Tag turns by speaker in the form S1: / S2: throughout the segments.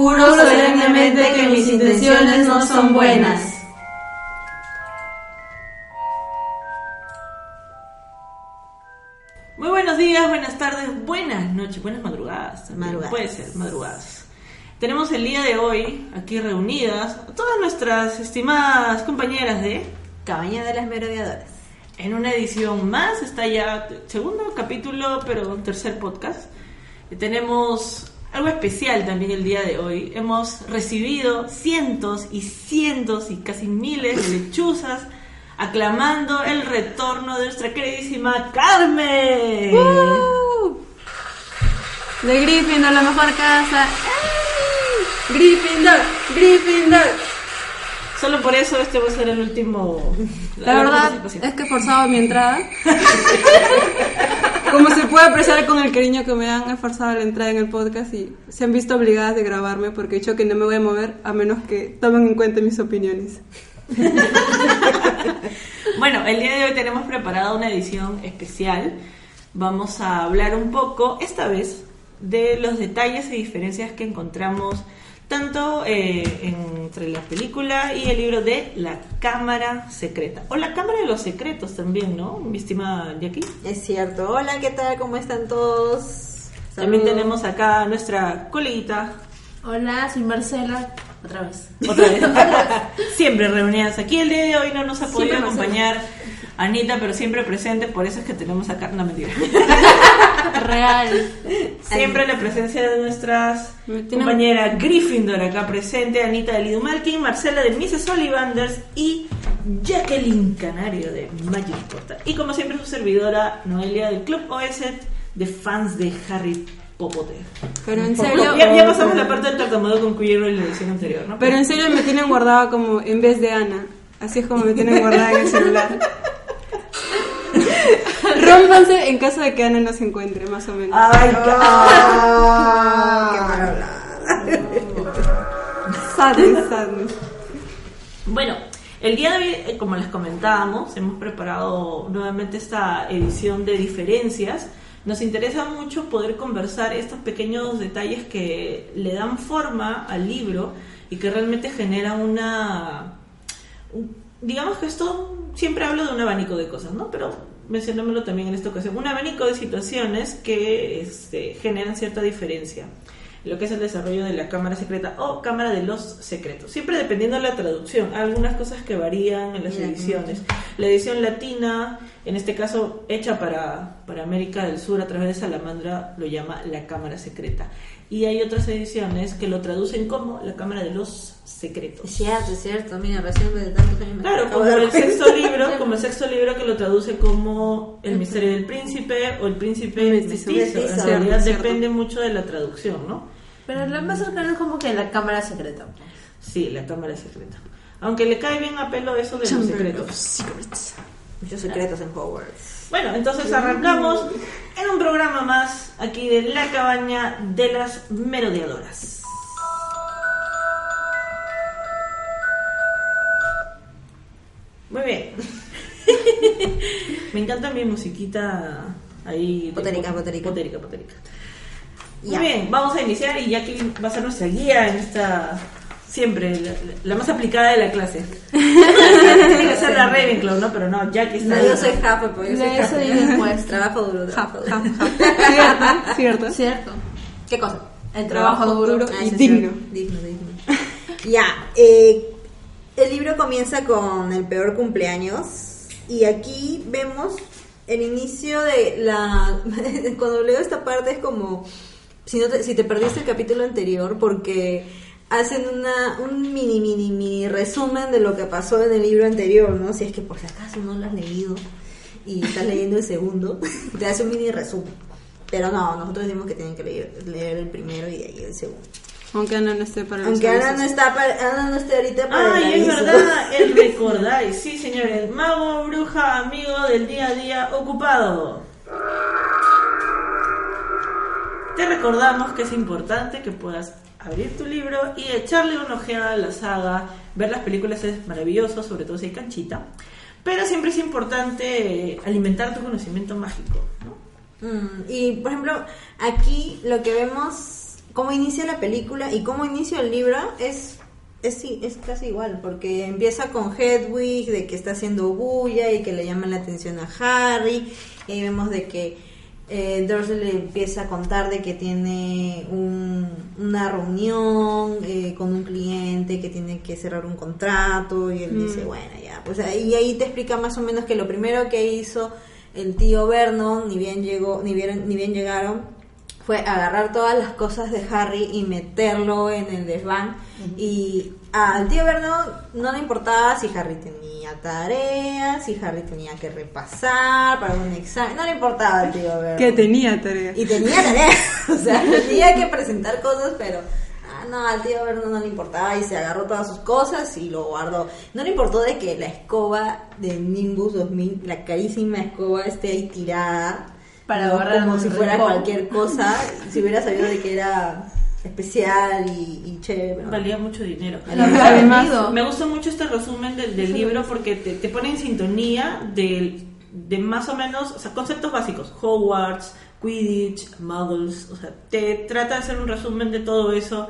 S1: Juro solemnemente que mis intenciones no son buenas.
S2: Muy buenos días, buenas tardes, buenas noches, buenas madrugadas.
S3: Madrugadas.
S2: Puede ser, madrugadas. Tenemos el día de hoy aquí reunidas a todas nuestras estimadas compañeras de
S3: Cabaña de las Merodeadoras.
S2: en una edición más. Está ya segundo capítulo, pero tercer podcast. Y tenemos algo especial también el día de hoy. Hemos recibido cientos y cientos y casi miles de lechuzas aclamando el retorno de nuestra queridísima Carmen.
S1: De Gryffindor, la mejor casa. ¡Ey! Gryffindor, Gryffindor.
S2: Solo por eso este va a ser el último.
S1: La verdad
S2: participación.
S1: es que he forzado mi entrada. Como se puede apreciar con el cariño que me dan, he forzado la entrada en el podcast y se han visto obligadas de grabarme porque he dicho que no me voy a mover a menos que tomen en cuenta mis opiniones.
S2: Bueno, el día de hoy tenemos preparada una edición especial. Vamos a hablar un poco, esta vez, de los detalles y diferencias que encontramos tanto eh, entre la película y el libro de La Cámara Secreta. O La Cámara de los Secretos también, ¿no? Mi estimada Jackie.
S3: Es cierto. Hola, ¿qué tal? ¿Cómo están todos?
S2: También tenemos acá a nuestra coleguita,
S4: Hola, soy Marcela, otra vez.
S2: otra vez. siempre reunidas aquí. El día de hoy no nos ha podido
S4: Siempre
S2: acompañar Anita, pero siempre presente, por eso es que tenemos acá. No, mentira.
S4: Real.
S2: Siempre la presencia de nuestras
S1: Me tienen-
S2: compañera Gryffindor acá presente, Anita de Lidu Malkin, Marcela de Mrs. Ollivanders y Jacqueline Canario de Magic Portal. Y como siempre su servidora Noelia del Club OS de fans de Harry Potter.
S1: Pero en serio,
S2: Ya, ya pasamos la parte del tartamudo con Queer en la edición anterior, ¿no?
S1: pero en serio me tienen guardada como en vez de Ana. Así es como me tienen guardada en el celular. Rómpanse en caso de que Ana no se encuentre, más o menos.
S2: Ay,
S3: qué.
S1: Sadness, sadness.
S2: Bueno, el día de hoy, eh, como les comentábamos, hemos preparado nuevamente esta edición de diferencias. Nos interesa mucho poder conversar estos pequeños detalles que le dan forma al libro y que realmente generan una... un- digamos que esto siempre hablo de un abanico de cosas, ¿no? Pero mencionémoslo también en esta ocasión. Un abanico de situaciones que este, generan cierta diferencia lo que es el desarrollo de la cámara secreta o cámara de los secretos. Siempre dependiendo de la traducción. Hay algunas cosas que varían en las ediciones. La edición latina, en este caso hecha para, para América del Sur a través de Salamandra, lo llama la cámara secreta. Y hay otras ediciones que lo traducen como la cámara de los secretos.
S3: Es cierto, es cierto. Mira, recién de tantos años
S2: Claro, como el sexto libro, como el sexto libro que lo traduce como El misterio del príncipe o El príncipe
S1: Mestizo.
S2: mestizo. En realidad depende mucho de la traducción, ¿no?
S4: Pero lo más cercano es como que la cámara secreta.
S2: Sí, la cámara secreta. Aunque le cae bien a pelo eso de los
S1: Chamber
S2: secretos.
S1: of Secrets.
S3: Muchos secretos en Hogwarts.
S2: Bueno, entonces arrancamos en un programa más aquí de La Cabaña de las Merodeadoras. Muy bien. Me encanta mi musiquita ahí.
S3: Potérica, potérica.
S2: Potérica, potérica. Muy
S3: Ya.
S2: bien, vamos a iniciar y Jackie va a ser nuestra guía en esta. Siempre, la, la más aplicada de la clase. Tiene que ser la Ravenclaw, ¿no? Pero no, Jackie está
S3: No,
S2: ahí.
S3: yo soy Hufflepuff, yo soy
S4: eso
S3: Hufflepuff.
S4: después.
S3: Trabajo duro, duro.
S1: ¿Cierto? ¿Cierto?
S3: ¿Qué cosa?
S4: El trabajo duro.
S3: Ah,
S1: y
S3: es
S1: digno.
S3: Digno, digno. ya, eh, el libro comienza con el peor cumpleaños y aquí vemos el inicio de la... Cuando leo esta parte es como si, no te, si te perdiste el capítulo anterior porque hacen una, un mini, mini, mini resumen de lo que pasó en el libro anterior, ¿no? Si es que por si acaso no lo has leído y estás leyendo el segundo, te hace un mini resumen. Pero no, nosotros decimos que tienen que leer, leer el primero y de ahí el segundo.
S1: Aunque Ana no esté para
S3: Aunque Ana no está para, Ana no esté ahorita para
S2: Ay,
S3: el
S2: es verdad, el recordáis. Sí, señores. Mago, bruja, amigo del día a día ocupado. Te recordamos que es importante que puedas abrir tu libro y echarle una ojeada a la saga. Ver las películas es maravilloso, sobre todo si hay canchita. Pero siempre es importante eh, alimentar tu conocimiento mágico, ¿no?
S3: Mm, y por ejemplo, aquí lo que vemos cómo inicia la película y cómo inicia el libro es es, es casi igual, porque empieza con Hedwig, de que está haciendo bulla y que le llama la atención a Harry, y vemos de que eh, Dursley le empieza a contar de que tiene un- una reunión eh, con un cliente que tiene que cerrar un contrato y él dice, bueno, ya, pues ahí, ahí te explica más o menos que lo primero que hizo el tío Vernon, ni bien llegó, ni bien, ni bien llegaron, fue agarrar todas las cosas de Harry y meterlo en el desván. Y al tío Vernon no le importaba si Harry tenía tareas, si Harry tenía que repasar para un examen. No le importaba al tío Vernon.
S1: Que tenía tarea.
S3: Y tenía tareas, o sea, tenía que presentar cosas, pero ah, no, al tío Vernon no le importaba y se agarró todas sus cosas y lo guardó. No le importó de que la escoba de Nimbus 2000, la carísima escoba, esté ahí tirada.
S4: Para
S3: ¿no? Como si fuera
S4: rincón.
S3: cualquier cosa, si hubiera sabido de que era especial y, y chévere.
S2: Valía mucho dinero.
S1: Además.
S2: Me gusta mucho este resumen del, del libro porque te, te pone en sintonía del- de, más o menos, o sea, conceptos básicos. Hogwarts, Quidditch, Muggles, o sea, te trata de hacer un resumen de todo eso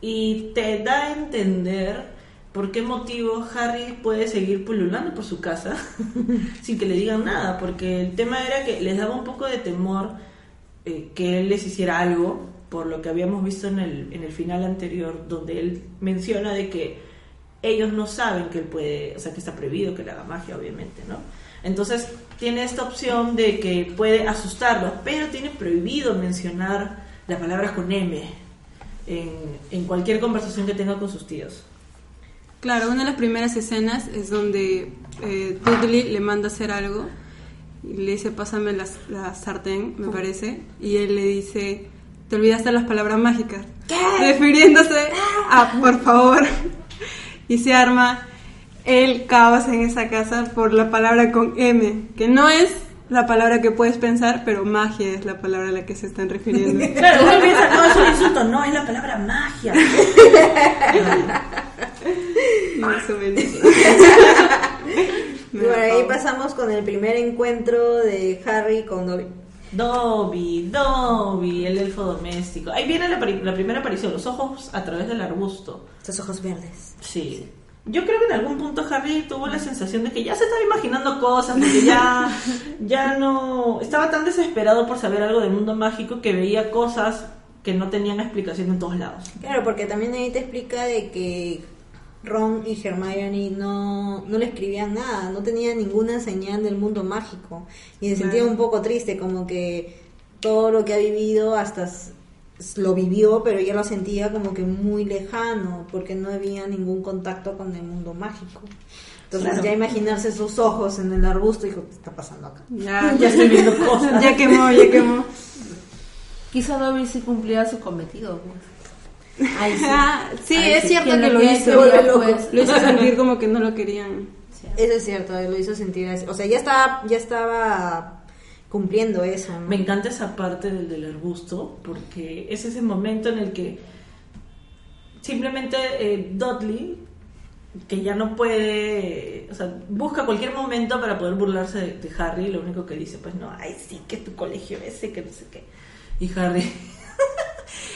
S2: y te da a entender por qué motivo Harry puede seguir pululando por su casa sin que le digan nada, porque el tema era que les daba un poco de temor eh, que él les hiciera algo, por lo que habíamos visto en el, en el final anterior, donde él menciona de que ellos no saben que él puede, o sea, que está prohibido que le haga magia, obviamente, ¿no? Entonces tiene esta opción de que puede asustarlos, pero tiene prohibido mencionar la palabra con M en, en cualquier conversación que tenga con sus tíos.
S1: Claro, una de las primeras escenas es donde eh, Dudley le manda hacer algo y le dice, pásame la, la sartén, me parece, y él le dice, te olvidaste las palabras mágicas, refiriéndose a, por favor, y se arma el caos en esa casa por la palabra con M, que no es la palabra que puedes pensar, pero magia es la palabra a la que se están refiriendo.
S2: Claro, uno piensa, no, es un insulto, no, es la palabra magia.
S1: Más o menos.
S3: Bueno, ahí pasamos con el primer encuentro de Harry con Dobby.
S2: Dobby, Dobby, el elfo doméstico. Ahí viene la, primera aparición, los ojos a través del arbusto.
S3: Sus ojos verdes.
S2: Sí. Yo creo que en algún punto Harry tuvo la sensación de que ya se estaba imaginando cosas, de que ya, ya no... Estaba tan desesperado por saber algo del mundo mágico que veía cosas que no tenían explicación en todos lados.
S3: Claro, porque también ahí te explica de que Ron y Hermione no, no le escribían nada, no tenían ninguna señal del mundo mágico. Y se sentía un poco triste, como que todo lo que ha vivido hasta lo vivió, pero ya lo sentía como que muy lejano, porque no había ningún contacto con el mundo mágico. Entonces
S2: Claro.
S3: ya imaginarse sus ojos en el arbusto, dijo, ¿qué está pasando acá?
S1: Ya,
S2: Ya estoy viendo cosas.
S1: ya quemó, ya quemó.
S4: Quizá Dobby sí cumplía su cometido. pues.
S3: Ay, sí.
S1: Ah, sí,
S4: Ay,
S1: es
S4: sí,
S1: cierto que
S4: lo
S1: hizo.
S4: quería, pues.
S1: Lo hizo sentir como que no lo querían.
S3: Eso es cierto, lo hizo sentir así. O sea, ya estaba, ya estaba cumpliendo eso. ¿no?
S2: Me encanta esa parte del, del arbusto porque es ese momento en el que simplemente eh, Dudley, que ya no puede, o sea, busca cualquier momento para poder burlarse de, de Harry, lo único que dice, pues no, ay sí, que tu colegio ese, que no sé qué. Y Harry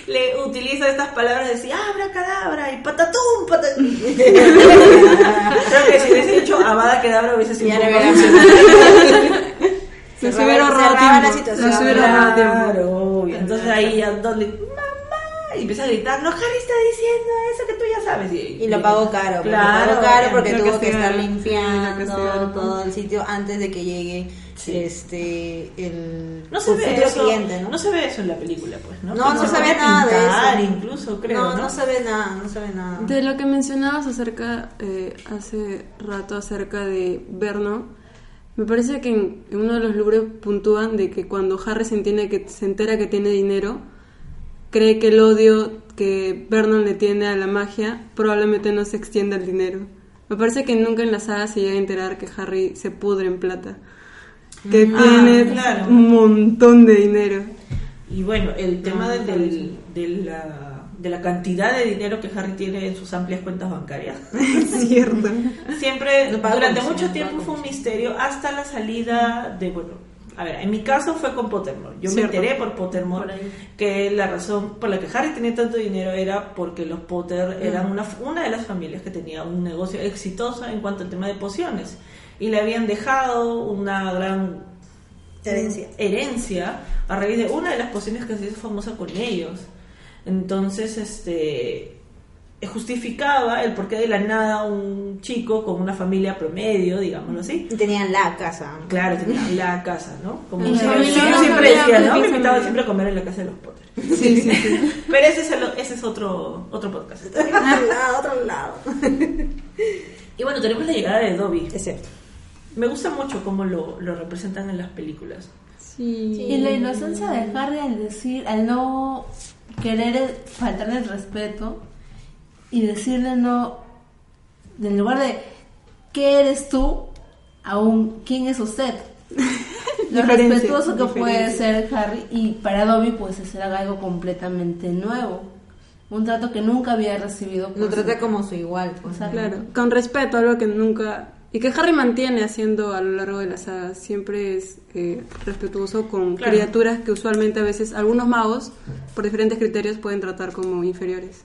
S2: le utiliza estas palabras de decir, abra cadabra y patatum, patatum. Creo que si hubiese dicho abada cadabra hubiese sido
S3: Ya
S2: un poco
S1: Se hubiera ahorrado tiempo. Se hubiera ahorrado tiempo.
S2: Claro, obvio. Entonces ahí ya Dudley, mamá, y empieza a gritar, no, Harry está diciendo eso que tú ya sabes. Y,
S3: Y lo pagó caro.
S2: Claro,
S3: lo pagó caro porque tuvo que estar limpiando todo el sitio antes de que llegue
S2: Sí.
S3: este el
S2: No se,
S3: el
S2: ve eso,
S3: cliente, ¿no?
S2: no se ve eso en la película, pues, ¿no?
S3: No, se ve nada de eso.
S2: incluso, creo,
S3: no,
S2: ¿no?
S3: no se ve nada, no se ve nada.
S1: De lo que mencionabas acerca, eh, hace rato acerca de Verno, me parece que en, en uno de los libros puntúan de que cuando Harry se, entiende que, se entera que tiene dinero, cree que el odio que Vernon le tiene a la magia probablemente no se extienda al dinero. Me parece que nunca en la saga se llega a enterar que Harry se pudre en plata, que
S2: Ah,
S1: tiene
S2: claro.
S1: un montón de dinero.
S2: Y bueno, el tema
S3: No, no
S2: del- de la, de la cantidad de dinero que Harry tiene en sus amplias cuentas bancarias.
S1: Es cierto.
S2: Siempre,
S3: No
S2: durante mucho tiempo fue un misterio hasta la salida de, bueno, A ver, en mi caso fue con Pottermore. Yo
S1: Cierto.
S2: me enteré por Pottermore
S4: Por
S2: que la razón por la que Harry tenía tanto dinero era porque los Potter eran una, una de las familias que tenía un negocio exitoso en cuanto al tema de pociones. Y le habían dejado una gran
S3: Herencia.
S2: herencia a raíz de una de las pociones que se hizo famosa con ellos. Entonces, este justificaba el porqué de la nada un chico con una familia promedio, digámoslo así.
S3: Y tenían la casa.
S2: Claro, tenía la casa, ¿no? Como yo siempre decía, ¿no? Me invitaban
S1: familia.
S2: siempre a comer en la casa de los Potter.
S1: Sí, sí, sí.
S2: Pero ese es, el- ese es otro, otro podcast.
S3: Otro lado, otro lado.
S2: Y bueno, tenemos la llegada de Dobby.
S3: Es cierto.
S2: Me gusta mucho cómo lo, lo representan en las películas.
S1: Sí.
S4: Y la inocencia de Harry al decir, al no querer faltarle el respeto y decirle no, en lugar de ¿qué eres tú? aún ¿quién es usted? Lo
S1: Diferencia,
S4: respetuoso que puede ser Harry y para Dobby pues es algo completamente nuevo. Un trato que nunca había recibido.
S3: Lo trata
S4: su-
S3: como su igual. pues.
S1: Claro, con respeto, algo que nunca... Y que Harry mantiene haciendo a lo largo de la saga. Siempre es eh, respetuoso con
S2: Claro.
S1: criaturas que usualmente a veces algunos magos, por diferentes criterios, pueden tratar como inferiores.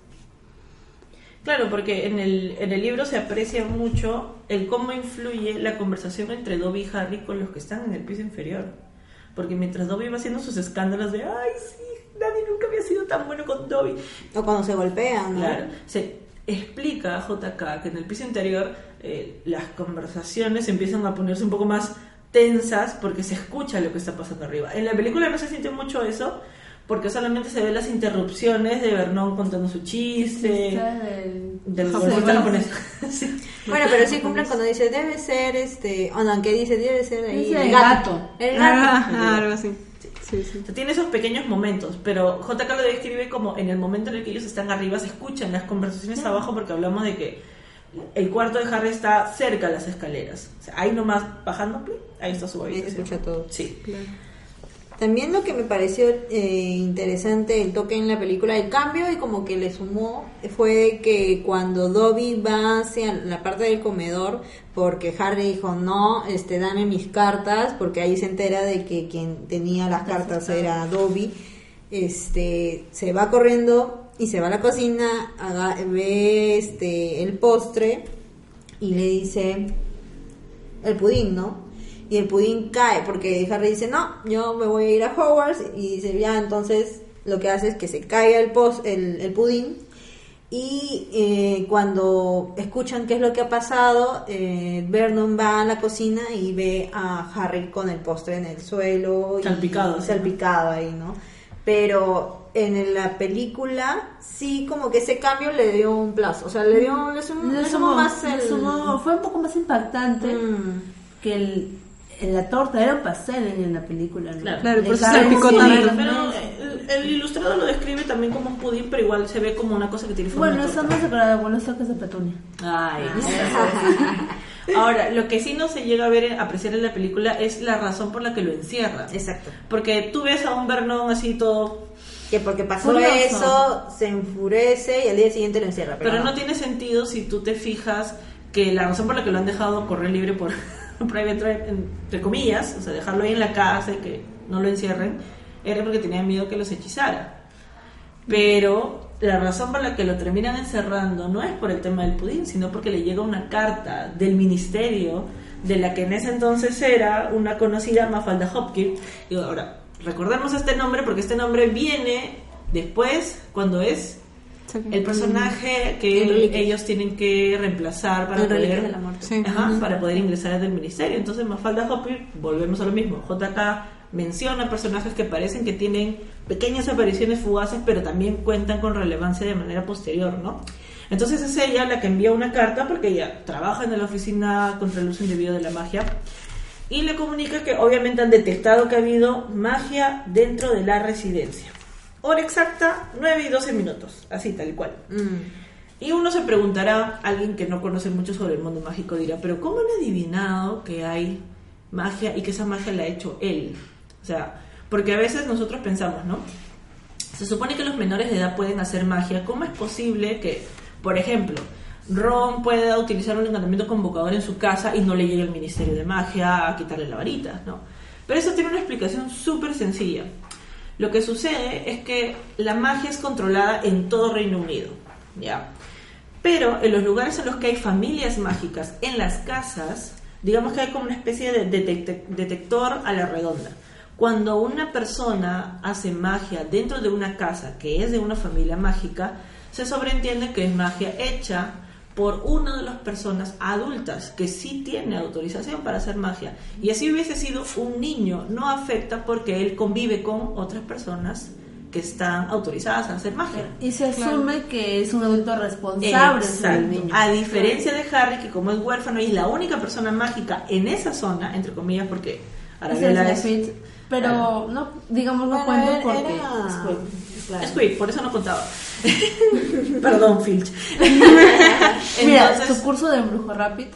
S2: Claro, porque en el, en el libro se aprecia mucho el cómo influye la conversación entre Dobby y Harry con los que están en el piso inferior. Porque mientras Dobby va haciendo sus escándalos de, ay, sí, nadie nunca había sido tan bueno con Dobby.
S3: O cuando se golpean, ¿no?
S2: Claro, se explica a JK que en el piso interior eh, las conversaciones empiezan a ponerse un poco más tensas porque se escucha lo que está pasando arriba. En la película no se siente mucho eso porque solamente se ven las interrupciones de Vernon contando su chiste.
S4: Del-
S2: Del
S4: japonés.
S2: Sí.
S3: Bueno, pero sí cumplen cuando dice, debe ser este. O no, que dice, debe ser ahí.
S4: Dice
S3: el
S4: el
S3: gato.
S4: gato.
S3: El gato.
S1: Ah, algo así. Sí, sí.
S2: O sea, tiene esos pequeños momentos, pero JK lo describe como en el momento en el que ellos están arriba, se escuchan las conversaciones abajo porque hablamos de que el cuarto de Harry está cerca de las escaleras. O sea, ahí nomás bajando, ahí está su habitación.
S3: escucha todo.
S2: Sí.
S1: Claro.
S3: También lo que me pareció eh, interesante el toque en la película, el cambio y como que le sumó fue que cuando Dobby va hacia la parte del comedor, porque Harry dijo no, este dame mis cartas, porque ahí se entera de que quien tenía las cartas era Dobby, este se va corriendo y se va a la cocina, haga- ve este el postre y le dice el pudín, ¿no? Y el pudín cae porque Harry dice, no, yo me voy a ir a Hogwarts y dice, ya, entonces lo que hace es que se caiga el, pos, el, el pudín y eh, cuando escuchan qué es lo que ha pasado, eh, Vernon va a la cocina y ve a Harry con el postre en el suelo. y-
S2: Salpicado, sí.
S3: Salpicado ahí, ¿no? Pero en la película sí como que ese cambio le dio un plazo, o sea, le dio le sumó,
S4: Le
S3: más
S4: le
S3: el...
S4: sumó- fue un poco más impactante
S3: Mm.
S4: que el, en la torta era un pastel en, la película ¿no?
S2: Claro.
S1: Claro, por eso salpicó
S4: encima,
S1: tanto.
S4: ¿no?
S2: Pero el, el ilustrado lo describe también como un pudín, pero igual se ve como una cosa que tiene forma
S4: bueno eso no se acuerda de buenos toques de petunia
S2: Ay, Ahora, lo que sí no se llega a ver, en- apreciar en la película es la razón por la que lo encierra.
S3: Exacto.
S2: Porque tú ves a un Vernon así todo
S3: Que porque pasó
S4: Furioso.
S3: eso, se enfurece y al día siguiente lo encierra. Pero,
S2: Pero no tiene sentido si tú te fijas que la razón por la que lo han dejado correr libre por private drive, entre comillas, o sea, dejarlo ahí en la casa y que no lo encierren, era porque tenían miedo que los hechizara. Pero la razón por la que lo terminan encerrando no es por el tema del pudín, sino porque le llega una carta del ministerio de la que en ese entonces era una conocida Mafalda Hopkins. Y ahora, recordemos este nombre porque este nombre viene después, cuando es el personaje que
S3: El Reliquias.
S2: ellos tienen que reemplazar para
S3: El
S2: poder,
S3: de la Muerte.
S1: Sí.
S2: Ajá, para poder ingresar al ministerio. Entonces, Mafalda Hopkins, volvemos a lo mismo. JK menciona personajes que parecen que tienen pequeñas apariciones fugaces, pero también cuentan con relevancia de manera posterior, ¿no? Entonces es ella la que envía una carta porque ella trabaja en la oficina contra el uso indebido de la magia y le comunica que obviamente han detectado que ha habido magia dentro de la residencia. Hora exacta, 9 y 12 minutos, así tal cual.
S3: Mm.
S2: Y uno se preguntará, alguien que no conoce mucho sobre el mundo mágico dirá, pero ¿cómo han adivinado que hay magia y que esa magia la ha hecho él? O sea, porque a veces nosotros pensamos, ¿no? Se supone que los menores de edad pueden hacer magia. ¿Cómo es posible que, por ejemplo, Ron pueda utilizar un encantamiento convocador en su casa y no le llegue el Ministerio de Magia a quitarle la varita, ¿no? Pero eso tiene una explicación súper sencilla. Lo que sucede es que la magia es controlada en todo Reino Unido, ¿ya? Pero en los lugares en los que hay familias mágicas, en las casas, digamos que hay como una especie de detect- detector a la redonda. Cuando una persona hace magia dentro de una casa que es de una familia mágica, se sobreentiende que es magia hecha por una de las personas adultas que sí tiene autorización para hacer magia. Y así hubiese sido un niño, no afecta porque él convive con otras personas que están autorizadas a hacer magia.
S4: Y se asume que es un adulto responsable
S2: Exacto.
S4: niño.
S2: A diferencia de Harry, que como es huérfano y es la única persona mágica en esa zona, entre comillas, porque Arabella
S4: es
S2: es,
S4: pero no, digamos, no cuento porque
S3: era-
S4: es Squid.
S3: claro.
S2: es Quick, por eso no contaba. Perdón, Filch.
S4: Mira,
S2: Entonces,
S4: su curso de embrujo rápido.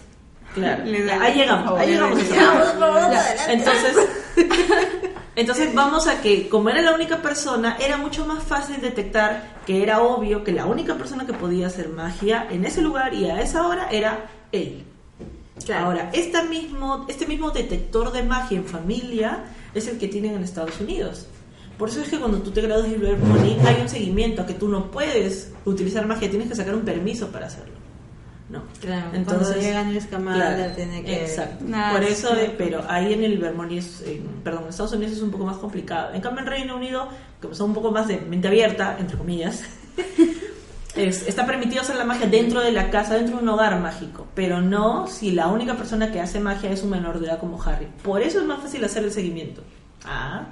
S2: claro, ahí llegamos, ahí
S1: le
S2: llegamos. Entonces, entonces vamos a que como era la única persona, era mucho más fácil detectar que era obvio que la única persona que podía hacer magia en ese lugar y a esa hora era él.
S3: Claro.
S2: Ahora, esta mismo, este mismo detector de magia en familia es el que tienen en Estados Unidos. Por eso es que cuando tú te gradúas de Blair Money hay un seguimiento a que tú no puedes utilizar magia, tienes que sacar un permiso para hacerlo. ¿no?
S3: Claro,
S2: Entonces,
S3: cuando llega Newt Scamander
S2: claro,
S3: tiene que...
S2: Exacto.
S1: Nada,
S2: Por eso, eh, pero ahí en el Vermont, es, en- perdón, en Estados Unidos es un poco más complicado. En cambio, en Reino Unido, como son un poco más de mente abierta, entre comillas, es- está permitido hacer la magia dentro de la casa, dentro de un hogar mágico, pero no si la única persona que hace magia es un menor de edad como Harry. Por eso es más fácil hacer el seguimiento. Ah,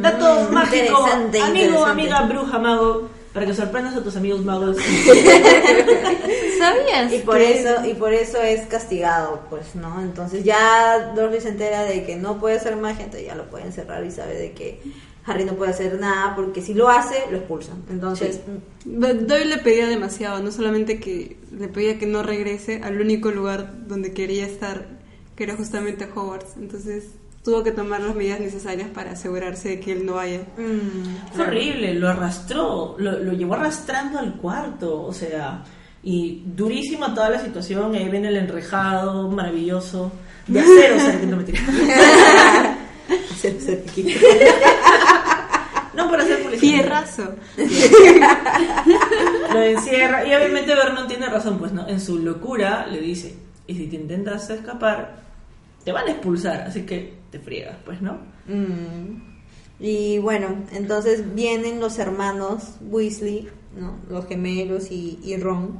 S2: dato
S3: Mm,
S2: mágico,
S3: interesante,
S2: amigo, amiga, bruja, mago, para que sorprendas a tus amigos magos.
S4: ¿Sabías?
S3: Y por
S4: que-
S3: eso y por eso es castigado, pues, ¿no? Entonces ya Dorothy se entera de que no puede hacer magia, entonces ya lo puede encerrar y sabe de que Harry no puede hacer nada porque si lo hace, lo expulsan. Entonces,
S1: Doyle le pedía demasiado, no solamente que le pedía que no regrese al único lugar donde quería estar, que era justamente Hogwarts. Entonces tuvo que tomar las medidas necesarias para asegurarse de que él no vaya.
S3: mm,
S2: Fue horrible, lo arrastró, lo, lo llevó arrastrando al cuarto, o sea, y durísima toda la situación, ahí ven el enrejado, maravilloso, de acero, o sea, que no me. No por hacer publicidad.
S1: Fierrazo.
S2: Lo encierra, y obviamente Vernon tiene razón, pues, ¿no? En su locura le dice, y si te intentas escapar, te van a expulsar, así que te friegas, pues, ¿no?
S3: Mm. Y bueno, entonces vienen los hermanos Weasley, ¿no? Los gemelos y, y Ron.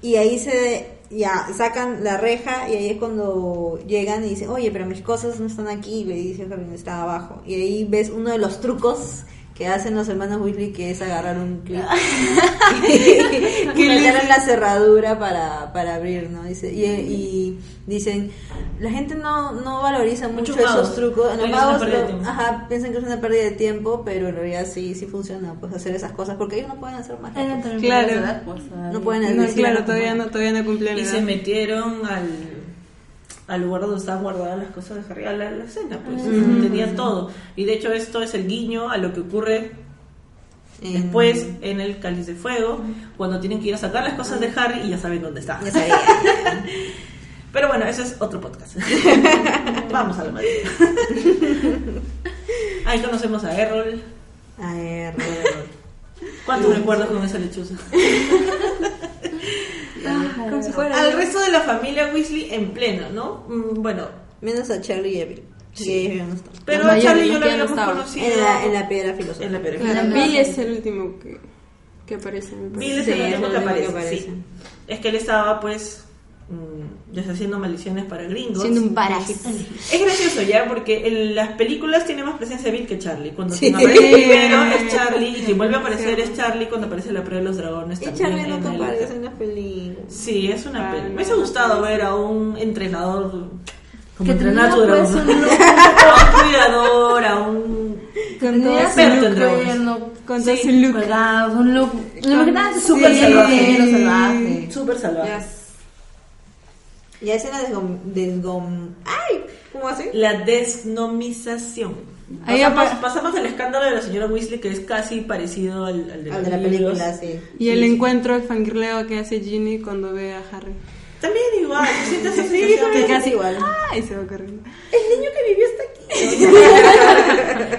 S3: Y ahí se ya sacan la reja y ahí es cuando llegan y dicen, oye, pero mis cosas no están aquí. Y le dice Harry, está abajo. Y ahí ves uno de los trucos que hacen los hermanos Weasley, que es agarrar un clip y meter en la cerradura para, para abrir, ¿no? Dice, y, y dicen, la gente no, no valoriza mucho esos trucos.
S2: Una
S3: magos ajá, piensan que es una pérdida de tiempo, pero en realidad sí, sí funciona, pues hacer esas cosas, porque ellos no pueden hacer
S4: también
S1: Claro.
S4: pues, todavía.
S3: No pueden
S1: No, claro, todavía no, todavía no cumplía la
S2: Y se metieron al, al lugar donde estaban guardadas las cosas de Harry, a la, la escena, pues, tenían todo. Y de hecho esto es el guiño a lo que ocurre
S3: En-
S2: después en el cáliz de fuego, cuando tienen que ir a sacar las cosas de Harry y ya saben dónde está.
S3: Ya sabía.
S2: Pero bueno, ese es otro podcast. Vamos a la madre. Ahí conocemos a Errol.
S3: A ver,
S2: ¿Cuántos recuerdos con esa lechuza?
S1: Como si fuera-
S2: Al resto de la familia Weasley en pleno, ¿no? Mm, Bueno,
S3: menos a Charlie y Evil. Sí, no
S2: pero
S1: Los
S2: a Charlie yo
S1: los
S2: lo
S1: que ya no
S2: habíamos
S1: estaban.
S2: conocido
S3: En la, en la piedra filosofal.
S2: en la piedra
S1: Claro. Bill es el último que, que aparece. me parece.
S2: Bill es
S3: Sí,
S2: el
S3: es
S2: último
S3: el
S2: que
S3: único que
S2: aparece. Es que él estaba, pues, deshaciendo maldiciones para gringos.
S1: Siendo un parásito.
S2: Es gracioso ya, porque en las películas tiene más presencia Bill que Charlie. Cuando
S3: Sí.
S2: aparece primero es Charlie y quien vuelve a aparecer es Charlie cuando aparece la prueba de los dragones.
S3: Y
S2: también
S3: Charlie
S2: el-
S3: aparece en las películas.
S2: Sí, es una
S1: Ah,
S2: pena. Me
S1: no,
S2: hubiese
S1: no
S2: gustado ver a un entrenador como
S4: Que
S2: entrenar tu
S4: pues,
S2: dragón.
S4: un look
S2: a un cuidador, a un
S1: todo
S4: su look
S1: Con todo
S2: Sí,
S1: su look.
S4: un look. Súper salvaje,
S1: Sí.
S4: salvaje.
S2: súper salvaje.
S3: Y hacen la desgom... desgom... ¡Ay! ¿Cómo así?
S2: La desnomización.
S1: Ahí
S2: Pasamos, pasamos del escándalo de la señora Weasley, que es casi parecido al, al de,
S3: Al
S2: los
S3: de la película, sí.
S1: Y el
S2: Sí.
S1: encuentro fangirleo que hace Ginny cuando ve a Harry.
S2: También igual, sientes esa
S3: Sí, que
S2: de-
S3: casi igual.
S1: ¡Ay! Se va corriendo.
S3: El niño que vivió está aquí.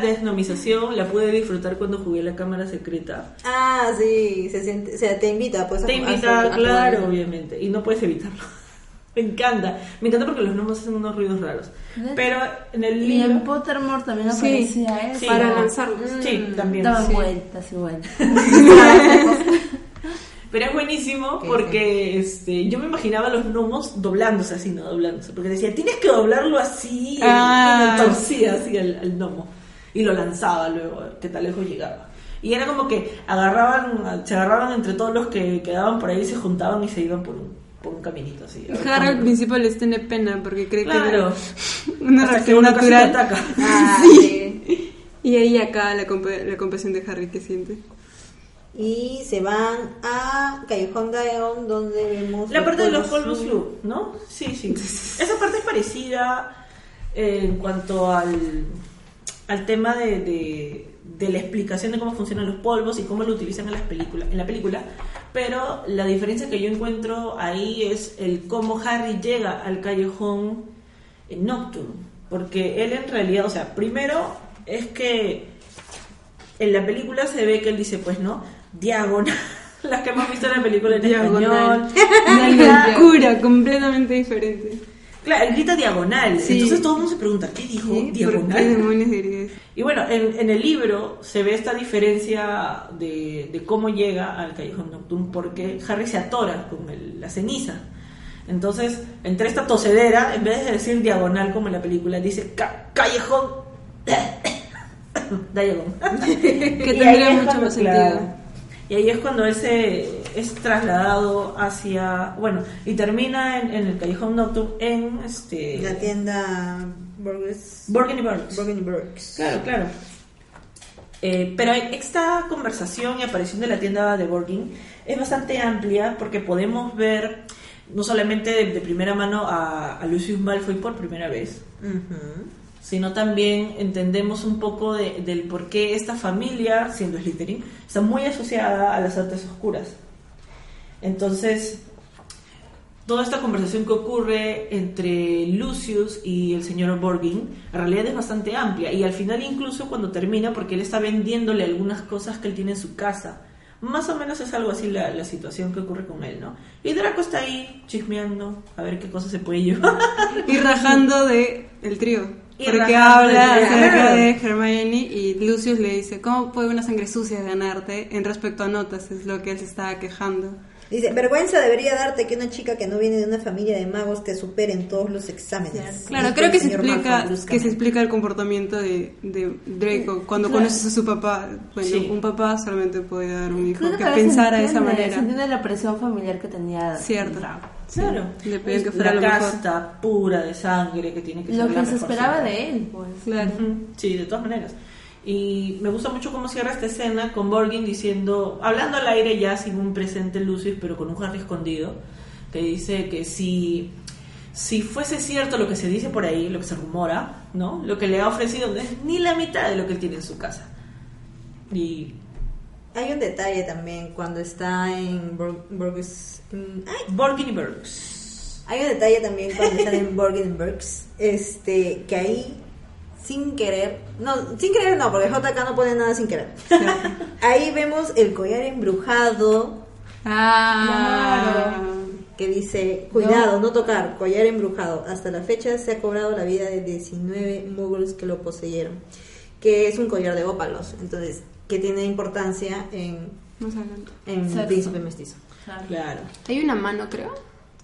S2: desnomización la pude disfrutar cuando jugué la cámara secreta.
S3: Ah, sí, se siente, o sea, te invita pues
S2: Te
S3: a-
S2: invita,
S3: a- a
S2: claro, obviamente, y no puedes evitarlo. Me encanta, me encanta porque los gnomos hacen unos ruidos raros. Pero en el
S4: Y en
S2: libro...
S4: Pottermore también
S1: Sí,
S4: aparecía eso.
S2: sí.
S1: Para lanzarlos.
S2: Sí, también.
S4: Daban
S1: Sí.
S4: vueltas y vueltas.
S2: Pero es buenísimo porque este, yo me imaginaba los gnomos doblándose así, ¿no? Doblándose. Porque decía, tienes que doblarlo así. y-
S1: Ah.
S2: Y lo torcía así al, al gnomo. Y lo lanzaba luego, que tan lejos llegaba. Y era como que agarraban, se agarraban entre todos los que quedaban por ahí, se juntaban y se iban por un, por un caminito así.
S1: Harry al principio les tiene pena porque cree
S2: Claro.
S1: que una reacción natural.
S2: ataca.
S3: Ah,
S1: Sí.
S3: sí.
S1: Y ahí acá la, compa- la compasión de Harry que siente.
S3: Y se van a Callejón Daeon, donde vemos...
S2: La parte de los
S3: polvos
S2: flu, ¿no? Sí, sí. Esa parte es parecida eh, en cuanto al, al tema de, de, de la explicación de cómo funcionan los polvos y cómo lo utilizan en, las películas, en la película. Pero la diferencia que yo encuentro ahí es el cómo Harry llega al callejón en Nocturne. Porque él en realidad, o sea, primero es que en la película se ve que él dice, pues no, diagonal. Las que hemos visto en la película en
S1: Diagonal.
S2: español.
S1: Una locura completamente diferente.
S2: Claro, él grita diagonal.
S1: Sí.
S2: Entonces todo el mundo se pregunta, ¿qué dijo?
S1: ¿Sí? ¿Por qué
S2: Diagonal. Y bueno, en, en el libro se ve esta diferencia de, de cómo llega al callejón nocturno porque Harry se atora con el- la ceniza. Entonces, entre esta tosedera, en vez de decir diagonal como en la película, dice ca- callejón. diagonal.
S1: Que tendría mucho más
S2: claro.
S1: sentido.
S2: Y ahí es cuando él se es trasladado hacia, bueno, y termina en, en el callejón nocturno en este
S3: La tienda Burgers...
S2: Burgundy Burns.
S3: Burgundy Burgers.
S2: Claro, claro. Eh, pero esta conversación y aparición de la tienda de Borgin es bastante amplia porque podemos ver no solamente de, de primera mano a, a Lucius Malfoy por primera vez,
S3: Ujú.
S2: Sino también entendemos un poco de- del por qué esta familia, siendo Slytherin, está muy asociada a las artes oscuras. Entonces, toda esta conversación que ocurre entre Lucius y el señor Borgin, en realidad es bastante amplia. Y al final incluso cuando termina, porque él está vendiéndole algunas cosas que él tiene en su casa. Más o menos es algo así la, la situación que ocurre con él, ¿no? Y Draco está ahí chismeando a ver qué cosa se puede llevar.
S1: Y rajando de el trío. Porque habla acerca de Hermione y Lucius le dice, ¿cómo puede una sangre sucia ganarte en respecto a notas? Es lo que él se estaba quejando.
S3: Dice, vergüenza debería darte que una chica que no viene de una familia de magos te supere en todos los exámenes.
S1: Claro, creo que se explica que se explica el comportamiento de, de Draco cuando
S4: Claro.
S1: conoces a su papá. Bueno,
S2: Sí.
S1: un papá solamente puede dar un hijo que
S4: se
S1: pensara de esa manera.
S4: Se entiende la presión familiar que tenía.
S1: Cierto. Sí,
S2: Claro.
S1: Le pedían que fuera
S2: la
S1: lo mejor.
S2: casta pura de sangre que tiene que
S4: Lo
S2: ser la
S4: que se
S2: mejor
S4: esperaba de él, pues.
S1: Claro.
S2: Sí, de todas maneras. Y me gusta mucho cómo cierra esta escena con Borgin diciendo, hablando al aire ya sin un presente Lucius, pero con un Harry escondido, que dice que si, si fuese cierto lo que se dice por ahí, lo que se rumora, ¿no? Lo que le ha ofrecido no es ni la mitad de lo que él tiene en su casa. Y
S3: Hay un detalle también cuando está en en- ay,
S2: Borgin y Burks.
S3: Hay un detalle también cuando están en Burgenbergs, este, que ahí, sin querer, no, sin querer no, porque JK no pone nada sin querer. Ahí vemos el collar embrujado
S1: Ah,
S3: que dice, cuidado, no. tocar, collar embrujado. Hasta la fecha se ha cobrado la vida de 19 muggles que lo poseyeron, que es un collar de ópalos, entonces, que tiene importancia en, en. Príncipe Mestizo.
S4: Claro.
S2: Claro.
S1: Hay una mano, creo,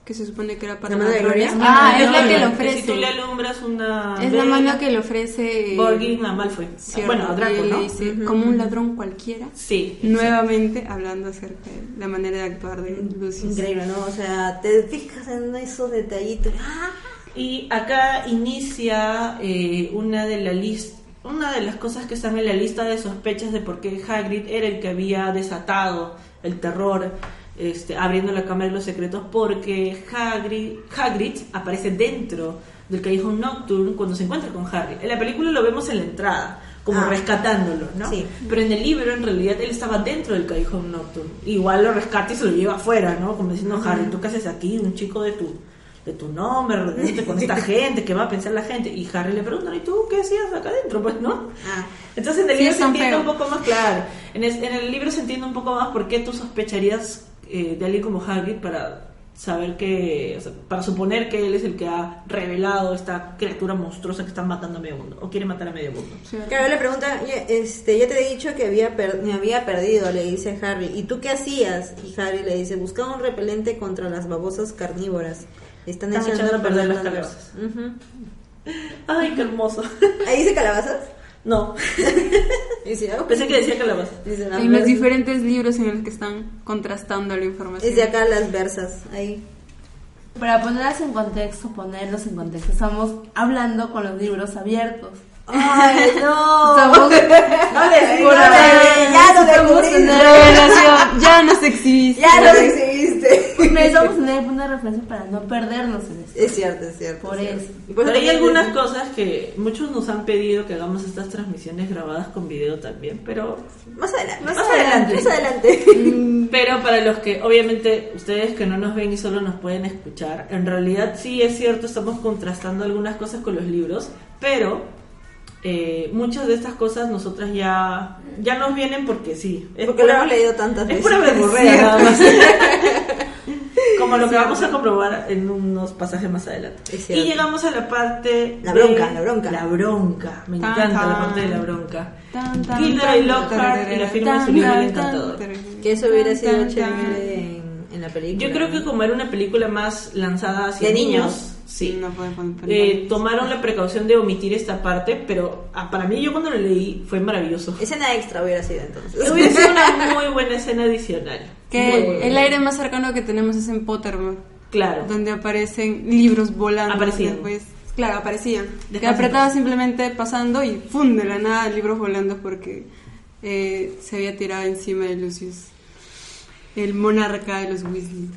S1: que se supone que era para
S3: ¿La mano de
S1: ladrones.
S3: Gloria?
S1: Ah, es la que le
S2: Que
S1: ofrece.
S2: Si tú le alumbras una...
S1: Es la mano que le ofrece
S2: Borgin a Malfoy.
S1: Cierto,
S2: Bueno, a Draco, ¿no?
S1: como un ladrón cualquiera.
S2: Sí.
S1: Nuevamente hablando acerca de la manera de actuar de Lucius.
S3: Increíble, ¿no? O sea, te fijas en esos detallitos. ¡Ah!
S2: Y acá inicia eh, una de la lista una de las cosas que están en la lista de sospechas de por qué Hagrid era el que había desatado el terror este, abriendo la cámara de los secretos porque Hagrid, Hagrid aparece dentro del callejón Nocturne cuando se encuentra con Harry. En la película lo vemos en la entrada, como
S3: Ah.
S2: rescatándolo, ¿no?
S3: Sí.
S2: Pero en el libro en realidad él estaba dentro del callejón Nocturne. Igual lo rescata y se lo lleva afuera, ¿no? Como diciendo, Harry, ¿tú qué haces aquí? Un chico de tu, de tu nombre, con esta gente, qué va a pensar la gente. Y Harry le pregunta, ¿y tú qué hacías acá adentro? Pues, ¿no?
S3: Ah,
S2: Entonces en el
S1: Sí,
S2: libro se entiende
S1: feo.
S2: un poco más claro. En, es- en el libro se entiende un poco más por qué tú sospecharías eh, de alguien como Hagrid para saber que, o sea, para suponer que él es el que ha revelado esta criatura monstruosa que está matando a medio mundo, o quiere matar a medio mundo.
S3: Claro, le pregunta, "Oye, este, ya te he dicho que había per- me había perdido, le dice Harry. ¿Y tú qué hacías? Y Harry le dice, buscaba un repelente contra las babosas carnívoras. Están,
S2: Están echando a perder las calabazas. Ay, qué hermoso.
S3: ¿Ahí dice calabazas?
S2: No,
S3: Dice, "Ah,
S2: pensé que decía calabaza.
S3: Dice, "No,
S1: En los diferentes libros en los que están contrastando la información.
S3: Es de acá las versas, ahí.
S4: Para ponerlas en contexto, ponerlos en contexto, estamos hablando con los libros abiertos.
S3: ¡Ay, no!
S4: Estamos,
S3: No le digas,
S4: Por
S3: ya
S4: estamos
S3: descubrí.
S4: en el-
S1: Revelación, ya nos existe.
S4: Necesitamos tener de referencia para no perdernos en esto.
S3: Es cierto, es cierto.
S4: Por
S3: es cierto.
S4: eso.
S2: Pero hay algunas cosas que muchos nos han pedido que hagamos estas transmisiones grabadas con video también, pero
S3: Más adelante.
S2: Más adelante.
S3: Más adelante.
S2: Pero para los que, obviamente, ustedes que no nos ven y solo nos pueden escuchar, en realidad sí es cierto, estamos contrastando algunas cosas con los libros, pero eh, muchas de estas cosas nosotras ya, ya nos vienen porque sí. Es
S3: Porque lo hemos leído tantas
S2: Es
S3: veces.
S2: pura verborrea nada más. Como lo que vamos a comprobar en unos pasajes más adelante.
S3: Es
S2: Y llegamos a la parte.
S3: La
S2: de-
S3: bronca, la bronca.
S2: La bronca. Me
S1: Tan,
S2: encanta la
S1: tan.
S2: parte de la bronca. Gilderoy
S1: tan,
S2: Lockhart y la firma de su libro El Encantador.
S3: Que eso hubiera sido chévere en, en la película.
S2: Yo creo que como era una película más lanzada hacia
S3: De
S2: niños,
S3: niños.
S2: Sí.
S1: No
S2: Eh, tomaron la precaución de omitir esta parte, pero ah, para mí yo cuando lo leí fue maravilloso.
S3: Escena extra hubiera sido entonces.
S2: Hubiera sido una muy buena escena adicional.
S1: Que el aire más cercano que tenemos es en Pottermore,
S2: Claro.
S1: donde aparecen libros volando.
S2: Aparecían.
S1: Después, claro, aparecían. Que apretaba simplemente pasando y ¡fum! de la nada libros volando porque eh, se había tirado encima de Lucius, el monarca de los Weasley.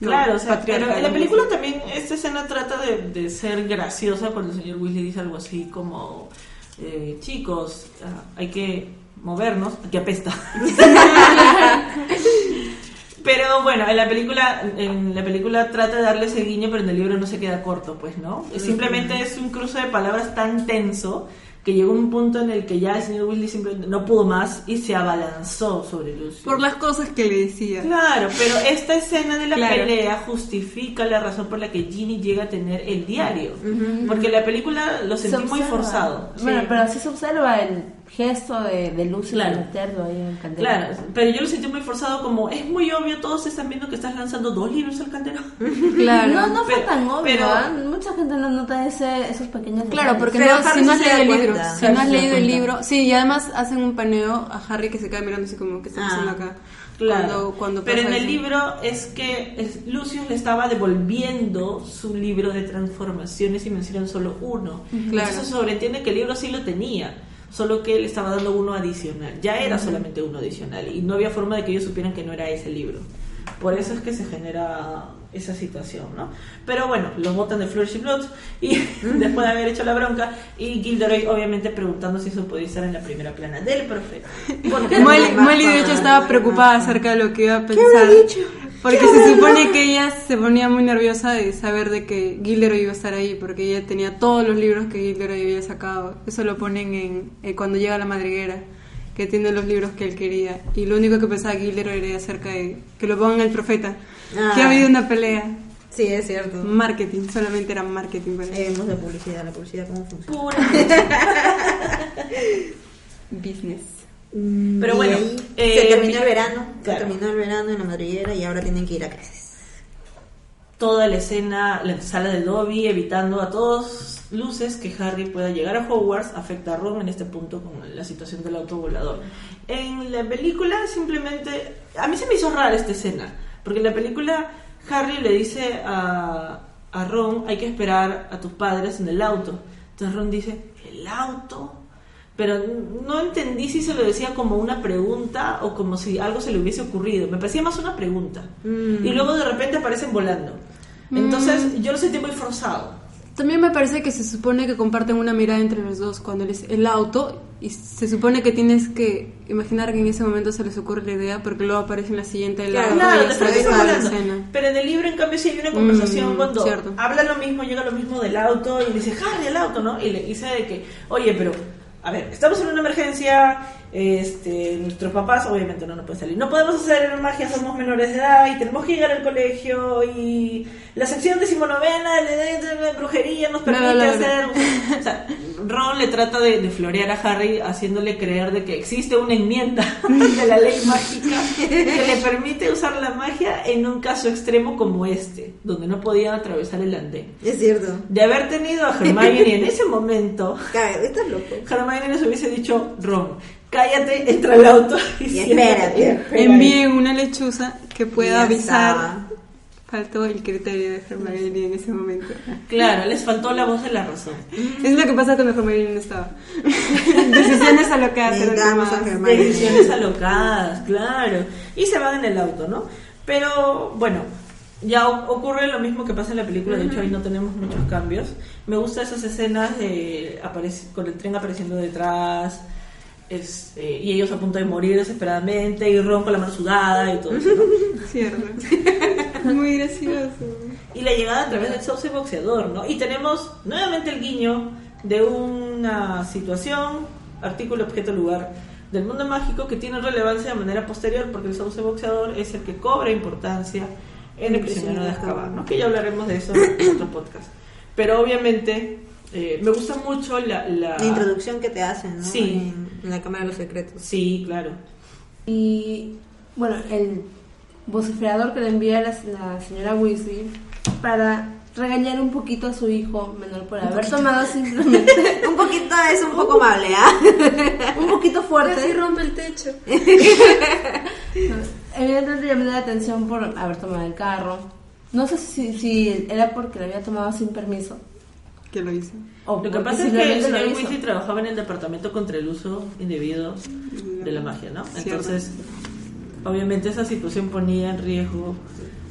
S2: Claro, o sea, pero en la película también esta escena trata de, de ser graciosa cuando el señor Weasley dice algo así como, eh, chicos, ah, hay que movernos, aquí apesta. pero bueno, en la película en la película trata de darle ese guiño, pero en el libro no se queda corto, pues, ¿no? Simplemente es un cruce de palabras tan tenso que llegó un punto en el que ya el señor Weasley simplemente no pudo más y se abalanzó sobre Lucius.
S1: Por las cosas que le decía.
S2: Claro, pero esta escena de la
S1: Claro.
S2: pelea justifica la razón por la que Ginny llega a tener el diario. Porque la película lo
S4: Se
S2: sentí muy forzado.
S4: Bueno,
S2: Sí.
S4: pero sí se observa el gesto de, de Lucy
S2: Claro.
S4: meterlo ahí en el candela.
S2: Claro, pero yo lo sentí muy forzado como es muy obvio, todos están viendo que estás lanzando dos libros al cantero.
S1: Claro.
S4: No, no fue
S2: Pero-
S4: tan obvio,
S2: pero-
S4: ¿ah? Mucha gente no nota ese, esos pequeños
S1: Claro, porque no, si no has leído el libro, si
S2: Harry
S1: no has leído el libro, sí, y además hacen un paneo a Harry que se queda mirando así como que está
S3: Ah,
S1: pasando acá.
S2: Claro,
S1: Cuando, cuando
S2: pero en el
S1: eso.
S2: libro es que es- Lucius le estaba devolviendo su libro de transformaciones y mencionan solo uno.
S1: Claro.
S2: Entonces se sobreentiende que el libro sí lo tenía, solo que le estaba dando uno adicional. Ya era solamente uno adicional y no había forma de que ellos supieran que no era ese libro. Por eso es que se genera esa situación, ¿no? Pero bueno, los botan de Flourish y Blood y después de haber hecho la bronca y Gilderoy obviamente preguntando si eso podía estar en la primera plana del profeta. Porque
S1: Molly, de hecho estaba preocupada acerca de lo que iba a pensar.
S3: dicho?
S1: Porque se supone que ella se ponía muy nerviosa de saber de que Gilderoy iba a estar ahí, porque ella tenía todos los libros que Gilderoy había sacado. Eso lo ponen en eh, cuando llega a la madriguera, que tiene los libros que él quería. Y lo único que pensaba Gilderoy era acerca de que lo pongan el profeta,
S3: Ah.
S1: que ha habido una pelea.
S3: Sí, es cierto.
S1: Marketing, solamente era marketing para
S3: Eh, vemos la publicidad, la publicidad cómo funciona.
S2: pura
S1: business.
S2: Pero
S3: Y
S2: bueno, eh,
S3: se terminó el verano,
S2: claro.
S3: se terminó el verano en la madriguera y ahora tienen que ir a clases.
S2: toda la escena, la sala de Dobby, evitando a todos luces que Harry pueda llegar a Hogwarts, afecta a Ron en este punto con la situación del autovolador. En la película simplemente, a mí se me hizo rara esta escena, porque en la película Harry le dice a, a Ron, hay que esperar a tus padres en el auto. Entonces Ron dice, ¿el auto? Pero no entendí si se lo decía como una pregunta o como si algo se le hubiese ocurrido. Me parecía más una pregunta.
S3: Mm.
S2: Y luego de repente aparecen volando. Entonces yo lo sentí muy forzado.
S1: También me parece que se supone que comparten una mirada entre los dos cuando es el auto y se supone que tienes que imaginar que en ese momento se les ocurre la idea porque luego aparece en la siguiente el
S3: Claro,
S1: auto
S2: Claro,
S1: escena.
S2: Pero en el libro, en cambio, sí hay una conversación
S1: Mm,
S2: cuando
S1: cierto.
S2: habla lo mismo, llega lo mismo del auto y dice, Harry, el auto, ¿no? Y le dice de que, oye, pero, a ver, estamos en una emergencia, este, nuestros papás obviamente no nos pueden salir. No podemos hacer magia, somos menores de edad y tenemos que llegar al colegio y la sección decimonovena de, brujería nos permite hacer... O sea, Ron le trata de, de florear a Harry haciéndole creer de que existe una enmienda de la ley mágica que le permite usar la magia en un caso extremo como este, donde no podían atravesar el andén.
S3: Es cierto.
S2: De haber tenido a Hermione en ese momento,
S3: Cabe, estás loco.
S2: Hermione les hubiese dicho, Ron, cállate, entra al auto y,
S3: Y
S2: siéntate".
S3: espérate.
S1: Envíen una lechuza que pueda avisar. Faltó el criterio de Hermione en ese momento.
S2: Claro, les faltó la voz de la razón.
S1: Es lo que pasa cuando Hermione no estaba. Decisiones alocadas
S3: a.
S2: Decisiones alocadas, claro. Y se van en el auto, ¿no? Pero bueno, ya ocurre lo mismo que pasa en la película, de hecho ahí no tenemos muchos cambios. Me gustan esas escenas de con el tren apareciendo detrás. Es, eh, y ellos a punto de morir desesperadamente y Ron con la mano sudada y todo eso, ¿no?
S1: Cierto. Muy gracioso.
S2: y la llegada a través del sauce boxeador, ¿no? Y tenemos nuevamente el guiño de una situación, artículo, objeto, lugar del mundo mágico que tiene relevancia de manera posterior porque el sauce boxeador es el que cobra importancia en el prisionero de Azkaban, ¿no? Que ya hablaremos de eso en otro podcast. Pero obviamente eh, me gusta mucho la, la...
S3: La introducción que te hacen, ¿no?
S2: Sí.
S3: En, la Cámara de los Secretos.
S2: Sí, claro.
S4: Y bueno, el vociferador que le envía la, la señora Weasley para regañar un poquito a su hijo menor por haber tomado simplemente
S3: Un poquito, es un poco amable, ¿ah?
S4: un poquito fuerte.
S1: Casi rompe el techo.
S4: Evidentemente llamé la atención por haber tomado el carro. No sé si, si era porque lo había tomado sin permiso.
S1: Que lo hizo.
S4: O
S2: Lo que pasa es que el señor. Weasley trabajaba en el departamento contra el uso indebido de la magia, ¿no?
S1: Cierto.
S2: Entonces, obviamente esa situación ponía en riesgo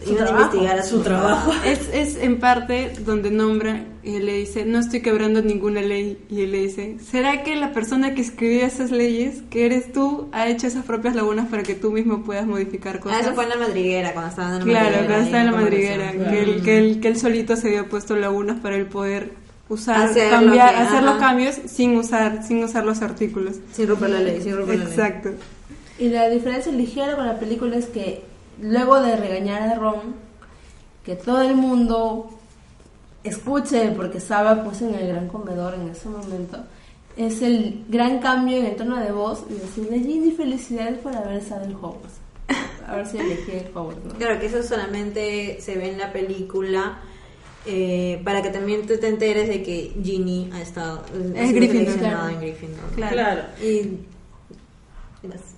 S3: a
S4: trabajo.
S3: investigar a
S2: su trabajo.
S1: Es, es en parte donde nombra y él le dice, no estoy quebrando ninguna ley. Y él le dice, ¿será que la persona que escribió esas leyes, que eres tú, ha hecho esas propias lagunas para que tú mismo puedas modificar
S3: Ah,
S1: cosas?
S3: eso fue en la madriguera, cuando estaban en la
S1: Claro,
S3: madriguera.
S1: cuando estaba en la madriguera, que, él, que, él, que él solito se había puesto lagunas para él poder usar,
S3: Hacer
S1: cambiar,
S3: que-
S1: hacer los cambios sin usar, sin usar los artículos.
S3: Sin romper la ley, sin romper la ley.
S1: Exacto.
S4: Y la diferencia ligera con la película es que luego de regañar a Ron, que todo el mundo escuche porque estaba pues en el gran comedor en ese momento, es el gran cambio en el tono de voz y decirle Ginny felicidades por haber estado en Hogwarts. Haber sido elegida en Hogwarts, ¿no?
S3: Claro que eso solamente se ve en la película eh, para que también tú te enteres de que Ginny ha estado
S1: Gryffindor,
S4: claro.
S3: en Gryffindor.
S1: Claro.
S2: Claro.
S3: Y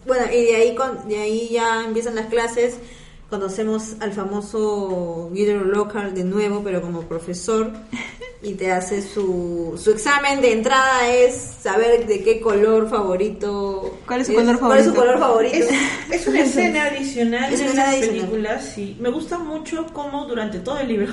S3: bueno, y de ahí con, de ahí ya empiezan las clases. Conocemos al famoso Guido Lockhart de nuevo, pero como profesor, y te hace su, su examen de entrada es saber de qué color favorito.
S1: ¿Cuál es su color
S3: ¿Cuál es su
S1: favorito?
S3: color favorito?
S2: Es, es una escena adicional
S3: Es una
S2: de
S3: escena
S2: las
S3: adicional.
S2: películas, sí. Me gusta mucho cómo durante todo el libro,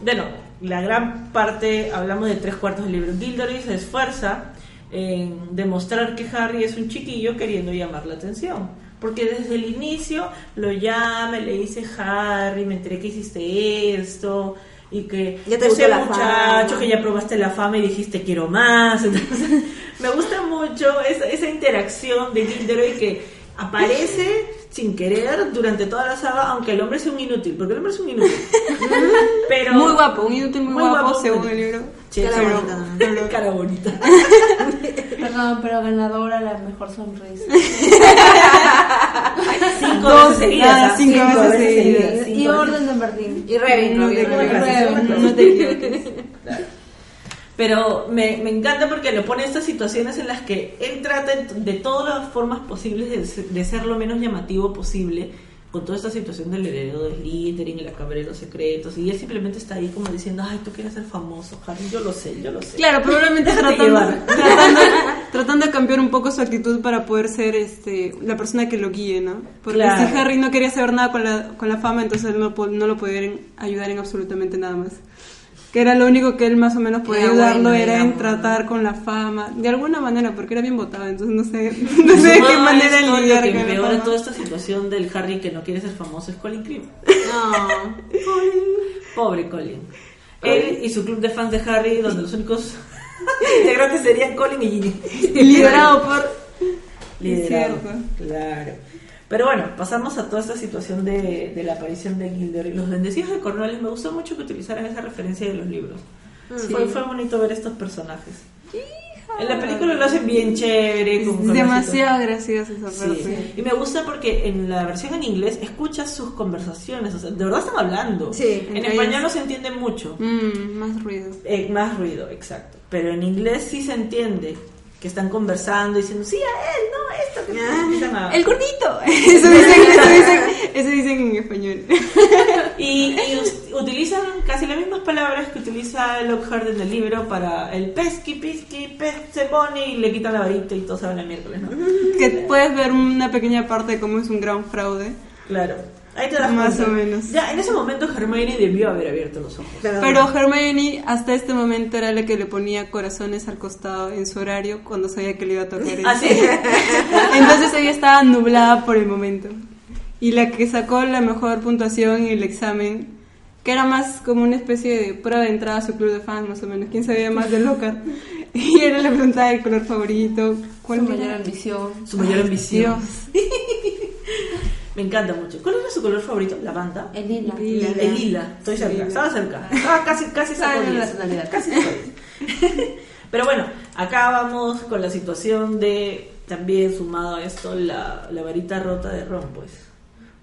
S2: bueno, la gran parte, hablamos de tres cuartos del libro, Gilderoy se esfuerza en demostrar que Harry es un chiquillo queriendo llamar la atención. Porque desde el inicio lo llama, le dice Harry, me enteré que hiciste esto, y que
S3: Ya te
S2: ese muchacho
S3: fama.
S2: que ya probaste la fama y dijiste quiero más. Entonces, me gusta mucho esa, esa interacción de Gilderoy que aparece sin querer durante toda la saga, aunque el hombre sea un inútil, porque el hombre es un inútil. Pero
S1: Muy guapo, un inútil muy,
S2: Muy
S1: guapo,
S2: guapo,
S1: según el libro.
S2: Sí,
S3: Cara
S2: pero-
S3: bonita también.
S2: cara bonita.
S4: Perdón, pero ganadora la mejor sonrisa.
S2: Cinco
S1: Dos,
S2: veces seguidas.
S1: ah, cinco veces seguidas.
S4: y
S2: Cinco veces.
S4: orden de Martín.
S3: Y Ravenclaw.
S1: No
S3: y
S1: equivoques, no te equivoques.
S2: Pero me, me encanta porque lo pone en estas situaciones en las que él trata de todas las formas posibles de, ser- de ser lo menos llamativo posible con toda esta situación del heredero de Slytherin y la cámara de los secretos y él simplemente está ahí como diciendo ay tú quieres ser famoso Harry yo lo sé yo lo sé
S1: Claro, probablemente tratando, tratando, tratando de cambiar un poco su actitud para poder ser este la persona que lo guíe, ¿no? Porque
S2: Claro.
S1: si Harry no quería saber nada con la, con la fama, entonces no, po- no lo podían ayudar en absolutamente nada más. Que era lo único que él más o menos podía ayudarlo,
S3: bueno,
S1: era en tratar con la fama, de alguna manera, porque era bien votado, entonces no sé, no sé de qué manera
S2: esto,
S1: lidiar
S2: Lo que
S1: con
S2: empeora toda esta situación del Harry que no quiere ser famoso es Colin Cream.
S3: No.
S2: Pobre Colin. Él y su club de fans de Harry, donde los únicos integrantes serían Colin y Ginny.
S1: Liderado por...
S2: Liderado. Claro. Pero bueno, pasamos a toda esta situación de, de la aparición de Gilderoy. Los bendecidos de Cornwallis me gustó mucho que utilizaran esa referencia de los libros. Fue, fue bonito ver estos personajes. En la película lo hacen bien chévere. con-
S1: Es
S2: con
S1: demasiado graciosa esa
S2: Sí.
S1: parte.
S2: Y me gusta porque en la versión en inglés escuchas sus conversaciones, o sea, de verdad están hablando.
S3: Sí,
S2: en
S1: entre
S2: español no se entiende mucho,
S1: Mm, más ruido.
S2: Eh, más ruido, exacto. Pero en inglés sí se entiende que están conversando diciendo, sí, a él, no, esto, que
S3: Ah,
S1: El gordito. Eso dicen, eso dicen, eso dicen en español.
S2: Y, y utilizan casi las mismas palabras que utiliza Lockhart en el libro para el pesky, pisky, pez, se pone y le quitan la varita y todo se va a la miércoles, ¿no?
S1: Que puedes ver una pequeña parte de cómo es un gran fraude.
S2: Claro. Ahí te das
S1: Más
S2: cuenta.
S1: o menos.
S2: Ya, en ese momento Hermione debió haber abierto los ojos.
S1: Pero Hermione hasta este momento era la que le ponía corazones al costado en su horario cuando sabía que le iba a tocar eso.
S2: Así.
S1: Entonces ella estaba nublada por el momento. Y la que sacó la mejor puntuación en el examen, que era más como una especie de prueba de entrada a su club de fans, más o menos. ¿Quién sabía más de Lockhart? Y él le preguntaba el color favorito. ¿Cuál
S4: Su
S1: era?
S4: mayor ambición.
S2: Su mayor ambición. Me encanta mucho. ¿Cuál era su color favorito? ¿Lavanda?
S4: El lila.
S1: Lila.
S2: El lila. Estoy cerca.
S1: Lila.
S2: Estaba cerca. Estaba casi, casi
S4: la
S2: 10.
S4: tonalidad.
S2: Casi saco 10. Pero bueno, acá vamos con la situación de también sumado a esto la, la varita rota de Ron, pues.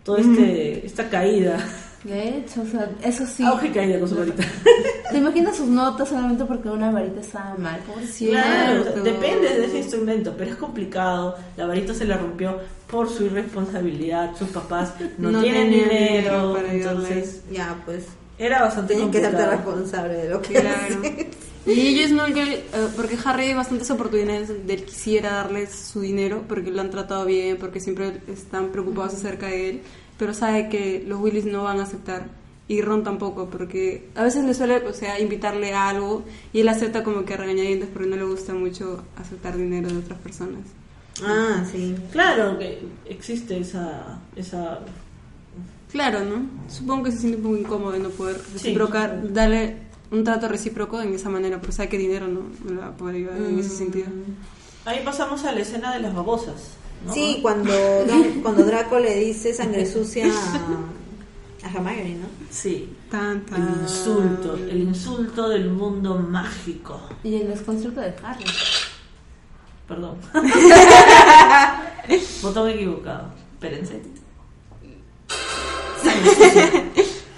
S2: Toda este, esta caída.
S4: De hecho, o sea, eso sí.
S2: Auge y caída con su varita.
S4: ¿Te imaginas sus notas solamente porque una varita estaba mal? Pobrecito.
S2: Claro, depende de ese instrumento, pero es complicado. La varita se la rompió por su irresponsabilidad. Sus papás no,
S1: No
S2: tienen dinero,
S1: dinero para
S2: entonces
S3: Ya, pues.
S2: era bastante
S3: Tienen que
S2: complicado.
S3: hacerte responsable de lo que
S1: Claro.
S3: haces.
S1: Y ellos nunca, eh, porque Harry hay bastantes oportunidades de él quisiera darles su dinero, porque lo han tratado bien, porque siempre están preocupados acerca de él, pero sabe que los Willis no van a aceptar. Y Ron tampoco, porque a veces le suele, o sea, invitarle a algo y él acepta como que a regañadientes porque no le gusta mucho aceptar dinero de otras personas.
S3: Ah, sí.
S2: Claro que existe esa, esa
S1: Claro, ¿no? Supongo que se siente un poco incómodo de no poder
S2: Sí,
S1: reciprocar, darle un trato recíproco en esa manera, pero sabe que dinero no, no le va a poder ayudar en ese sentido.
S2: Ahí pasamos a la escena de las babosas. ¿No?
S3: Sí, cuando, cuando Draco le dice sangre sucia a, a Hermione, ¿no?
S2: Sí.
S1: Tan, tan.
S2: El insulto, el insulto del mundo mágico.
S4: Y el desconstructo de Harry.
S2: Perdón. Botón equivocado. Espérense. Sangre sucia.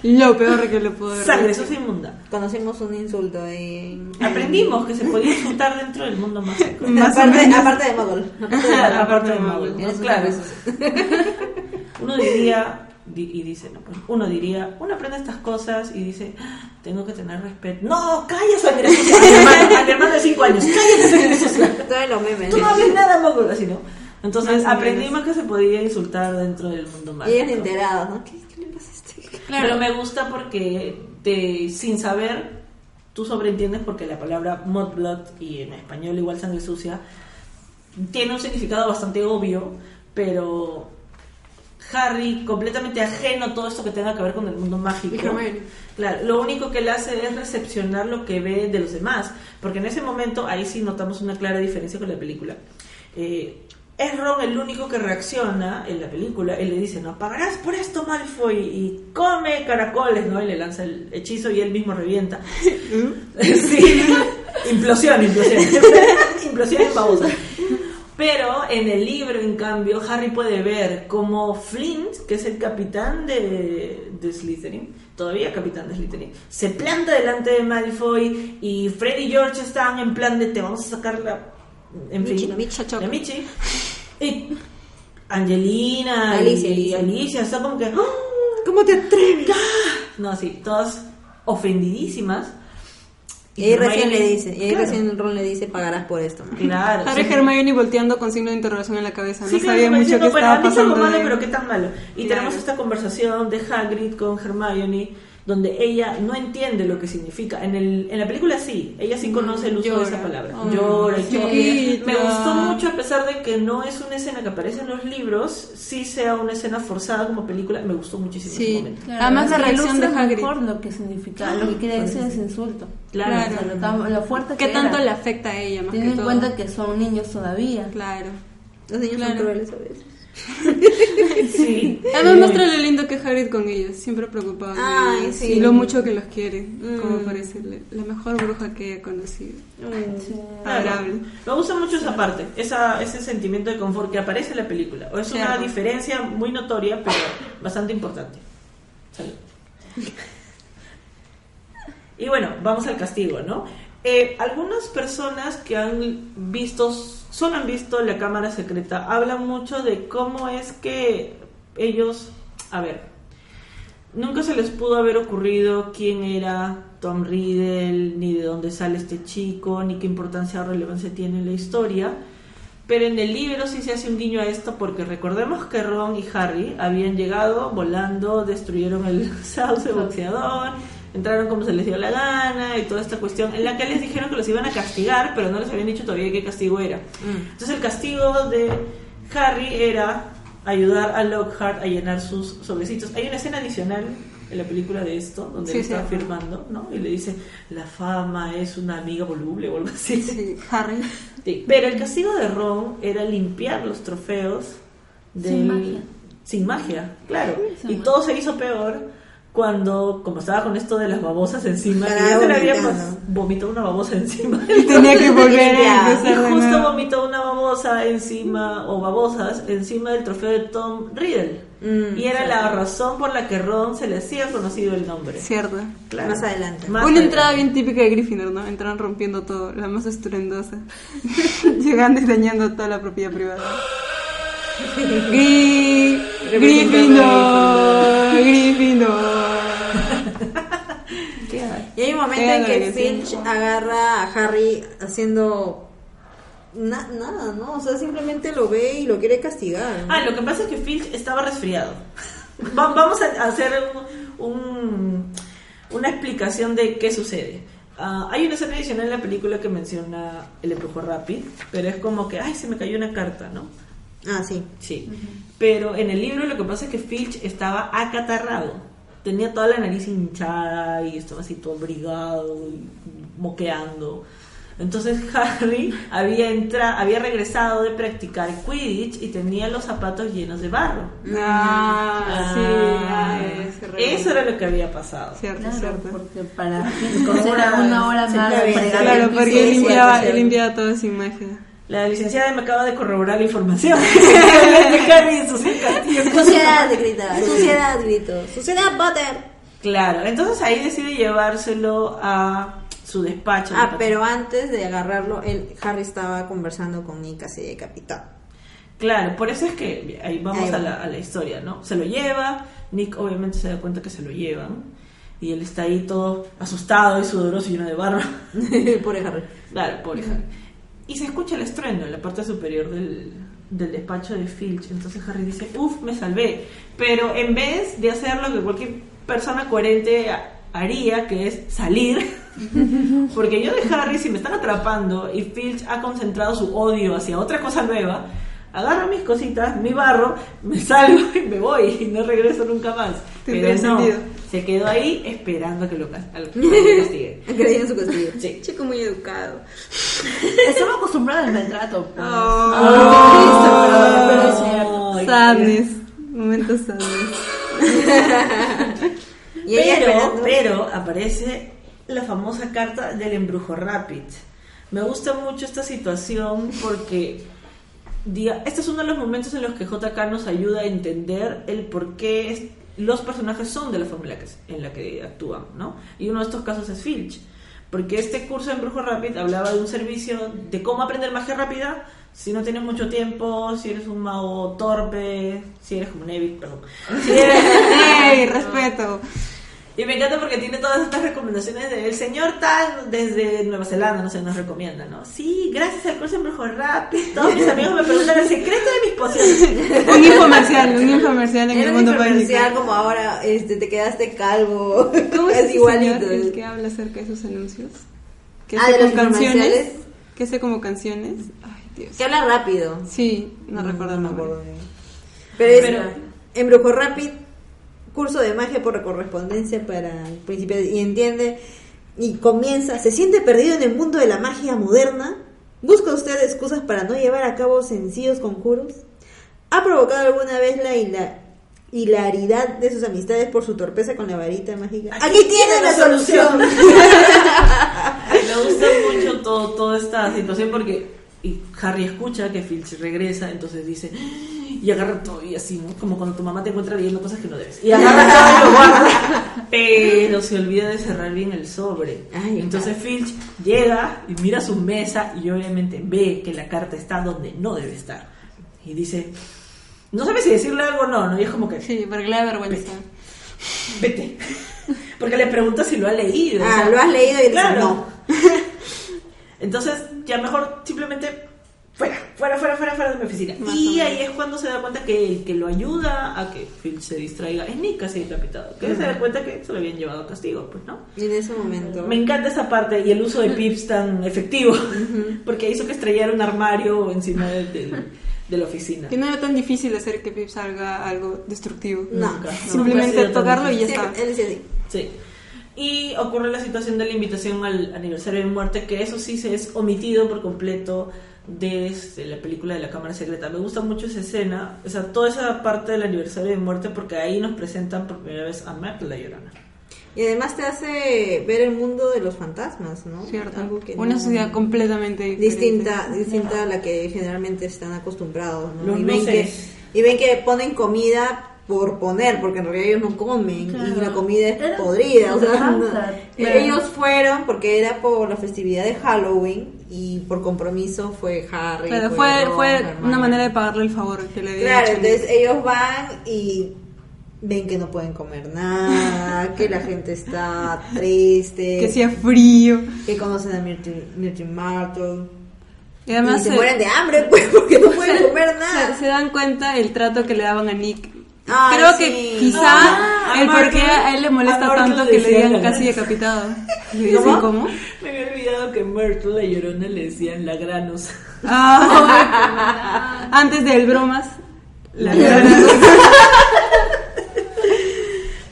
S1: Lo peor que le puedo haber
S2: Sangre
S1: dicho.
S2: sucia inmunda.
S3: Conocimos un insulto ahí.
S2: Aprendimos que se podía insultar dentro del mundo.
S1: Más o
S3: aparte,
S1: menos.
S3: aparte de Muggle. Aparte de.
S2: Aparte de
S1: Muggle.
S2: Claro. Uno diría, di- y dice, no, pues, uno diría, uno aprende estas cosas y dice, "Ah, tengo que tener respeto. No, sucia. A mi hermano, de 5 años, cállate.
S3: Todos los memes.
S2: Tú no hables nada, Muggle, así no. Entonces
S1: Más
S2: aprendimos que se podía insultar dentro del mundo
S3: Y
S2: mágico.
S3: ellos enterados, ¿no? ¿Qué,
S2: Pero me gusta porque te, sin saber, tú sobreentiendes porque la palabra mudblood, y en español igual sangre sucia, tiene un significado bastante obvio, pero Harry, completamente ajeno a todo esto que tenga que ver con el mundo mágico. Claro, lo único que él hace es recepcionar lo que ve de los demás, porque en ese momento ahí sí notamos una clara diferencia con la película. Eh, es Ron el único que reacciona en la película. Él le dice, no, pagarás por esto, Malfoy, y come caracoles, ¿no? Y le lanza el hechizo y él mismo revienta. sí, implosión, implosión. implosión en babosa. Pero en el libro, en cambio, Harry puede ver como Flint, que es el capitán de, de Slytherin, todavía capitán de Slytherin, se planta delante de Malfoy y Fred y George están en plan de te vamos a sacar la... En
S3: Michi,
S2: fin, la
S3: choca.
S2: Michi. Y Angelina
S3: Alicia,
S2: y
S3: Alicia.
S2: Alicia, está como que... ¡ah!
S3: ¿Cómo te atreves?
S2: No, sí, todas ofendidísimas.
S3: Y ahí recién le dice, y ahí
S2: Claro.
S3: recién Ron le dice, pagarás por esto. ¿no?
S2: Claro.
S1: Harry
S2: sí.
S1: Hermione volteando con signo de interrogación en la cabeza.
S2: Sí,
S1: no
S2: claro,
S1: sabía
S2: como
S1: mucho qué estaba
S2: a mí es algo
S1: pasando.
S2: malo,
S1: de-
S2: pero qué tan malo. Y
S1: Claro.
S2: tenemos esta conversación de Hagrid con Hermione donde ella no entiende lo que significa. En, el, en la película sí, ella sí conoce el uso de esa
S1: Llora.
S2: palabra.
S1: Oh,
S2: Llora
S1: chiquita.
S2: Me gustó mucho a pesar de que no es una escena que aparece en los libros, sí sea una escena forzada como película, me gustó muchísimo ese
S1: Sí.
S2: momento.
S1: Además,
S4: es
S1: la reacción de Hagrid.
S4: mejor lo que significa, lo que quiere decir ese insulto.
S2: Claro.
S4: O sea, lo, tan- lo fuerte que
S1: ¿Qué tanto
S4: era.
S1: le afecta a ella más
S4: Ten en
S1: todo?
S4: cuenta que son niños todavía.
S1: Claro.
S3: Los niños
S1: Claro.
S3: son crueles a veces.
S2: Sí.
S1: Además muestra lo lindo que es Hagrid con ellos, siempre preocupado. de
S3: Ay,
S1: ellos,
S3: sí.
S1: Y lo mucho que los quiere,
S3: Mm.
S1: como parece la, la mejor bruja que he conocido.
S4: Sí.
S1: Adorable.
S2: Me gusta mucho esa parte, esa, ese sentimiento de confort que aparece en la película. O es una diferencia muy notoria, pero bastante importante. Salud. Y bueno, vamos al castigo, ¿no? Eh, algunas personas que han visto, solo han visto la cámara secreta, hablan mucho de cómo es que ellos, a ver, nunca se les pudo haber ocurrido quién era Tom Riddle, ni de dónde sale este chico, ni qué importancia o relevancia tiene en la historia. Pero en el libro sí se hace un guiño a esto porque recordemos que Ron y Harry habían llegado volando, destruyeron el sauce boxeador, entraron como se les dio la gana y toda esta cuestión en la que les dijeron que los iban a castigar, pero no les habían dicho todavía qué castigo era. Entonces el castigo de Harry era ayudar a Lockhart a llenar sus sobrecitos. Hay una escena adicional en la película de esto, donde
S1: Sí,
S2: él está
S1: sí.
S2: firmando, ¿no? Y le dice, la fama es una amiga voluble o algo así.
S1: Sí, Harry.
S2: Sí, Pero el castigo de Ron era limpiar los trofeos del-
S4: Sin magia.
S2: Sin magia, claro. Y todo se hizo peor cuando, como estaba con esto de las babosas encima, y ya se le había vomitado una babosa encima.
S1: Y tenía que volver a.
S2: Y justo vomitó una babosa encima, o babosas, encima del trofeo de Tom Riddle.
S3: Mm,
S2: y era la razón por la que Ron se le hacía conocido el nombre.
S1: Cierto.
S2: Claro.
S3: Más adelante.
S2: Más
S1: Una
S2: adelante.
S1: entrada bien típica de Gryffindor, ¿no? Entran rompiendo todo, la más estruendosa. Llegando y dañando toda la propiedad privada. Gry- Gryffindor, Gryffindor.
S3: Y hay un momento en que. Filch agarra a Harry haciendo na- nada, ¿no? O sea, simplemente lo ve y lo quiere castigar. ¿no?
S2: Ah, lo que pasa es que Filch estaba resfriado. Va- Vamos a hacer un- un- una explicación de qué sucede. Ah, hay una escena adicional en la película que menciona el embrujo Rapid, pero es como que, ay, se me cayó una carta, ¿no?
S3: Ah, sí.
S2: Sí. Pero en el libro lo que pasa es que Filch estaba acatarrado. Tenía toda la nariz hinchada y estaba así todo abrigado y moqueando. Entonces Harry había entra había regresado de practicar Quidditch y tenía los zapatos llenos de barro.
S1: Ah, sí,
S2: Ah,
S1: ah, ese re-
S2: eso era lo que había pasado.
S1: Cierto,
S4: Claro,
S1: cierto.
S4: porque para era una hora
S3: Sí,
S4: más de
S3: bien,
S4: fregar
S1: Claro, porque
S3: sí,
S1: él limpiaba, él limpiaba toda sin magia.
S2: La licenciada me acaba de corroborar la información.
S3: Suciedad, grita. Suciedad, grito. Suciedad, Potter.
S2: Claro, entonces ahí decide llevárselo a su despacho.
S3: Ah, pero antes de agarrarlo, Harry estaba conversando con Nick así de capitán.
S2: Claro, por eso es que ahí vamos
S3: Ahí va.
S2: a, la, a la historia, ¿no? Se lo lleva, Nick obviamente se da cuenta que se lo llevan, y él está ahí todo asustado y sudoroso y lleno de barba.
S3: Pobre Harry.
S2: Claro, pobre Harry. Y se escucha el estruendo en la parte superior del, del despacho de Filch. Entonces Harry dice, uff, me salvé. Pero en vez de hacer lo que cualquier persona coherente ha- haría, que es salir, porque yo de Harry, si me están atrapando y Filch ha concentrado su odio hacia otra cosa nueva, agarro mis cositas, mi barro, me salgo y me voy y no regreso nunca más. Pero no,
S1: sentido.
S2: se quedó ahí esperando a que lo, que lo
S3: en su castigo.
S2: Sí.
S1: Chico muy educado.
S4: Estaba acostumbrado al maltrato. pues.
S1: Oh.
S4: pero es cierto.
S2: Ay,
S1: Sadness. Momentos sadness.
S3: Y
S2: pero, pero aparece la famosa carta del embrujo Rapid. Me gusta mucho esta situación porque diga, este es uno de los momentos en los que JK nos ayuda a entender el por qué es- los personajes son de la forma en la que, en la que actúan, ¿no? Y uno de estos casos es Filch, porque este curso de embrujo Rapid hablaba de un servicio de cómo aprender magia rápida si no tienes mucho tiempo, si eres un mago torpe, si eres como Neville, perdón. Si eres,
S1: ¡Ey! Respeto.
S2: Y me encanta porque tiene todas estas recomendaciones del señor tal desde Nueva Zelanda, no sé, nos recomienda, ¿no? Sí, gracias al curso Embrujo Rápido, todos mis amigos me preguntan el secreto de mis pociones.
S1: un infomercial, un infomercial en
S3: Era
S1: el
S3: un
S1: mundo
S3: infomercial
S1: mágico.
S3: como ahora este, te quedaste calvo.
S1: ¿Cómo es
S3: es
S1: ese
S3: igualito.
S1: el que habla acerca de sus anuncios? Que
S3: Ah,
S1: hace
S3: de los
S1: canciones. Que hace como canciones. Ay, Dios.
S3: Que habla rápido.
S1: Sí, no, recuerdo el nombre.
S3: bien. Pero es
S2: Pero-
S3: Embrujo Rapid, curso de magia por correspondencia para principiantes. Y entiende y comienza. ¿Se siente perdido en el mundo de la magia moderna? ¿Busca usted excusas para no llevar a cabo sencillos conjuros? ¿Ha provocado alguna vez la hila- hilaridad de sus amistades por su torpeza con la varita mágica? Aquí, tiene la solución.
S2: Me gusta mucho todo, toda esta situación porque y Harry escucha que Filch regresa, entonces dice, y agarra todo y así, ¿no? Como cuando tu mamá te encuentra leyendo cosas que no debes. Y agarra todo y lo guarda, pero se olvida de cerrar bien el sobre.
S3: Ay,
S2: entonces Filch llega y mira su mesa y obviamente ve que la carta está donde no debe estar. Y dice, no sabe si decirle algo o no, ¿no? Y es como que,
S1: Sí, porque le da vergüenza.
S2: vete. Porque le pregunta si lo ha leído. o
S3: Ah,
S2: sea,
S3: ¿lo has leído? Y
S2: claro.
S3: no.
S2: Entonces, ya mejor simplemente fuera, fuera, fuera, fuera, fuera de mi oficina.
S1: Más
S2: y ahí es cuando se da cuenta que el que lo ayuda a que Phil se distraiga es Nick, casi decapitado. Que se da cuenta que se lo habían llevado a castigo, pues, ¿no?
S3: Y en ese momento.
S2: Me encanta esa parte y el uso de pips tan efectivo, porque hizo que estrellara un armario encima de, de- de la oficina.
S1: Que no era tan difícil hacer que Pip salga algo destructivo.
S3: No.
S2: Nunca.
S1: Simplemente
S2: tan
S1: tocarlo y ya
S3: Sí,
S1: está.
S3: él decía así.
S2: Sí. Y ocurre la situación de la invitación al aniversario de muerte, que eso sí se es omitido por completo de este, la película de la Cámara Secreta. Me gusta mucho esa escena, o sea, toda esa parte del aniversario de muerte, porque ahí nos presentan por primera vez a Matt la Llorona.
S3: Y además te hace ver el mundo de los fantasmas, ¿no?
S1: Cierto.
S3: Algo que
S1: Una
S3: no-
S1: sociedad completamente diferente.
S3: distinta, distinta a la que generalmente están acostumbrados, ¿no?
S2: Los
S3: y, ven que, y ven que ponen comida por poner, porque en realidad ellos no comen y
S4: Claro.
S3: la comida es
S4: Era
S3: podrida. O sea, no-
S4: claro.
S3: ellos fueron porque era por la festividad de Halloween y por compromiso fue Harry.
S1: Claro, fue,
S3: Ron,
S1: fue una manera de pagarle el favor que le
S3: Claro, entonces ellos van y ven que no pueden comer nada, que la gente está triste,
S1: Que hacía frío.
S3: que conocen a Myrtle, Myrtle Martle.
S1: Y además
S3: y se
S1: se-
S3: mueren de hambre, pues, porque no pueden comer
S1: se,
S3: nada.
S1: se dan cuenta el trato que le daban a Nick.
S3: Ay,
S1: Creo
S3: sí.
S1: que quizá
S2: Ah,
S1: el
S2: a
S1: por qué
S2: Martin-
S1: a él le molesta tanto
S2: le
S1: que le digan casi
S2: gran-
S1: decapitado. Le dicen
S3: ¿Cómo?
S1: cómo.
S2: Me había olvidado que Myrtle la Llorona le decían la granos.
S1: Ah, antes del bromas. La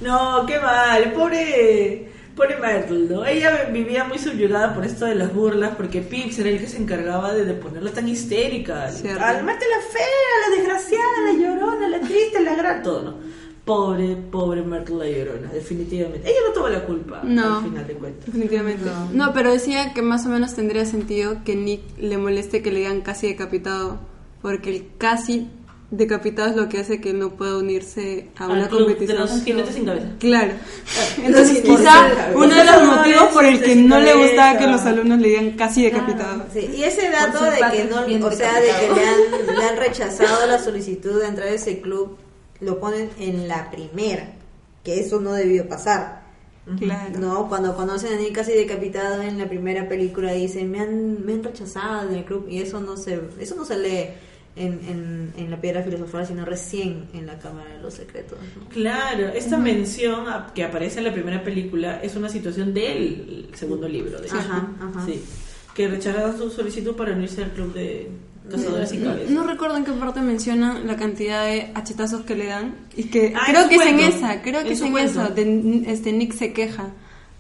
S2: No, qué mal, pobre, pobre Myrtle, ¿no? Ella vivía muy subyugada por esto de las burlas, porque Pips era el que se encargaba de, de ponerla tan histérica.
S1: Cierto.
S2: Al la fea, la desgraciada, la llorona, la triste, la gran, todo, ¿no? Pobre, pobre Myrtle la llorona, definitivamente. Ella no tuvo la culpa,
S1: No.
S2: al final de cuentas.
S1: Definitivamente. No. pero decía que más o menos tendría sentido que Nick le moleste que le digan casi decapitado, porque el casi decapitado es lo que hace que no pueda unirse a
S2: Al
S1: una
S2: club
S1: competición.
S2: de los jinetes sin cabeza.
S1: Claro. Entonces, quizá uno de los motivos por el que no le gustaba que los alumnos le digan casi decapitado.
S3: Sí, y ese dato de que no, o sea, de que le han, le han rechazado la solicitud de entrar a ese club, lo ponen en la primera, que eso no debió pasar.
S1: Claro.
S3: No, cuando conocen a Nick casi decapitado en la primera película dicen me han, me han rechazado del club y eso no se, eso no se lee en, en, en la piedra filosofal sino recién en la cámara de los secretos. ¿no?
S2: Claro, esta mención a- que aparece en la primera película es una situación del segundo libro, de hecho.
S3: Ajá, ajá.
S2: Sí, que rechazaron su solicitud para unirse al club de cazadores sin cabeza.
S1: No recuerdo en qué parte mencionan la cantidad de achetazos que le dan y que
S2: Ah,
S1: creo que es en esa, creo que es en
S2: cuento.
S1: eso. De, este Nick se queja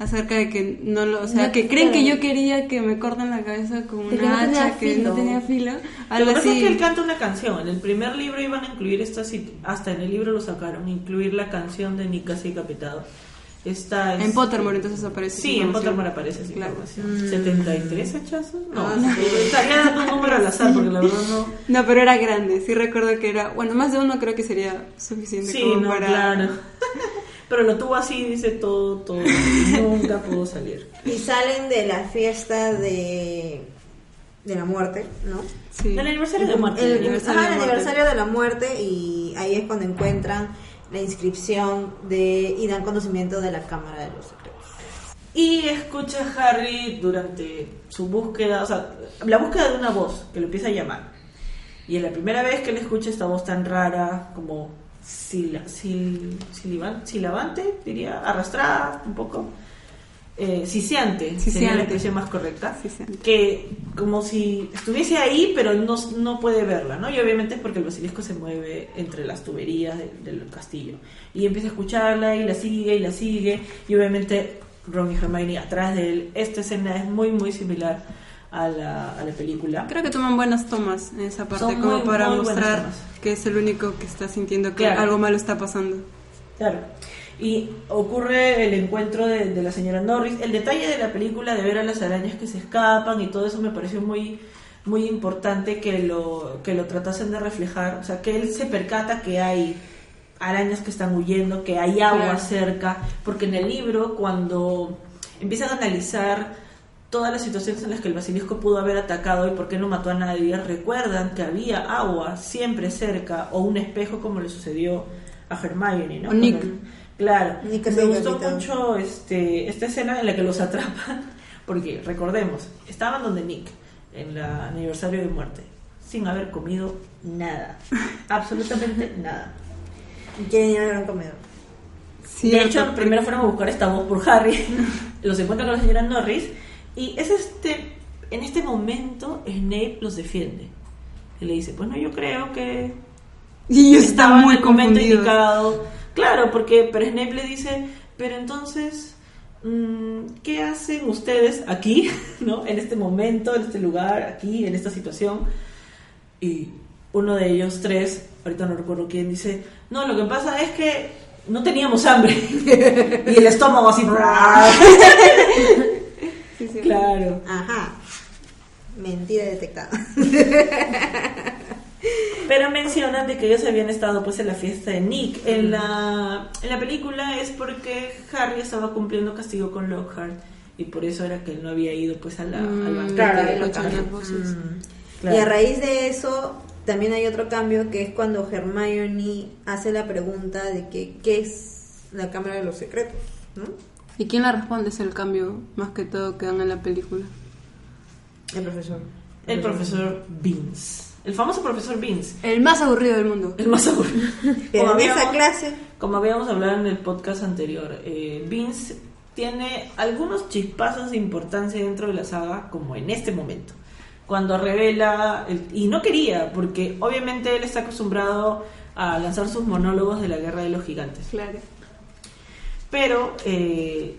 S1: acerca de que no lo, o sea,
S4: No,
S1: que creen que yo quería que me corten la cabeza con
S4: que
S1: una
S4: no
S1: hacha que no tenía filo,
S2: Lo
S1: algo
S2: que pasa es que él canta una canción. En el primer libro iban a incluir esta, hasta en el libro lo sacaron, incluir la canción de Nick casi decapitado. Esta es-
S1: En Pottermore entonces aparece.
S2: Sí, en. Pottermore aparece esa
S1: Claro.
S2: información. ¿73 hachazos? No,
S3: Ah,
S2: no, estaría dando un número al azar porque la verdad no.
S1: No, pero era grande, sí recuerdo que era, bueno, más de uno creo que sería suficiente
S2: Sí,
S1: como
S2: no,
S1: para...
S2: claro. Pero lo tuvo así, dice todo, todo. Nunca pudo salir.
S3: Y salen de la fiesta de, de la muerte, ¿no?
S1: Sí.
S2: El aniversario de muerte.
S3: El,
S1: aniversario
S3: ajá,
S1: de
S3: el
S1: muerte.
S3: aniversario de la muerte y ahí es cuando encuentran la inscripción de y dan conocimiento de la Cámara de los Secretos.
S2: Y escucha a Harry durante su búsqueda, o sea, la búsqueda de una voz que lo empieza a llamar. Y es la primera vez que él escucha esta voz tan rara, como sila, sil, silivan- silabante, diría, arrastrada un poco. Eh, siseante, sería la expresión más correcta. Que como si estuviese ahí, pero no, no puede verla, ¿no? Y obviamente es porque el basilisco se mueve entre las tuberías de- del castillo. Y empieza a escucharla y la sigue y la sigue. Y obviamente Ron y Hermione atrás de él. Esta escena es muy, muy similar a la, a la película.
S1: Creo que toman buenas tomas en esa parte,
S2: Son
S1: como
S2: muy,
S1: para
S2: muy
S1: mostrar que es el único que está sintiendo que
S2: Claro.
S1: algo malo está pasando.
S2: Claro. Y ocurre el encuentro de, de la señora Norris. El detalle de la película de ver a las arañas que se escapan y todo eso me pareció muy muy importante que lo que lo tratasen de reflejar, o sea, que él se percata que hay arañas que están huyendo, que hay agua
S1: Claro.
S2: cerca, porque en el libro cuando empiezan a analizar todas las situaciones en las que el basilisco pudo haber atacado y por qué no mató a nadie, recuerdan que había agua siempre cerca o un espejo como le sucedió a Hermione, ¿no?
S1: O Nick.
S2: Claro,
S3: Nick
S2: me gustó
S3: capitán.
S2: mucho este, esta escena en la que los atrapan, porque recordemos, estaban donde Nick, en el aniversario de muerte, sin haber comido nada, absolutamente nada.
S3: Y quieren ir al gran comedor.
S1: Sí,
S2: de hecho, primero fueron a buscar esta voz por Harry, los encuentran con la señora Norris, y es este, en este momento Snape los defiende. Y le dice, bueno, yo creo que
S1: Y ellos
S2: estaba
S1: están
S2: en
S1: muy
S2: el momento indicado. Claro, porque pero Snape le dice, pero entonces, mm, ¿qué hacen ustedes aquí, no? En este momento, en este lugar, aquí, en esta situación. Y uno de ellos tres, ahorita no recuerdo quién, dice, no, lo que pasa es que no teníamos hambre. y el estómago así.
S1: Sí, sí.
S2: claro.
S3: Ajá. Mentira detectada.
S2: Pero mencionan de que ellos habían estado pues en la fiesta de Nick. En la, en la película es porque Harry estaba cumpliendo castigo con Lockhart y por eso era que él no había ido pues a la,
S1: Mm,
S2: al banquete
S3: claro,
S2: de
S3: ahí
S2: la
S3: lo
S2: calle.
S1: las voces.
S2: Claro.
S3: Y a raíz de eso, también hay otro cambio que es cuando Hermione hace la pregunta de que, qué es la Cámara de los Secretos, ¿no?
S1: ¿Y quién la responde? Es el cambio más que todo que dan en la película.
S3: El profesor.
S2: El profesor Beans. El famoso profesor Beans.
S1: El más aburrido del mundo.
S2: El más aburrido.
S3: Pero
S2: Como
S3: en esa
S2: habíamos-
S3: clase,
S2: Como habíamos hablado en el podcast anterior, eh, Vince tiene algunos chispazos de importancia dentro de la saga, como en este momento. Cuando revela, el- y no quería, porque obviamente él está acostumbrado a lanzar sus monólogos de la guerra de los gigantes.
S1: Claro.
S2: Pero, eh,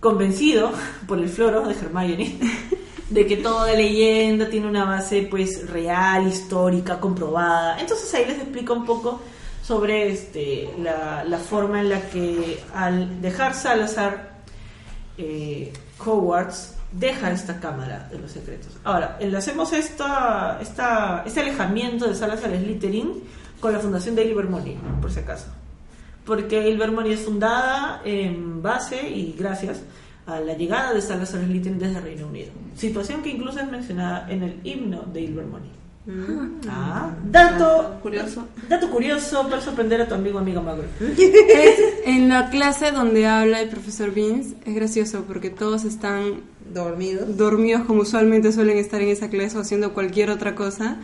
S2: convencido por el floro de Hermione, de que toda leyenda tiene una base pues real, histórica, comprobada. Entonces ahí les explico un poco sobre este, la, la forma en la que al dejar Salazar eh, Hogwarts deja esta cámara de los secretos. Ahora, enlacemos esta, esta, este alejamiento de Salazar Slytherin con la fundación de Ilvermorny, por si acaso. Porque Ilvermorny es fundada en base y gracias a la llegada de Salazar Slytherin desde Reino Unido. Situación que incluso es mencionada en el himno de Ilvermorny. Ah, dato
S1: Curioso.
S2: Dato curioso para sorprender a tu amigo amiga Magro.
S1: Es en la clase donde habla el profesor Beans, es gracioso porque todos están
S3: dormidos.
S1: dormidos como usualmente suelen estar en esa clase o haciendo cualquier otra cosa.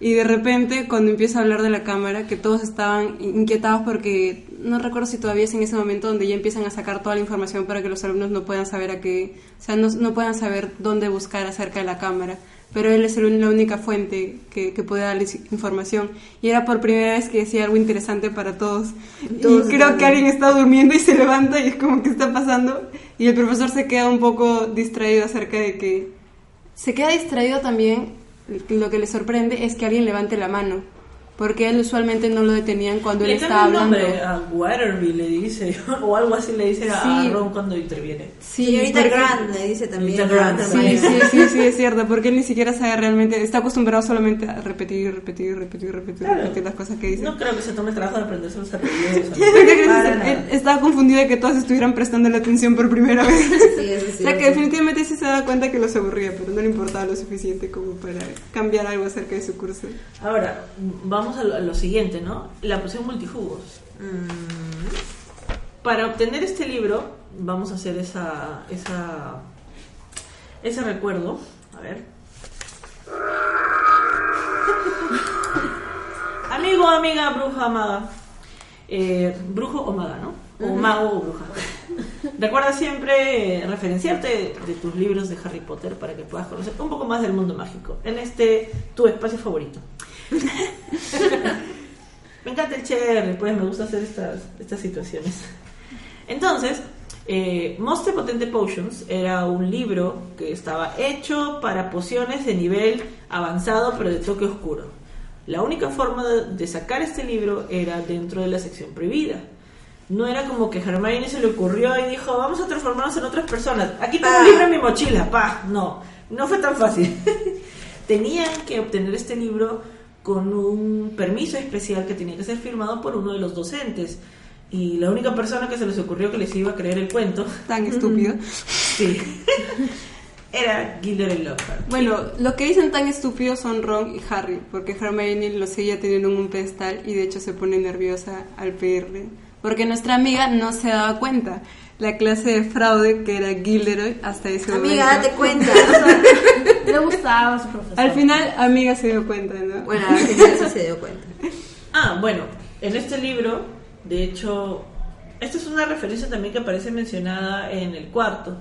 S1: Y de repente, cuando empieza a hablar de la cámara, que todos estaban inquietados porque no recuerdo si todavía es en ese momento donde ya empiezan a sacar toda la información para que los alumnos no puedan saber a qué, o sea, no, no puedan saber dónde buscar acerca de la cámara. Pero él es el- la única fuente que, que puede darles información. Y era por primera vez que decía algo interesante para todos.
S3: Todos
S1: y creo que alguien está durmiendo y se levanta y es como que está pasando. Y el profesor se queda un poco distraído acerca de que se queda distraído también. Lo que le sorprende es que alguien levante la mano, porque él usualmente no lo detenían cuando él
S2: Le
S1: estaba hablando.
S2: nombre a Waterby, le dice, o algo así le dice a. Ron cuando interviene.
S1: Sí,
S3: Señorita
S1: porque-
S3: Grant le dice también.
S1: Sí, sí, sí, sí, es cierto, porque él ni siquiera sabe realmente, está acostumbrado solamente a repetir, repetir, repetir, repetir,
S2: Claro.
S1: repetir las cosas que dice.
S2: No creo que se tome el trabajo de aprenderse los apellidos.
S1: Estaba confundido de que todos estuvieran prestando la atención por primera vez.
S3: Sí, eso es
S1: O sea que definitivamente sí se da cuenta que los aburría, pero no le importaba lo suficiente como para cambiar algo acerca de su curso.
S2: Ahora, vamos a lo, a lo siguiente, ¿no? La poción multijugos.
S3: Mm,
S2: Para obtener este libro, vamos a hacer esa, esa, ese recuerdo. A ver. Amigo, amiga, bruja, maga. Eh, brujo o maga, ¿no? O mago o bruja. Recuerda siempre eh, referenciarte de tus libros de Harry Potter para que puedas conocer un poco más del mundo mágico. En este, tu espacio favorito. Me encanta el cherry, pues me gusta hacer estas, estas situaciones. Entonces, eh, Monster Potente Potions era un libro que estaba hecho para pociones de nivel avanzado pero de toque oscuro. La única forma de, de sacar este libro era dentro de la sección prohibida. No era como que Hermione se le ocurrió y dijo, vamos a transformarnos en otras personas. Aquí tengo un libro en mi mochila, pa. No, no fue tan fácil. Tenían que obtener este libro con un permiso especial que tenía que ser firmado por uno de los docentes. Y la única persona que se les ocurrió que les iba a creer el cuento,
S1: Tan estúpido.
S2: sí, era Gilderoy Lockhart.
S1: Bueno, lo que dicen tan estúpidos son Ron y Harry, porque Hermione lo seguía teniendo en un pedestal y de hecho se pone nerviosa al pedirle. Porque nuestra amiga no se daba cuenta la clase de fraude que era Gilderoy hasta ese
S3: Amiga,
S1: momento.
S3: date cuenta.
S4: Le gustaba su profesor.
S1: Al final, amiga se dio cuenta, ¿no?
S3: bueno, al final sí se dio cuenta.
S2: Ah, bueno, en este libro, de hecho, esta es una referencia también que aparece mencionada en el cuarto,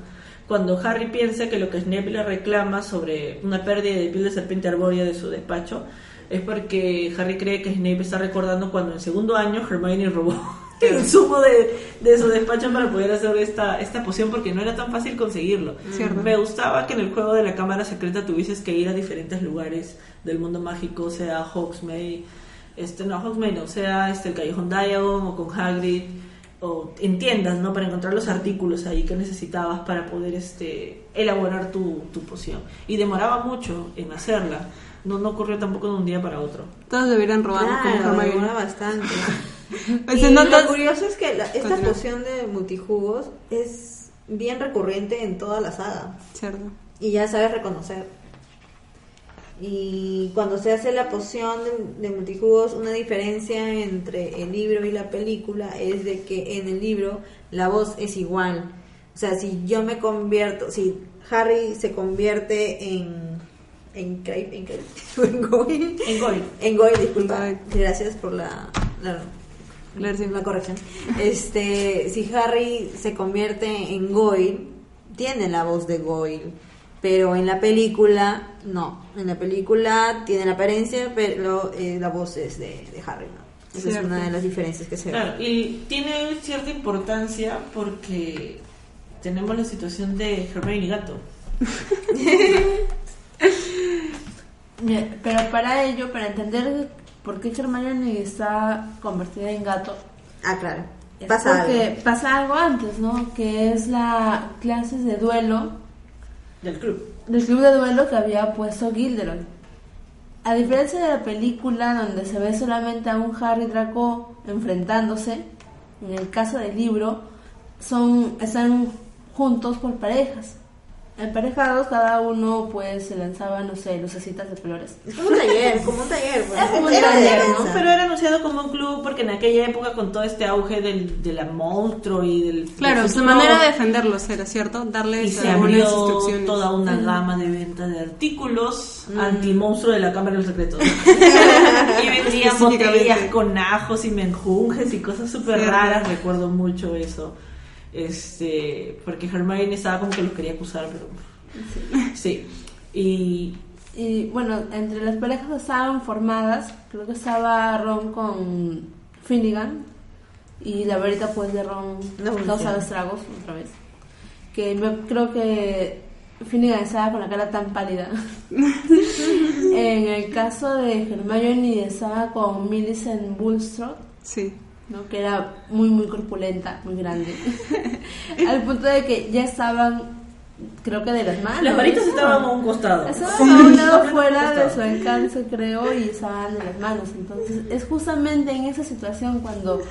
S2: cuando Harry piensa que lo que Snape le reclama sobre una pérdida de piel de serpiente arbórea de su despacho es porque Harry cree que Snape está recordando cuando en segundo año Hermione robó el insumo de, de su despacho para poder hacer esta, esta poción porque no era tan fácil conseguirlo.
S1: Cierto.
S2: Me gustaba que en el juego de la cámara secreta tuvieses que ir a diferentes lugares del mundo mágico, sea Hogsmeade, este no Hogsmeade, no, sea este el Callejón Diagon o con Hagrid o en tiendas, ¿no? Para encontrar los artículos ahí que necesitabas para poder este elaborar tu, tu poción. Y demoraba mucho en hacerla. No, no ocurrió tampoco de un día para otro.
S1: Todos deberían robar como
S3: Claro, demora bastante.
S1: O
S3: y lo curioso es que la- esta
S1: Continúa.
S3: poción de multijugos es bien recurrente en toda la saga.
S1: Cierto.
S3: y ya sabes reconocer. Y cuando se hace la poción de, de multijugos, una diferencia entre el libro y la película es de que en el libro la voz es igual. O sea, si yo me convierto, si Harry se convierte en en Crave, en en Goyle,
S2: En Goyle.
S3: en Goyle, disculpa, gracias por la, la
S1: Claro, sí.
S3: la corrección. Este, si Harry se convierte en Goyle, tiene la voz de Goyle, pero en la película no. En la película tiene la apariencia, pero eh, la voz es de, de Harry, ¿no? Esa es una de las diferencias que se ve.
S2: Claro, y tiene cierta importancia porque tenemos la situación de Hermione y Gato.
S4: Pero para ello, para entender por qué Hermione está convertida en gato,
S3: Ah, claro.
S4: es
S3: Pasa
S4: porque
S3: algo.
S4: pasa algo antes, ¿no? Que es la clases de duelo
S2: Del club.
S4: del club de duelo que había puesto Gilderoy. A diferencia de la película donde se ve solamente a un Harry Draco enfrentándose, en el caso del libro son están juntos por parejas. Emparejados, cada uno pues se lanzaba, no sé, lucecitas de colores.
S3: Es como un taller, como un taller. pues.
S4: Es como un
S3: Era de
S4: taller.
S2: No, pero era anunciado como un club porque en aquella época con todo este auge del, de la monstruo y del...
S1: Claro,
S2: del
S1: su manera de defenderlos era, ¿cierto?
S2: Y
S1: Darles
S2: se
S1: algunas
S2: abrió
S1: instrucciones.
S2: toda una gama de venta de artículos
S3: Mm.
S2: anti-monstruo de la Cámara del Secreto. y vendían botellas con ajos y menjunjes y cosas súper raras, recuerdo mucho eso. Este, porque Hermione estaba como que los quería acusar, pero... Sí. Y
S4: Y bueno, entre las parejas que estaban formadas, creo que estaba Ron con Finnegan y la verita pues de Ron
S3: No
S4: causa estragos otra vez. Que me, creo que Finnegan estaba con la cara tan pálida. en el caso de Hermione estaba con Millicent Bulstrode,
S1: Sí.
S4: ¿No? que era muy muy corpulenta, muy grande. Al punto de que ya estaban, creo que de las manos.
S2: las varitas
S4: ¿no?
S2: estaban a un costado.
S4: Estaban a un lado fuera de su alcance, creo, y estaban en las manos. Entonces, es justamente en esa situación cuando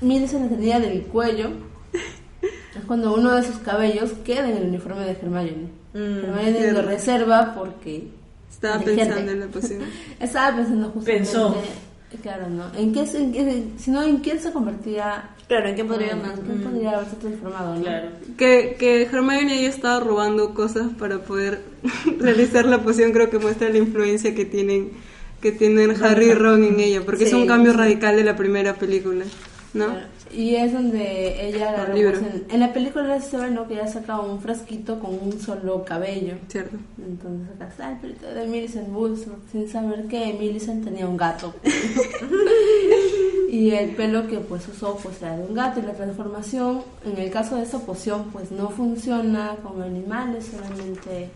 S4: Millicent le tenía del cuello, es cuando uno de sus cabellos queda en el uniforme de Hermione.
S3: Mm,
S4: Hermione
S1: cierto.
S4: lo reserva porque
S1: Estaba pensando en la poción.
S4: Estaba pensando justamente.
S2: Pensó.
S4: Claro, ¿no? ¿En qué, se- en qué- si no, ¿en quién se convertía?
S3: Claro, ¿en qué podría
S4: ¿En
S3: más?
S4: quién podría haberse transformado, no?
S2: Claro.
S1: Que, que Hermione haya estado robando cosas para poder realizar la poción, creo que muestra la influencia que tienen que tienen Harry y Ron en ella, porque es un cambio radical de la primera película, ¿no?
S4: Claro. Y es donde ella en, en la película se ve ¿no? que ella saca un frasquito con un solo cabello.
S1: Cierto.
S4: Entonces acá está el pelito de Millicent Bulstrode, sin saber que Millicent tenía un gato. y el pelo que pues usó pues era de un gato y la transformación, en el caso de esa poción, pues no funciona con animales, solamente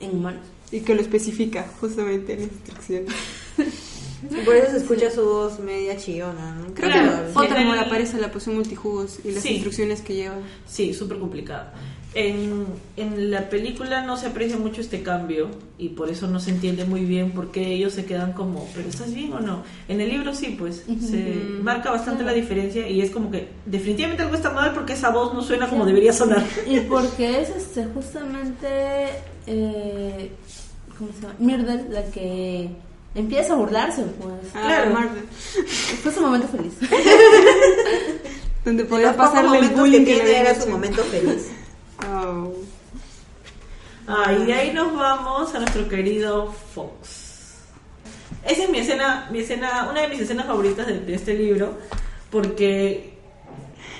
S4: en humanos.
S1: Y que lo especifica justamente en las instrucciones.
S3: Y por eso se escucha su voz media chillona, ¿no?
S1: Creo
S2: Claro,
S1: que
S2: en el-
S1: aparece la poción multijugos y las
S2: Sí.
S1: instrucciones que lleva.
S2: Sí, súper complicado. En, en la película no se aprecia mucho este cambio y por eso no se entiende muy bien por qué ellos se quedan como, pero ¿estás bien o no? En el libro sí, pues se marca bastante la diferencia y es como que definitivamente algo está mal porque esa voz no suena como debería sonar.
S4: Y porque es este, justamente, eh, ¿cómo se llama? Myrtle la que empieza a burlarse, pues.
S1: Ah,
S2: Claro.
S1: Marvel.
S4: Fue su momento feliz.
S1: Donde
S3: De
S1: podía pasarle el bullying
S3: que
S1: que le
S3: era su momento feliz.
S1: Oh.
S2: Ah, y de ahí nos vamos a nuestro querido Fox. Esa es mi escena, mi escena, una de mis escenas favoritas de, de este libro, porque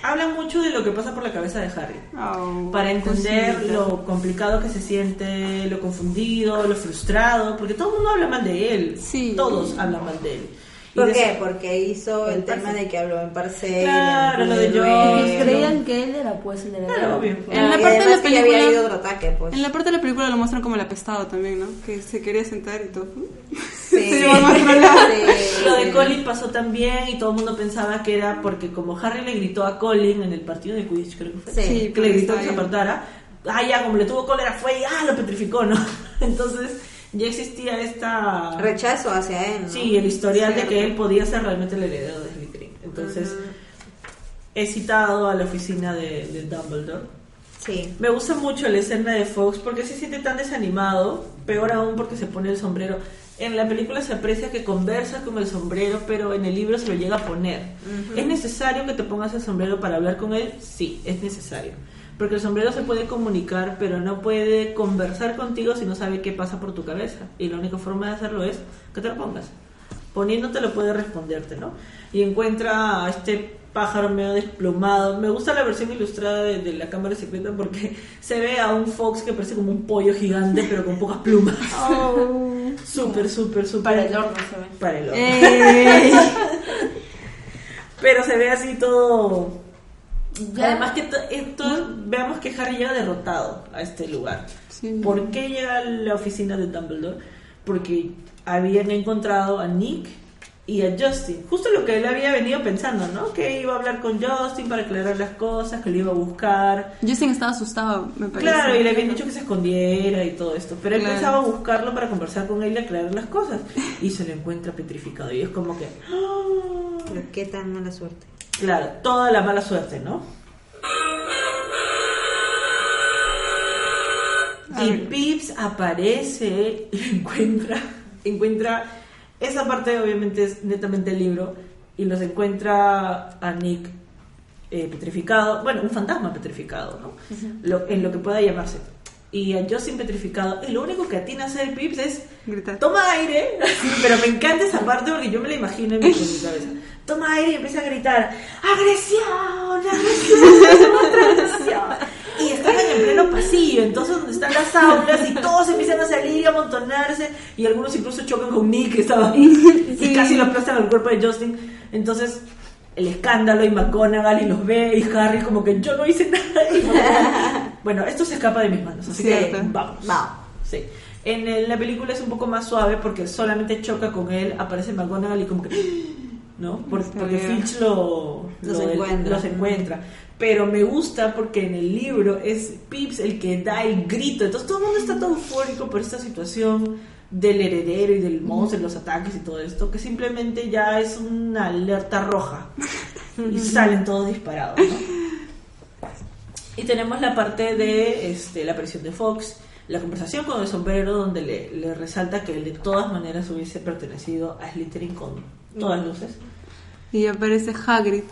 S2: habla mucho de lo que pasa por la cabeza de Harry.
S1: Oh,
S2: Para entender
S1: cosita.
S2: lo complicado que se siente, lo confundido, lo frustrado, porque todo el mundo habla mal de él.
S1: Sí.
S2: Todos hablan mal de él.
S3: ¿Por qué?
S2: eso-
S3: Porque hizo el
S2: El
S3: tema de que habló en parcel.
S2: Claro, lo de.
S4: Pues creían que él era pues el heredero.
S2: Claro, obvio.
S1: En la parte de la
S3: ya había
S1: película-
S3: ido otro ataque, pues.
S1: En la parte de la película lo muestran como el apestado también, ¿no? Que se quería sentar y todo.
S3: Sí.
S1: Se va más para allá.
S3: Sí.
S2: Lo de Colin pasó también y todo el mundo pensaba que era porque como Harry le gritó a Colin en el partido de Quidditch, creo que fue.
S3: Sí.
S2: Que le gritó que se apartara. Ah, ya, como le tuvo cólera fue y ah, lo petrificó, ¿no? Entonces ya existía esta...
S3: Rechazo hacia él. ¿no?
S2: Sí, el historial de que él podía ser realmente el heredero de Slytherin. Entonces he citado a la oficina de, de Dumbledore.
S3: Sí.
S2: Me gusta mucho la escena de Fox porque se siente tan desanimado, peor aún porque se pone el sombrero. En la película se aprecia que conversa con el sombrero, pero en el libro se lo llega a poner. ¿Es necesario que te pongas el sombrero para hablar con él? Sí, es necesario. Porque el sombrero se puede comunicar, pero no puede conversar contigo si no sabe qué pasa por tu cabeza. Y la única forma de hacerlo es que te lo pongas. Poniéndotelo puede responderte, ¿no? Y encuentra a este pájaro medio desplumado. Me gusta la versión ilustrada de, de la cámara secreta porque se ve a un fox que parece como un pollo gigante, pero con pocas plumas. Súper, súper, súper.
S4: Para el horno se ve.
S2: Para el horno.
S1: Eh,
S2: Pero se ve así todo.
S4: Ya.
S2: Además que to- esto- veamos que Harry llega derrotado a este lugar.
S1: Sí.
S2: ¿Por qué llega a la oficina de Dumbledore? Porque habían encontrado a Nick y a Justin. Justo lo que él había venido pensando, ¿no? Que iba a hablar con Justin para aclarar las cosas, que lo iba a buscar.
S1: Justin estaba asustado, me parece.
S2: Claro, y le habían dicho que se escondiera y todo esto. Pero él
S1: Claro.
S2: pensaba buscarlo para conversar con él y aclarar las cosas. Y se lo encuentra petrificado. Y es como que. ¡ah!
S3: Pero qué tan mala suerte.
S2: Claro, toda la mala suerte, ¿no? Y Pips aparece y encuentra, encuentra, esa parte obviamente es netamente el libro, y los encuentra a Nick eh, petrificado, bueno, un fantasma petrificado, ¿no? Lo- en lo que pueda llamarse. Y a Justin petrificado, y lo único que atina a hacer Pips es
S1: Gritar.
S2: toma aire, pero me encanta esa parte porque yo me la imagino en mi, cabeza. Toma aire y empieza a gritar, agresión, agresión, agresión. Y estaban en pleno pasillo, entonces donde están las aulas y todos empiezan a salir y a amontonarse y algunos incluso chocan con Nick que estaba ahí y casi lo aplastan al cuerpo de Justin. Entonces el escándalo y McGonagall y los ve y Harry como que yo no hice nada. Bueno, esto se escapa de mis manos, así que vamos.
S3: Vamos.
S2: Sí. En el- la película es un poco más suave porque solamente choca con él, aparece McGonagall y como que... ¿No? Por- porque. Finch lo,
S3: Los
S2: lo-
S3: encuentra.
S2: los encuentra. Pero me gusta porque en el libro es Pips el que da el grito. Entonces todo el mundo está tan eufórico por esta situación del heredero y del monstruo, los ataques y todo esto, que simplemente ya es una alerta roja. Y salen todos disparados, ¿no? Y tenemos la parte de este, la aparición de Fox, la conversación con el sombrero donde le, le resalta que él de todas maneras hubiese pertenecido a Slytherin con todas luces.
S1: Y aparece Hagrid,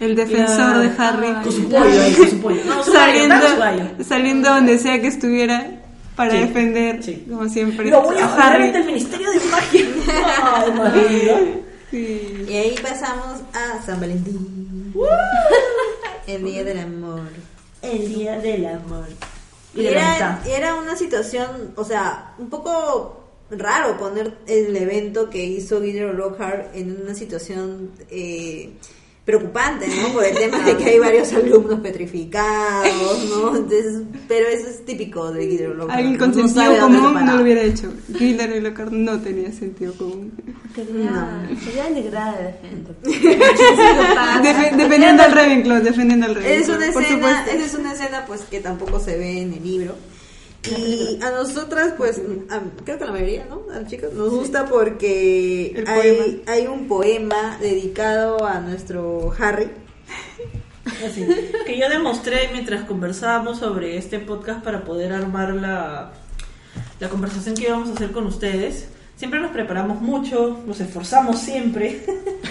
S1: el defensor
S2: Claro.
S1: de Harry,
S2: Con su pollo ahí, con su pollo. No, su
S1: saliendo,
S2: dame su gallo.
S1: saliendo donde sea que estuviera para
S2: Sí,
S1: defender,
S2: sí.
S1: como siempre,
S2: Lo voy a jugar
S1: Harry.
S2: ante el Ministerio de Magia. Madre.
S1: Sí.
S3: Y ahí pasamos a San Valentín. El día del amor.
S2: El día del amor.
S3: Y era, era una situación, o sea, un poco raro poner el evento que hizo Guillermo Lockhart en una situación eh, preocupante, ¿no? Por el tema de que hay varios alumnos petrificados, ¿no? Entonces, pero eso es típico de Guillermo Lockhart.
S1: Alguien con
S3: ¿no? No
S1: sentido común no lo hubiera hecho. Gilder y Lockhart no tenía sentido común.
S4: Quería, quería denigrar a la gente.
S1: Defe- defendiendo al Ravenclaw, defendiendo al Ravenclaw.
S3: Es una escena, es una escena pues que tampoco se ve en el libro. Y a nosotras, pues, a- creo que a la mayoría, ¿no? A las chicas nos gusta porque hay, hay un poema dedicado a nuestro Harry.
S2: Así, que yo demostré mientras conversábamos sobre este podcast para poder armar la, la conversación que íbamos a hacer con ustedes. Siempre nos preparamos mucho, nos esforzamos siempre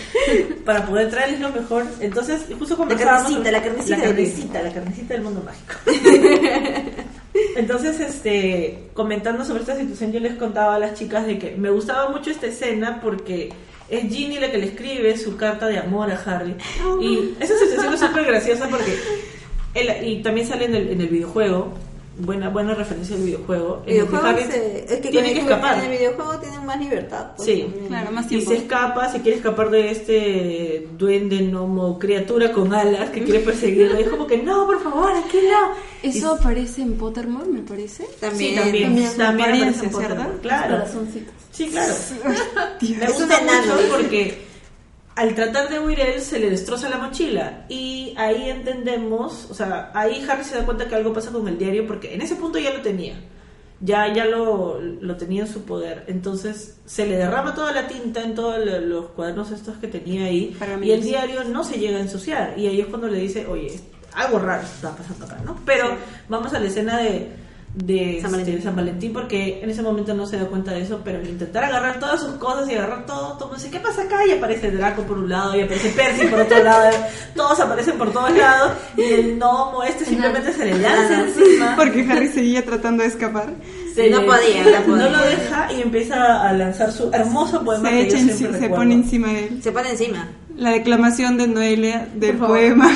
S2: para poder traerles lo mejor. Entonces, justo conversábamos...
S3: carnecita, la carnecita
S2: La carnecita, la carnecita del mundo mágico. Entonces, este, comentando sobre esta situación, yo les contaba a las chicas de que me gustaba mucho esta escena porque es Ginny la que le escribe su carta de amor a Harry. Y esa situación es súper graciosa porque, y también sale en el, en el videojuego, buena, buena referencia al videojuego, el que
S3: Videojuego se- es que
S2: tiene que escapar.
S3: En el videojuego tienen más libertad. pues,
S2: Sí.
S1: Claro, más
S2: Y
S1: tiempo.
S2: se escapa, se quiere escapar de este duende, gnomo, criatura con alas que quiere perseguirlo. Y es como que, no, por favor, aquí no.
S1: Eso aparece en Pottermore, me parece.
S3: También.
S2: sí, también.
S1: también
S2: También,
S1: aparece,
S2: en
S1: ¿cierto?
S2: Pottermore, Claro.
S4: Corazoncitos.
S2: Sí, claro. Me
S3: Es un
S2: gusta mucho porque al tratar de huir él se le destroza la mochila y ahí entendemos, o sea, ahí Harry se da cuenta que algo pasa con el diario porque en ese punto ya lo tenía. Ya, ya lo, lo tenía en su poder. Entonces se le derrama toda la tinta en todos lo- los cuadernos estos que tenía ahí.
S1: Para mí
S2: y el
S1: sí.
S2: diario no se llega a ensuciar. Y ahí es cuando le dice, oye, algo raro está pasando acá, ¿no? Pero vamos a la escena de, de
S3: San
S2: este,
S3: Valentín.
S2: San Valentín porque en ese momento no se da cuenta de eso, pero al intentar agarrar todas sus cosas y agarrar todo, todo dice, ¿qué pasa acá? Y aparece Draco por un lado y aparece Percy por otro lado, todos aparecen por todos lados y el gnomo este simplemente se le lanza encima.
S1: Porque Harry seguía tratando de escapar.
S3: No podía, no podía.
S2: lo deja y empieza a lanzar su hermoso poema
S1: Se,
S2: que
S1: echa
S2: yo siempre
S1: se
S2: recuerdo.
S1: pone encima de él.
S3: Se pone encima.
S1: La declamación de Noelia del poema.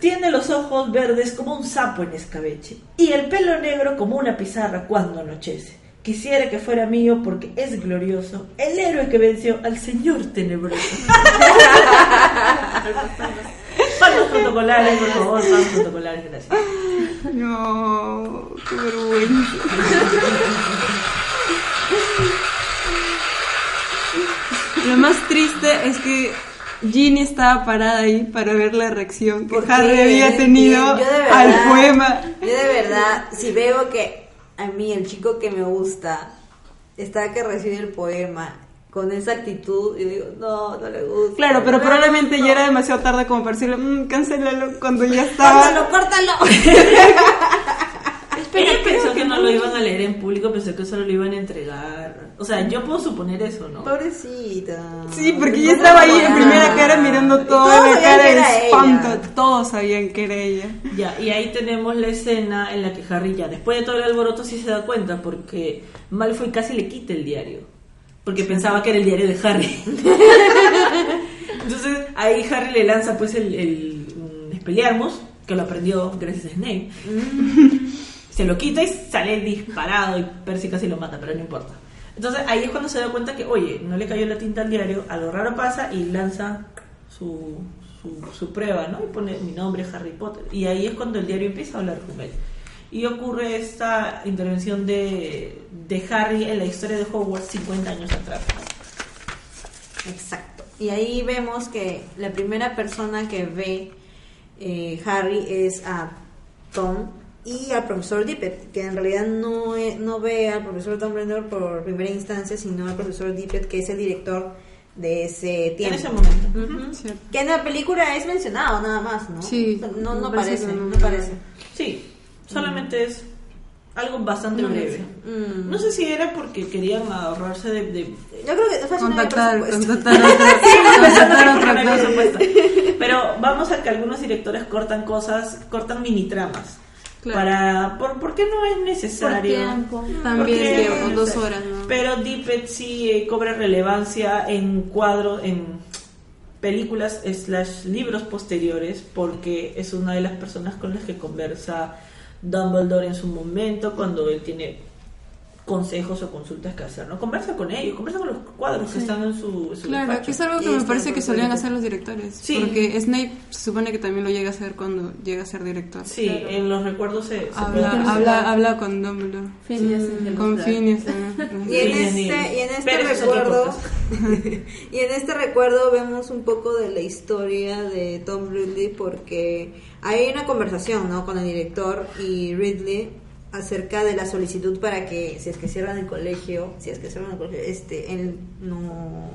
S2: Tiene los ojos verdes como un sapo en escabeche y el pelo negro como una pizarra cuando anochece. Quisiera que fuera mío porque es glorioso, el héroe que venció al señor tenebroso. Panos protocolares, por favor, panos protocolares, gracias.
S1: No, qué vergüenza. Lo más triste es que Ginny estaba parada ahí para ver la reacción que Harry había tenido al poema.
S3: Yo de verdad, si veo que a mí el chico que me gusta está que recibe el poema con esa actitud, y digo, no, no le gusta.
S1: Claro, pero
S3: No,
S1: probablemente ya era demasiado tarde como para decirle, mmm, cancélalo cuando ya
S3: Córtalo,
S1: estaba.
S3: córtalo.
S2: Pensó que no lo iban a leer en público, pensó que solo lo iban a entregar. O sea, yo puedo suponer eso, ¿no?
S3: Pobrecita.
S1: Sí, porque ya
S3: ¿Cómo
S1: estaba ahí en primera cara mirando
S3: todos
S1: la cara de
S3: era
S1: espanto.
S3: ella.
S1: Todos sabían que era ella.
S2: Ya, y ahí tenemos la escena en la que Harry ya, después de todo el alboroto, sí se da cuenta porque Malfoy casi le quita el diario. Porque pensaba que era el diario de Harry. Entonces ahí Harry le lanza pues el, el mm, que lo aprendió gracias a Snape. Se lo quita y sale disparado y Percy casi lo mata, pero no importa. Entonces ahí es cuando se da cuenta que, oye, no le cayó la tinta al diario, algo raro pasa y lanza su, su, prueba, ¿no? Y pone mi nombre Harry Potter. Y ahí es cuando el diario empieza a hablar con él. Y ocurre esta intervención de, de Harry en la historia de Hogwarts 50 años atrás.
S3: Exacto. Y ahí vemos que la primera persona que ve eh, Harry es a Tom y al profesor Dippet, que en realidad no, e- no ve al profesor Dumbledore por primera instancia, sino al profesor Dippet, que es el director de ese
S2: En
S3: tiempo.
S2: ese momento.
S3: Ujú.
S1: Cierto.
S3: Que en la película es mencionado nada más, ¿no?
S1: Sí,
S3: No, no
S1: parece
S3: no,
S1: no.
S3: parece.
S2: Sí. Solamente es algo bastante
S1: No,
S2: breve.
S3: Mm.
S2: No sé si era porque querían ahorrarse de... de-
S3: Yo creo que no
S1: Contactar, contactar otra, contactar otra
S2: cosa. Pero vamos a que algunos directores cortan cosas, cortan mini tramas.
S1: Claro.
S2: Para, por, ¿Por qué no es
S4: Por
S2: necesario?
S4: tiempo.
S1: También
S2: Porque-
S1: tiempo, dos horas, ¿no?
S2: Pero Deepet sí eh, cobra relevancia en cuadros, en películas slash libros posteriores, porque es una de las personas con las que conversa Dumbledore en su momento, cuando él tiene consejos o consultas que hacer, ¿no? Conversa con ellos, conversa con los cuadros que están en su,
S1: Claro,
S2: despacho.
S1: que es algo que me
S3: está
S1: parece que solían
S3: importante.
S1: hacer los directores.
S2: Sí.
S1: Porque Snape se supone que también lo llega a hacer cuando llega a ser director.
S2: Sí, en los recuerdos se,
S1: Habla, habla, habla con Dumbledore.
S4: Phineas
S1: Con. Phineas.
S3: Y en este, y en este
S2: Pero
S3: recuerdo y en este recuerdo vemos un poco de la historia de Tom Ridley porque hay una conversación ¿no? con el director y Ridley acerca de la solicitud para que si es que cierran el colegio, si es que cierran el colegio, este, él no,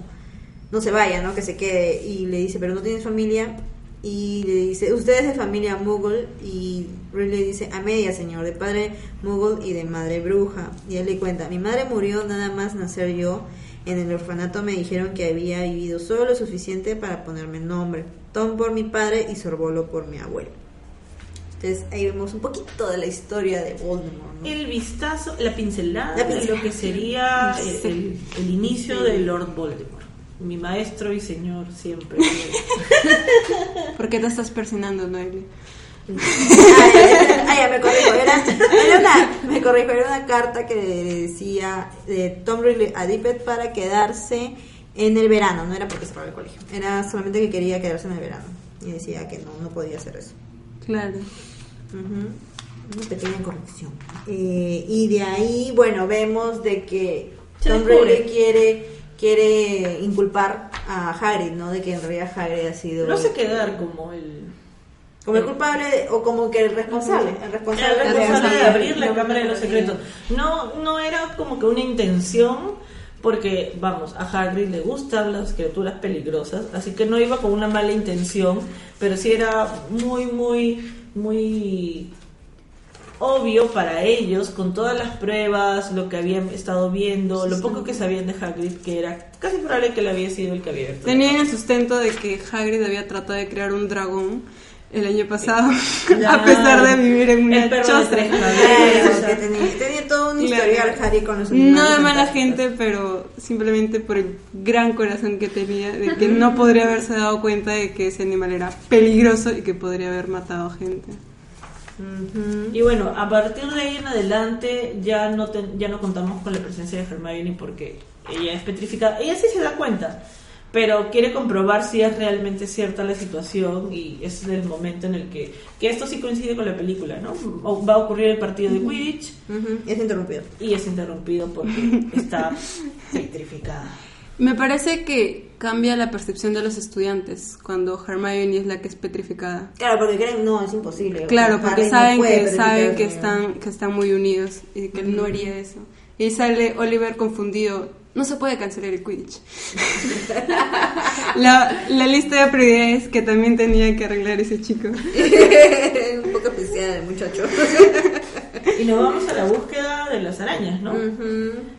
S3: no se vaya, ¿no? que se quede y le dice, pero no tienes familia y le dice, usted es de familia Muggle y Ridley dice, a media señor, de padre Muggle y de madre bruja. Y él le cuenta, mi madre murió nada más nacer yo. En el orfanato me dijeron que había vivido solo lo suficiente para ponerme nombre. Tom por mi padre y Sorbolo por mi abuelo. Entonces ahí vemos un poquito de la historia de Voldemort. ¿no?
S2: El vistazo, la pincelada,
S3: La
S2: de lo que sería el,
S1: Sí.
S2: el- el inicio de Lord Voldemort. Mi maestro y señor siempre.
S1: ¿Por qué te estás persinando, Noeli?
S3: Ah, ya, me corrijo. Era, era una, me corrijo, era una carta que decía de Tom Ridley a Dippet para quedarse en el verano. No era porque cerraba el colegio. Era solamente que quería quedarse en el verano. Y decía que no, no podía hacer eso.
S1: Claro.
S3: Una pequeña corrección. Eh, y de ahí, bueno, vemos de que Tom. Ridley quiere, quiere inculpar a Hagrid, ¿no? De que en realidad Hagrid ha sido...
S2: No se quedar como el,
S3: Como el culpable o como que el responsable. El responsable,
S2: el responsable de abrir la Cámara de los Secretos. No, no era como que una intención, porque, vamos, a Hagrid le gustan las criaturas peligrosas, así que no iba con una mala intención, pero sí era muy, muy, muy obvio para ellos, con todas las pruebas, lo que habían estado viendo, lo poco que sabían de Hagrid, que era casi probable que él había sido el que había abierto
S1: Tenían el sustento de que Hagrid había tratado de crear un dragón el año pasado,
S2: Ya.
S1: a pesar de vivir en una choza.
S3: tenía, tenía todo un
S1: Claro.
S3: historial Harry con los
S1: No de mala gente, pero simplemente por el gran corazón que tenía, de que no podría haberse dado cuenta de que ese animal era peligroso y que podría haber matado gente.
S2: Y bueno, a partir de ahí en adelante ya no ten- ya no contamos con la presencia de Hermione porque ella es petrificada. Ella sí se da cuenta, pero quiere comprobar si es realmente cierta la situación y es el momento en el que que esto sí coincide con la película, ¿no? O- Va a ocurrir el partido de Quidditch
S3: Ujú, Es interrumpido.
S2: y es interrumpido porque está petrificada.
S1: Me parece que cambia la percepción de los estudiantes cuando Hermione es la que es petrificada.
S3: Claro, porque creen, no, es imposible.
S1: Claro, porque saben que saben que están que están muy unidos y que él no haría eso. Y sale Oliver confundido. No se puede cancelar el Quidditch. la, la lista de prioridades que también tenía que arreglar ese chico.
S3: un poco especial el muchacho.
S2: Y nos vamos a la búsqueda de las arañas, ¿no?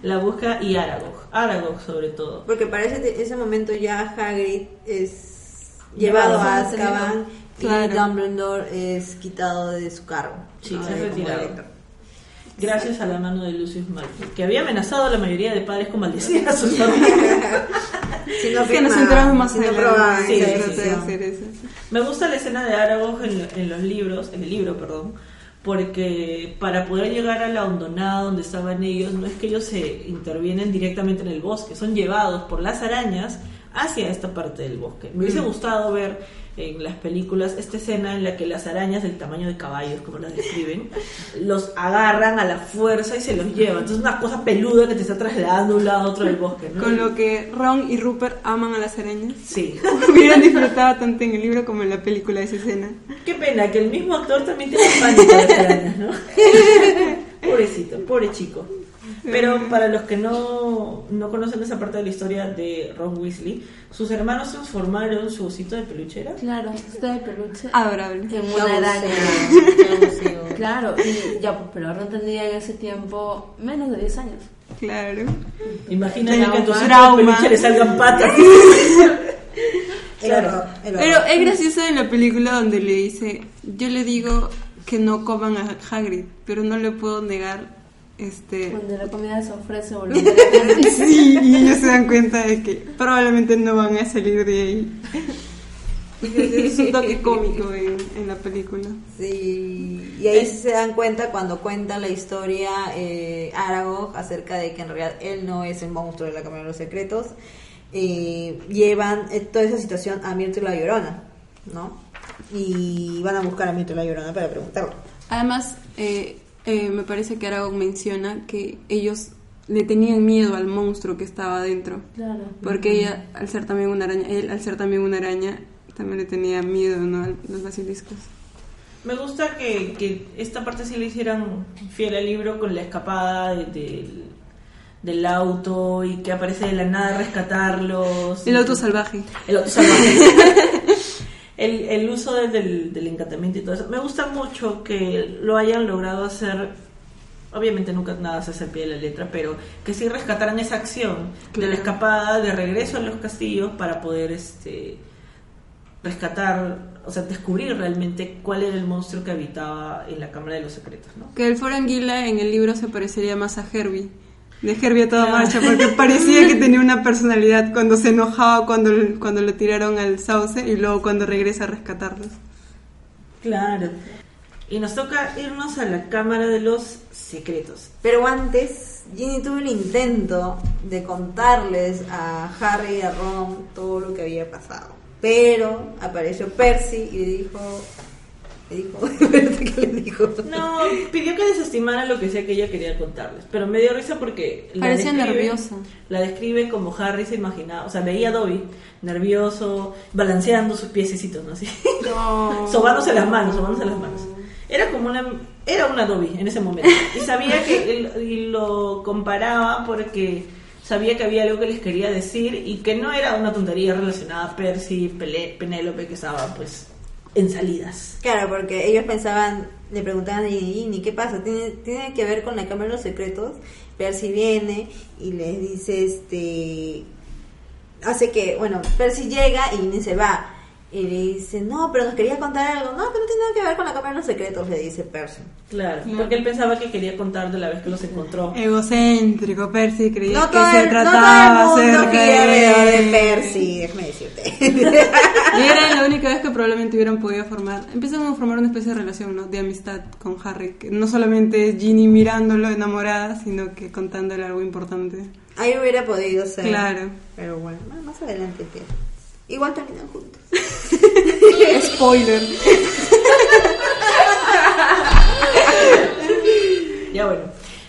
S2: La búsqueda y Aragog, Aragog sobre todo.
S3: Porque para ese, ese momento ya Hagrid es llevado a Azkaban y
S1: Claro.
S3: Dumbledore es quitado de su cargo.
S2: Sí,
S3: ¿no?
S2: se retirado. Gracias a la mano de Lucius Malfoy, que había amenazado a la mayoría de padres con maldecir a sus familias.
S3: Si no
S1: Es que nos enteramos más
S3: si no
S2: Sí, sí,
S1: hacer eso.
S2: Me gusta la escena de Aragog en, en los libros, en el libro, perdón, porque para poder llegar a la hondonada donde estaban ellos, no es que ellos se intervienen directamente en el bosque, son llevados por las arañas hacia esta parte del bosque. Me hubiese gustado ver en las películas esta escena en la que las arañas del tamaño de caballos, como las describen, los agarran a la fuerza y se los llevan. Entonces una cosa peluda que te está trasladando de un lado a otro del bosque. ¿no?
S1: Con lo que Ron y Rupert aman a las arañas.
S2: Sí.
S1: Hubieran disfrutado tanto en el libro como en la película esa escena.
S2: Qué pena que el mismo actor también tiene pánico de las arañas, ¿no? Pobrecito, pobre chico. Pero para los que no, no conocen esa parte de la historia de Ron Weasley, sus hermanos transformaron su osito de peluchera.
S4: Claro, está de peluche.
S1: Adorable.
S4: En una araña.
S3: abusivo, qué abusivo.
S4: Claro, y ya, pues, pero Ron tendría en ese tiempo menos de 10 años.
S1: Claro.
S2: Imagínate que a tu osito de
S1: Trauma.
S2: peluche le salgan patas. Claro.
S1: Pero es gracioso en la película donde le dice, yo le digo que no coman a Hagrid, pero no le puedo negar este
S4: Cuando la comida se ofrece
S1: sí, y ellos se dan cuenta de que probablemente no van a salir de ahí. Es un toque cómico en, en la película.
S3: Sí, y ahí se dan cuenta cuando cuenta la historia eh, Aragog acerca de que en realidad él no es el monstruo de la Cámara de los Secretos. eh, llevan eh, toda esa situación a Mirto y la Llorona, ¿no? Y van a buscar a Mirto y la Llorona para preguntarlo.
S1: Además, eh, eh, me parece que Aragorn menciona que ellos le tenían miedo al monstruo que estaba adentro.
S4: Claro.
S1: Porque ella, al ser también una araña, él, al ser también una araña, también le tenía miedo, ¿no? A los basiliscos.
S2: Me gusta que, que esta parte sí le hicieran fiel al libro con la escapada de- del- del auto y que aparece de la nada a rescatarlos.
S1: El auto salvaje.
S2: El auto salvaje. el, el uso de- del, del encantamiento y todo eso. Me gusta mucho que lo hayan logrado hacer. Obviamente nunca nada se hace al pie de la letra, pero que sí rescataran esa acción de la escapada, de regreso a los castillos para poder este rescatar, o sea, descubrir realmente cuál era el monstruo que habitaba en la Cámara de los Secretos, ¿no?
S1: Que el Foranguila en el libro se parecería más a Herbie. De Herbie a toda marcha, porque parecía que tenía una personalidad cuando se enojaba cuando, cuando lo tiraron al sauce y luego cuando regresa a rescatarlos.
S2: Claro. Y nos toca irnos a la Cámara de los Secretos.
S3: Pero antes, Ginny tuvo un intento de contarles a Harry y a Ron todo lo que había pasado. Pero apareció Percy y dijo... Le dijo... espérate, ¿Qué le dijo?
S2: No, pidió que desestimara lo que sea que ella quería contarles, pero me dio risa porque la describe-
S1: nerviosa.
S2: La describe como Harry se imaginaba, o sea, veía a Dobby nervioso, balanceando sus piececitos, ¿no? Así,
S1: No.
S2: sobándose las manos, sobándose las manos. Era como una, era una Dobby en ese momento y sabía que y lo comparaba porque sabía que había algo que les quería decir y que no era una tontería relacionada a Percy, Pele- Penélope que estaba pues en salidas.
S3: Claro, porque ellos pensaban, le preguntaban a Ginny, ¿qué pasa? ¿Tiene, ¿Tiene que ver con la Cámara de los Secretos? Percy viene y les dice, este... Hace que, bueno, Percy llega y Ginny se va. Y le dice, no, pero nos quería contar algo. No, pero no tiene nada que ver con la Cámara de los Secretos, le dice Percy.
S2: Claro, porque él pensaba que quería contar de la vez que los encontró.
S1: Egocéntrico, Percy creía
S3: No
S1: que
S3: todo,
S1: se
S3: el, no
S1: trataba
S3: todo el mundo
S1: acerca
S3: de
S1: de
S3: Percy, déjame decirte.
S1: Y era la única vez que probablemente hubieran podido formar. Empiezan a formar una especie de relación, ¿no? De amistad con Harry. Que no solamente es Ginny mirándolo enamorada, sino que contándole algo importante.
S3: Ahí hubiera podido ser.
S1: Claro.
S3: Pero bueno, más- adelante empieza. Igual terminan juntos.
S1: Spoiler.
S2: Ya bueno.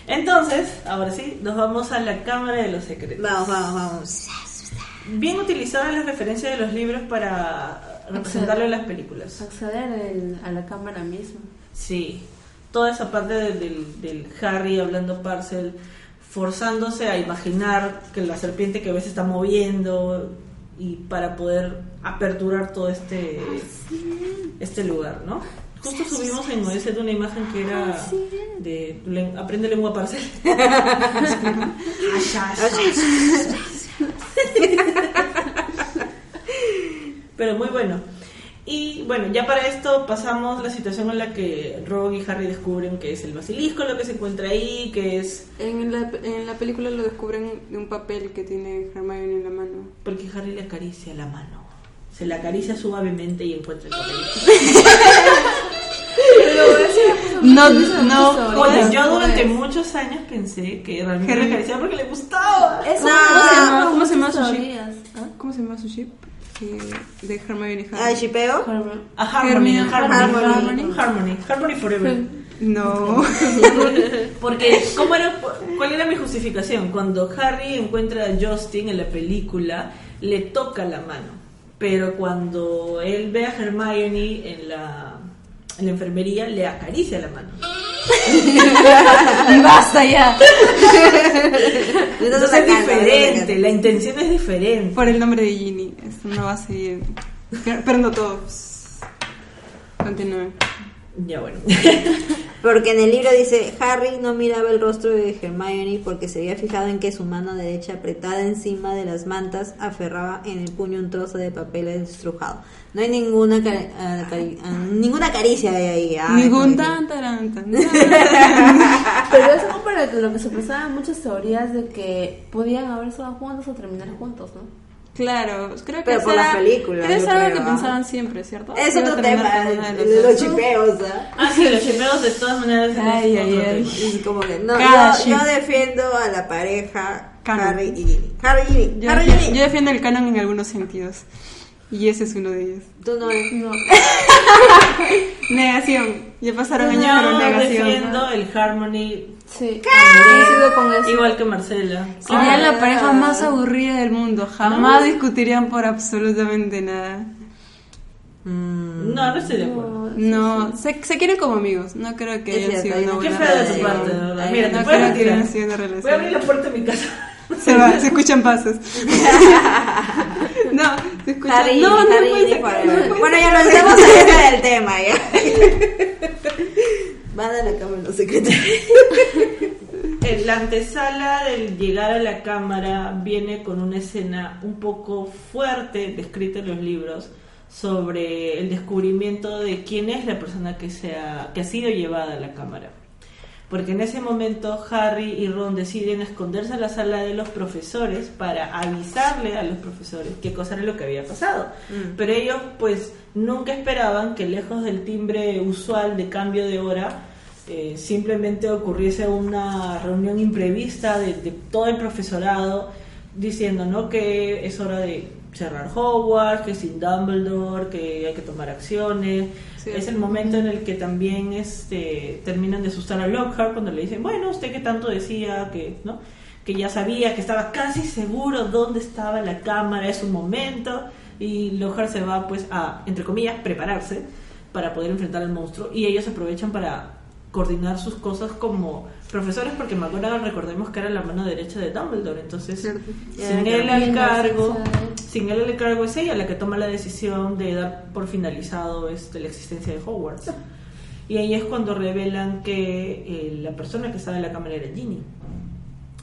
S2: Entonces, ahora sí, nos vamos a la Cámara de los Secretos.
S3: Vamos, vamos, vamos.
S2: Bien utilizadas las referencias de los libros para representarlo en las películas.
S4: Acceder el- a la cámara misma.
S2: Sí, toda esa parte de- del, del Harry hablando parcel, forzándose a imaginar que la serpiente que ves se está moviendo y para poder aperturar todo este este lugar, ¿no? Justo subimos en de una imagen que era de len- aprende lengua parcel. Pero muy bueno. Y bueno, ya para esto pasamos la situación en la que Ron y Harry descubren que es el basilisco lo que se encuentra ahí, que es
S1: En la, en la película lo descubren de un papel que tiene Hermione en la mano.
S2: porque Harry le acaricia la mano. Se la acaricia suavemente y encuentra el papel.
S1: No, no,
S2: Oye,
S1: jodas,
S2: yo durante
S1: pues.
S2: muchos años pensé que realmente
S1: Harry-
S2: le acariciaba porque le gustaba.
S4: Eso
S3: No,
S4: ¿cómo se llama?
S1: ¿Cómo se llama su ship? ¿Cómo se llama su ship? Que- de Hermione.
S3: Ah, ¿shipeo?
S4: Harvard.
S2: A Harmony,
S1: Hermione,
S2: Harmony,
S3: Harmony.
S2: Harmony, Harmony Forever.
S1: No.
S2: Porque, ¿cómo era, ¿cuál era mi justificación? Cuando Harry encuentra a Justin en la película, le toca la mano. Pero cuando él ve a Hermione en la, en la enfermería, le acaricia la mano.
S4: Y basta ya.
S2: Entonces es diferente, la intención es diferente.
S1: Por el nombre de Ginny. Esto no va a seguir. Pero no todos. Continúen.
S2: Ya bueno.
S3: Porque en el libro dice, Harry no miraba el rostro de Hermione porque se había fijado en que su mano derecha apretada encima de las mantas aferraba en el puño un trozo de papel estrujado. No hay ninguna cari- cari- ah, ninguna caricia de ahí. Ay,
S1: Ningún tan, taran, tan.
S4: Pero eso fue para lo que se pensaban muchas teorías de que podían haber estado juntos o terminar juntos, ¿no?
S1: Claro, creo que
S3: Pero
S1: eso
S3: por
S1: era-
S3: las películas,
S1: creo que
S3: yo
S1: es algo
S3: creo,
S1: que pensaban siempre, ¿cierto?
S3: Es otro tema, los chipeos, ¿ah?
S2: Ah, sí, los chipeos de todas maneras.
S1: Ay,
S2: otro
S1: ay, ay.
S3: como que no, yo, defiendo a la pareja
S1: Canon.
S3: Harry y Ginny. Harry y Ginny.
S1: Yo,
S3: Harry y
S1: defiendo,
S3: Ginny.
S1: yo defiendo el canon en algunos sentidos. Y ese es uno de ellos.
S3: Tú no eres.
S4: No.
S1: Negación. Ya pasaron años, pero
S2: Yo
S1: negación.
S2: defiendo el Harmony
S4: Sí, coincido con eso.
S2: igual que Marcela.
S1: Serían
S3: Ah.
S1: la pareja más aburrida del mundo. Jamás discutirían por absolutamente nada.
S3: Mm,
S2: No, no estoy de acuerdo.
S1: No, se, se quieren como amigos. No creo que
S3: Es
S1: hayan
S3: cierto,
S1: sido una
S3: una-
S2: Qué
S1: buena
S2: feo de tu
S3: relación.
S2: parte, de verdad.
S3: Ay,
S2: Mira,
S3: no
S1: No creo que hayan sido una
S2: Voy a abrir
S1: relación.
S2: la puerta de mi casa.
S1: Se va, se escuchan pasos. No, se escuchan.
S3: Harry,
S1: no, no
S3: Harry
S1: sacar, no puedes
S3: Bueno, ya lo estamos saliendo del tema, ya. Van a la cámara los secretos.
S2: En la antesala del llegar a la cámara viene con una escena un poco fuerte descrita en los libros sobre el descubrimiento de quién es la persona que, se ha, que ha sido llevada a la cámara. Porque en ese momento Harry y Ron deciden esconderse en la sala de los profesores para avisarle a los profesores qué cosa era lo que había pasado.
S3: Mm.
S2: Pero ellos pues nunca esperaban que lejos del timbre usual de cambio de hora eh, simplemente ocurriese una reunión imprevista de, de todo el profesorado diciendo ¿no? que es hora de cerrar Hogwarts, que sin Dumbledore, que hay que tomar acciones. Es el momento en el que también este, terminan de asustar a Lockhart cuando le dicen, bueno, usted que tanto decía que, ¿no? que ya sabía, que estaba casi seguro dónde estaba la cámara, es un momento, y Lockhart se va pues a, entre comillas, prepararse para poder enfrentar al monstruo, y ellos aprovechan para coordinar sus cosas como profesores, porque McGonagall recordemos que era la mano derecha de Dumbledore, entonces sin él al cargo, sin él al cargo es ella la que toma la decisión de dar por finalizado este, la existencia de Hogwarts. Y ahí es cuando revelan que eh, la persona que estaba en la cámara era Ginny.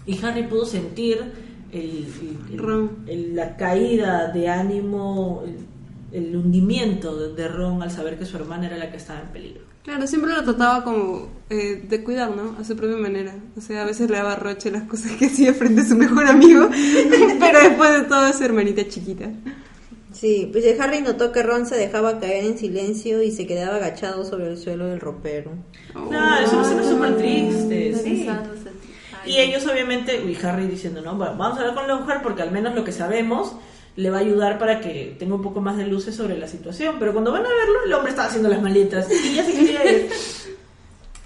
S2: Y Harry pudo sentir el- el- el-
S1: Ron.
S2: el- la caída de ánimo, el, el hundimiento de, de Ron al saber que su hermana era la que estaba en peligro.
S1: Claro, siempre lo trataba como eh, de cuidar, ¿no? A su propia manera. O sea, a veces le daba roche las cosas que hacía frente a su mejor amigo, pero después de todo es su hermanita chiquita.
S3: Sí, pues Harry notó que Ron se dejaba caer en silencio y se quedaba agachado sobre el suelo del ropero.
S2: Claro, es una escena súper triste, sí. Y ellos obviamente, y Harry diciendo, no, bueno, vamos a hablar con Lockhart porque al menos lo que sabemos le va a ayudar para que tenga un poco más de luces sobre la situación. Pero cuando van a verlo, el hombre estaba haciendo las maletas y ya se quería ir.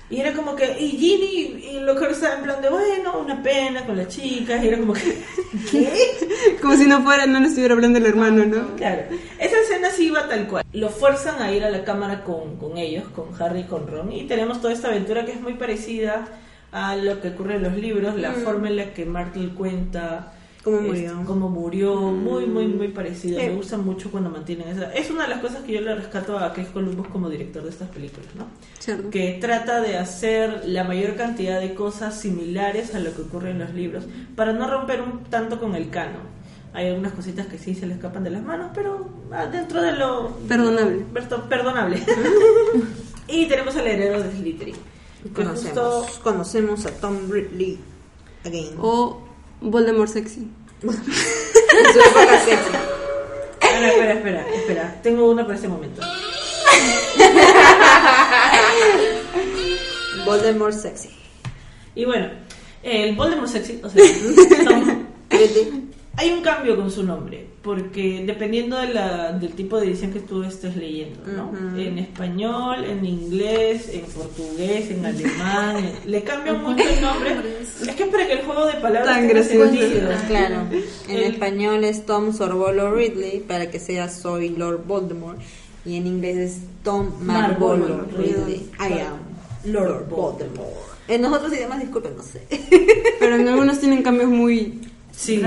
S2: Y era como que, y Ginny y Lockhart estaban en plan de, bueno, una pena con las chicas. Y era como que, ¿qué?
S1: Como si no fuera, no le estuviera hablando el hermano, ¿no?
S2: Claro, esa escena sí iba tal cual. Lo fuerzan a ir a la cámara con, con ellos, con Harry y con Ron, y tenemos toda esta aventura que es muy parecida a lo que ocurre en los libros, la forma en la que Martel cuenta
S3: Cómo
S2: este,
S3: murió.
S2: cómo murió, muy, muy, muy parecida.
S3: Sí.
S2: Me gusta mucho cuando mantienen esa. Es una de las cosas que yo le rescato a Chris Columbus como director de estas películas, ¿no?
S1: Cierto.
S2: que trata de hacer la mayor cantidad de cosas similares a lo que ocurre en los libros, para no romper un tanto con el canon. Hay algunas cositas que sí se le escapan de las manos, pero ah, dentro de lo
S1: Perdonable.
S2: Perdonable. y tenemos al heredero de Slytherin.
S3: Conocemos,
S2: justo-
S3: conocemos a Tom Ridley again.
S1: O Voldemort sexy.
S3: En su época sexy.
S2: Espera, espera, espera, espera. Tengo una para este momento.
S3: Voldemort sexy.
S2: Y bueno, el Voldemort sexy, o sea,
S3: Ridley.
S2: Hay un cambio con su nombre, porque dependiendo de la, del tipo de edición que tú estés leyendo, ¿no?
S3: Ujú.
S2: En español, en inglés, en portugués, en alemán, en- le cambian mucho el nombre. Es que es para que el juego de palabras
S1: Tan gracioso.
S2: sentido.
S3: Claro. En
S2: El-
S3: español es Tom Sorbolo Ridley para que sea Soy Lord Voldemort. Y en inglés es Tom Marvolo
S2: Marvolo
S3: Ridley. I am. Lord Voldemort. En nosotros idiomas, disculpen, no sé.
S1: Pero en algunos tienen cambios muy...
S2: Sí.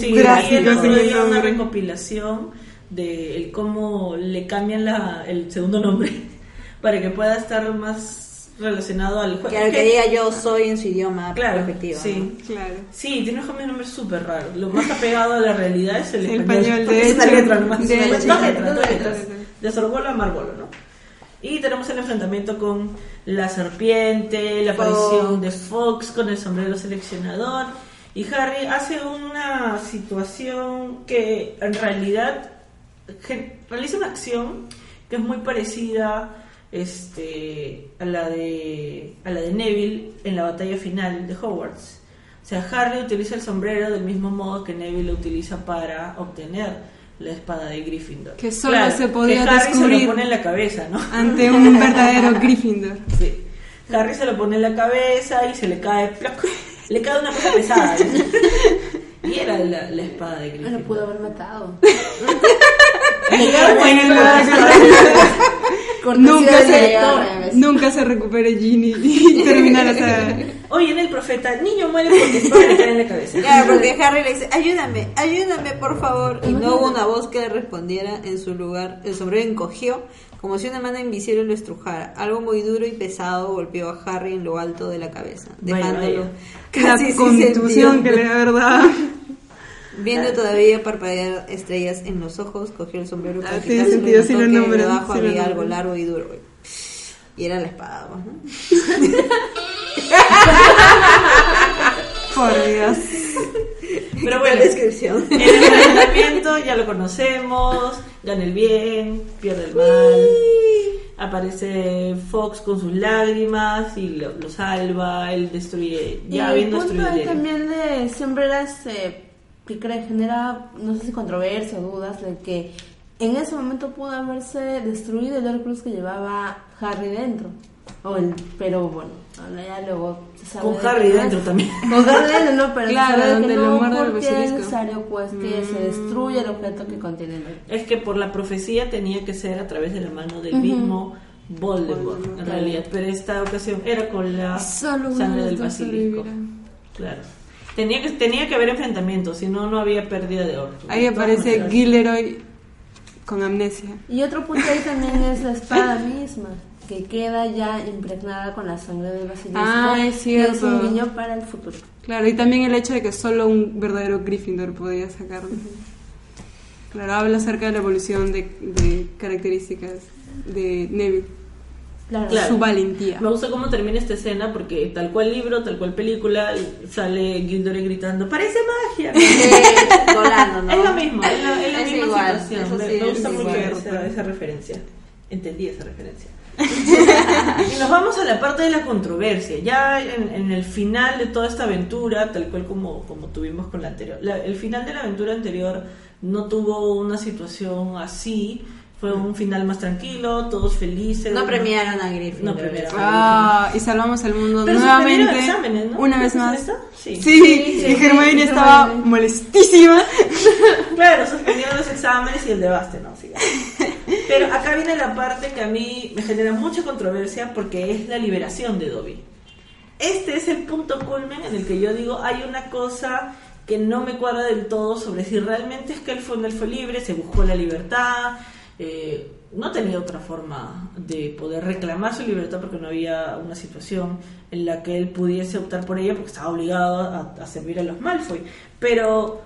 S2: Sí,
S1: Drástico,
S2: ahí el otro
S1: sí,
S2: día
S1: no,
S2: una recopilación de el cómo le cambian la, el segundo nombre para que pueda estar más relacionado al juego.
S3: Claro, que diga yo soy en su idioma
S2: Claro,
S3: respectivo.
S2: sí.
S3: ¿no?
S1: Claro.
S2: Sí, tiene un cambio de nombre súper raro. Lo más apegado a la realidad es el
S1: El
S2: español.
S1: de
S2: es letra nomás.
S1: De
S2: Dos letras, dos letras.
S1: letras.
S2: De Sorbolo a Marbolo, ¿no? Y tenemos el enfrentamiento con la serpiente, la aparición
S3: Fox.
S2: de Fox con el sombrero seleccionador. Y Harry hace una situación que en realidad realiza una acción que es muy parecida este, a, la de, a la de Neville en la batalla final de Hogwarts. O sea, Harry utiliza el sombrero del mismo modo que Neville lo utiliza para obtener la espada de Gryffindor.
S1: Que solo se podía
S2: que Harry se lo pone en la cabeza, ¿no?
S1: Ante un verdadero Gryffindor.
S2: Sí. Harry se lo pone en la cabeza y se le cae, ¡plac! Le cae una cosa pesada. ¿no? Y era la, la espada de
S4: No
S2: Gryffindor.
S4: lo pudo haber matado.
S1: Nunca se, nunca se recupere Ginny y termina la saga.
S2: Hoy en el profeta, niño muere porque cae en la cabeza.
S3: Claro, porque Harry le dice, ayúdame, ayúdame por favor. Y no hubo una voz que le respondiera en su lugar. El sombrero encogió, como si una mano invisible lo estrujara. Algo muy duro y pesado golpeó a Harry en lo alto de la cabeza,
S2: Vaya,
S3: dejándolo
S2: vaya.
S3: casi
S1: La
S3: sin
S1: contusión
S3: sentido.
S1: que le da verdad.
S3: Viendo todavía parpadear estrellas en los ojos, cogió el sombrero para
S1: Ah,
S3: y
S1: sentido, sí lo nombran,
S3: debajo
S1: sí
S3: había algo largo y duro. Y era la espada, ¿no?
S1: Por Dios.
S2: Pero bueno,
S3: La descripción.
S2: el enfrentamiento ya lo conocemos, gana el bien, pierde el mal. Aparece Fox con sus lágrimas y lo, lo salva, él destruye,
S4: Y
S2: ya habiendo
S4: punto
S2: destruido
S4: también de siempre era ese, que cre- genera, no sé si controversia o dudas, de que en ese momento pudo haberse destruido el Horcrux que llevaba Harry dentro. O el, pero bueno, ahora ya luego se sabe
S2: Con
S4: de
S2: Harry dentro
S4: es-
S2: también.
S4: Con Harry dentro, no, pero
S1: Claro,
S4: se sabe que no, porque es necesario pues que se destruya el objeto que contiene el Horcrux.
S2: Es que por la profecía tenía que ser a través de la mano del mismo Voldemort, en realidad. Pero esta ocasión era con la
S1: Solo
S2: sangre
S1: de
S2: del basilisco.
S1: sobrevivirá.
S2: Claro. Tenía que, tenía que haber enfrentamiento, si no, no había pérdida de oro.
S1: Ahí
S2: De
S1: aparece
S2: maneras.
S1: Gilderoy con amnesia.
S4: Y otro punto ahí también es la espada misma, que queda ya impregnada con la sangre del basilisco.
S1: Ah, es
S4: y Es
S1: cierto.
S4: un guiño para el futuro.
S1: Claro, y también el hecho de que solo un verdadero Gryffindor podía sacarlo. Claro, habla acerca de la evolución de, de características de Neville.
S4: Claro.
S2: Claro.
S1: Su valentía.
S2: Me gusta cómo termina esta escena porque tal cual libro, tal cual película, sale Gilderoy gritando, parece magia.
S3: Eh, volando, ¿no?
S2: Es lo mismo, es la, es la
S3: Es
S2: misma
S3: igual,
S2: situación. Me,
S3: sí,
S2: gusta mucho
S3: igual.
S2: esa, esa referencia. Entendí esa referencia. y nos vamos a la parte de la controversia. Ya en, en el final de toda esta aventura, tal cual como, como tuvimos con la anterior. la- el final de la aventura anterior no tuvo una situación así. Fue un final más tranquilo, todos felices.
S3: No premiaron a Griffin.
S2: No premiaron.
S1: Ah, y salvamos el mundo
S2: Pero
S1: nuevamente.
S2: exámenes, ¿no?
S1: Una vez
S2: ¿No
S1: más.
S2: es eso? Sí.
S1: Sí, y Hermione estaba
S4: Hermione.
S1: molestísima.
S2: Claro, suspendieron los exámenes y el debaste, ¿no? Sí. Pero acá viene la parte que a mí me genera mucha controversia porque es la liberación de Dobby. Este es el punto culmen en el que yo digo, hay una cosa que no me cuadra del todo sobre si realmente es que él fue un elfo libre, se buscó la libertad, eh, no tenía otra forma de poder reclamar su libertad porque no había una situación en la que él pudiese optar por ella porque estaba obligado a, a servir a los Malfoy. Pero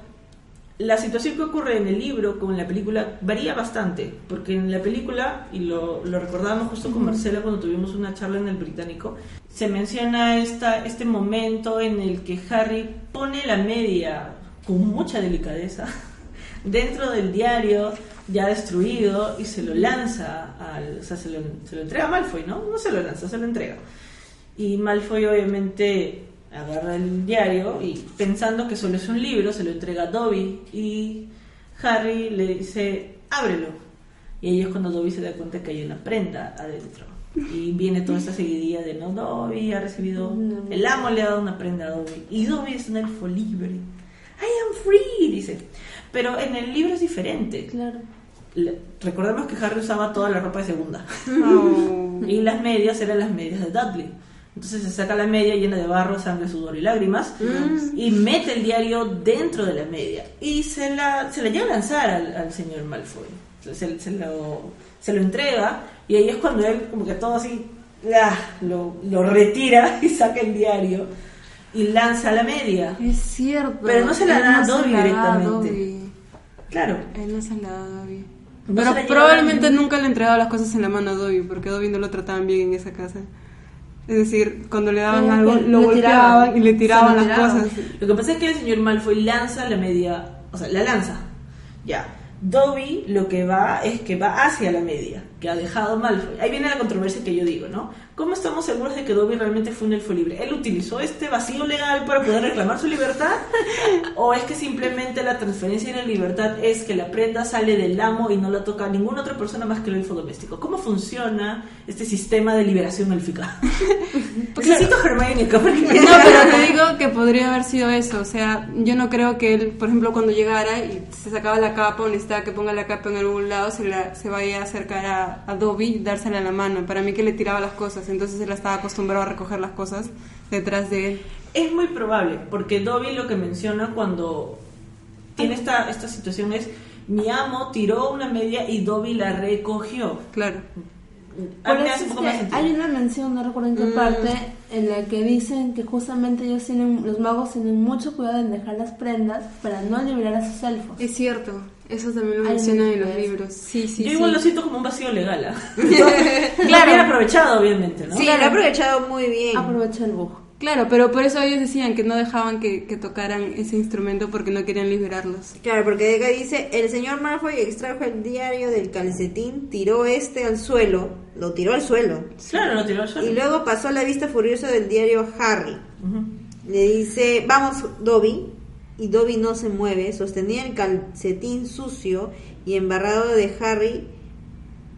S2: la situación que ocurre en el libro con la película varía bastante, porque en la película, y lo, lo recordábamos justo con Marcela cuando tuvimos una charla en el británico, se menciona esta, este momento en el que Harry pone la media con mucha delicadeza dentro del diario ya destruido y se lo lanza al, o sea, se lo, se lo entrega a Malfoy, ¿no? No se lo lanza, se lo entrega. Y Malfoy obviamente agarra el diario y pensando que solo es un libro, se lo entrega a Dobby y Harry le dice, ábrelo. Y ahí es cuando Dobby se da cuenta que hay una prenda adentro. Y viene toda esta seguidilla de, no, Dobby ha recibido, el amo le ha dado una prenda a Dobby. Y Dobby es un elfo libre. I am free, dice. Pero en el libro es diferente.
S4: Claro.
S2: Le- recordemos que Harry usaba toda la ropa de segunda.
S1: Oh.
S2: Y las medias eran las medias de Dudley. Entonces se saca la media llena de barro, sangre, sudor y lágrimas y mete el diario dentro de la media y se la, se la lleva a lanzar al, al señor Malfoy. Se, se- lo, se lo entrega y ahí es cuando él como que todo así ah, lo, lo retira y saca el diario y lanza la media.
S1: Es cierto.
S2: Pero no se la da a Dobby directamente.
S1: Dobby.
S2: Claro.
S1: Él no se la da a Dobby.
S2: No
S1: Pero probablemente nunca le entregaba las cosas en la mano a Dobby, porque a Dobby no lo trataban bien en esa casa. Es decir, cuando le daban algo, lo
S4: le
S1: golpeaban
S4: tiraban.
S1: y le tiraban las
S4: tiraban.
S1: cosas.
S2: Lo que pasa es que el señor Malfoy lanza la media, o sea, la lanza. Ya. Dobby lo que va es que va hacia la media, que ha dejado Malfoy. Ahí viene la controversia que yo digo, ¿no? ¿Cómo estamos seguros de que Dobby realmente fue un elfo libre? ¿Él utilizó este vacío legal para poder reclamar su libertad? ¿O es que simplemente la transferencia de la libertad es que la prenda sale del amo y no la toca ninguna otra persona más que el elfo doméstico? ¿Cómo funciona este sistema de liberación élfica? Necesito a Hermione acá para que me
S1: No, pero te digo que podría haber sido eso. O sea, yo no creo que él, por ejemplo, cuando llegara y se sacaba la capa o necesitaba que ponga la capa en algún lado, se, la, se vaya a acercar a, a Dobby dársela en la mano. Para mí que le tiraba las cosas, entonces él estaba acostumbrado a recoger las cosas detrás de él.
S2: Es muy probable, porque Dobby lo que menciona cuando tiene esta, esta situación es, mi amo tiró una media y Dobby la recogió.
S1: Claro.
S4: Por eso es que hay una mención, no recuerdo en qué parte, en la que dicen que justamente ellos tienen, los magos tienen mucho cuidado en dejar las prendas para no liberar a sus elfos.
S1: Es cierto, eso también lo mencionan en los libros. Sí, sí,
S2: Yo
S1: sí.
S2: igual lo siento como un vacío legal. ¿ah? claro. bien aprovechado, obviamente, ¿no?
S3: Sí, lo ha aprovechado muy bien.
S4: Aprovecha el bug.
S1: Claro, pero por eso ellos decían que no dejaban que, que tocaran ese instrumento porque no querían liberarlos.
S3: Claro, porque acá dice, el señor Malfoy extrajo el diario del calcetín, tiró este al suelo, lo tiró al suelo,
S2: Claro, lo tiró al suelo.
S3: y luego pasó la vista furiosa del diario Harry. Le dice, vamos Dobby, y Dobby no se mueve, sostenía el calcetín sucio y embarrado de Harry,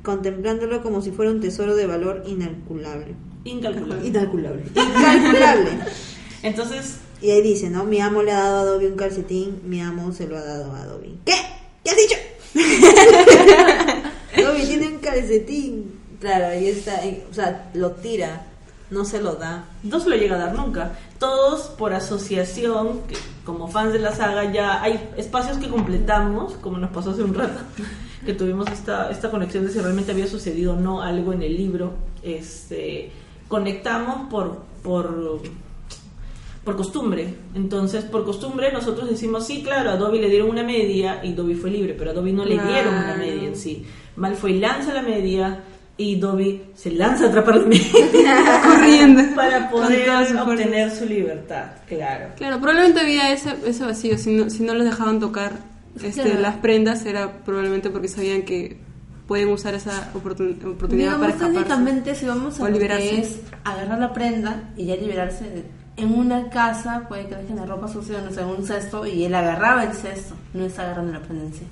S3: contemplándolo como si fuera un tesoro de valor incalculable.
S2: Incalculable.
S3: Incalculable. Incalculable.
S2: Entonces,
S3: Y ahí dice, ¿no? Mi amo le ha dado a Dobby un calcetín, mi amo se lo ha dado a Dobby. ¿Qué? ¿Qué has dicho? Dobby tiene un calcetín. Claro, ahí está, ahí, o sea, lo tira, no se lo da.
S2: no se lo llega a dar nunca. Todos por asociación, que como fans de la saga, ya hay espacios que completamos, como nos pasó hace un rato, que tuvimos esta, esta conexión de si realmente había sucedido o no algo en el libro. Este, conectamos por, por, por costumbre. Entonces, por costumbre, nosotros decimos, sí, claro, a Dobby le dieron una media y Dobby fue libre, pero a Dobby no le dieron una media en sí. Malfoy lanza la media y Dobby se lanza a atrapar la media
S1: Corriendo.
S2: para poder obtener su libertad, claro.
S1: Claro, probablemente había ese, ese vacío. Si no, si no los dejaban tocar este,
S4: Claro.
S1: las prendas, era probablemente porque sabían que pueden usar esa oportun- oportunidad
S4: Digamos,
S1: para escaparse.
S4: técnicamente, si vamos a lo
S1: liberarse.
S4: que es agarrar la prenda y ya liberarse de- en una casa, puede que dejen la ropa sucia no sé, en un cesto y él agarraba el cesto, no está agarrando la prenda en sí.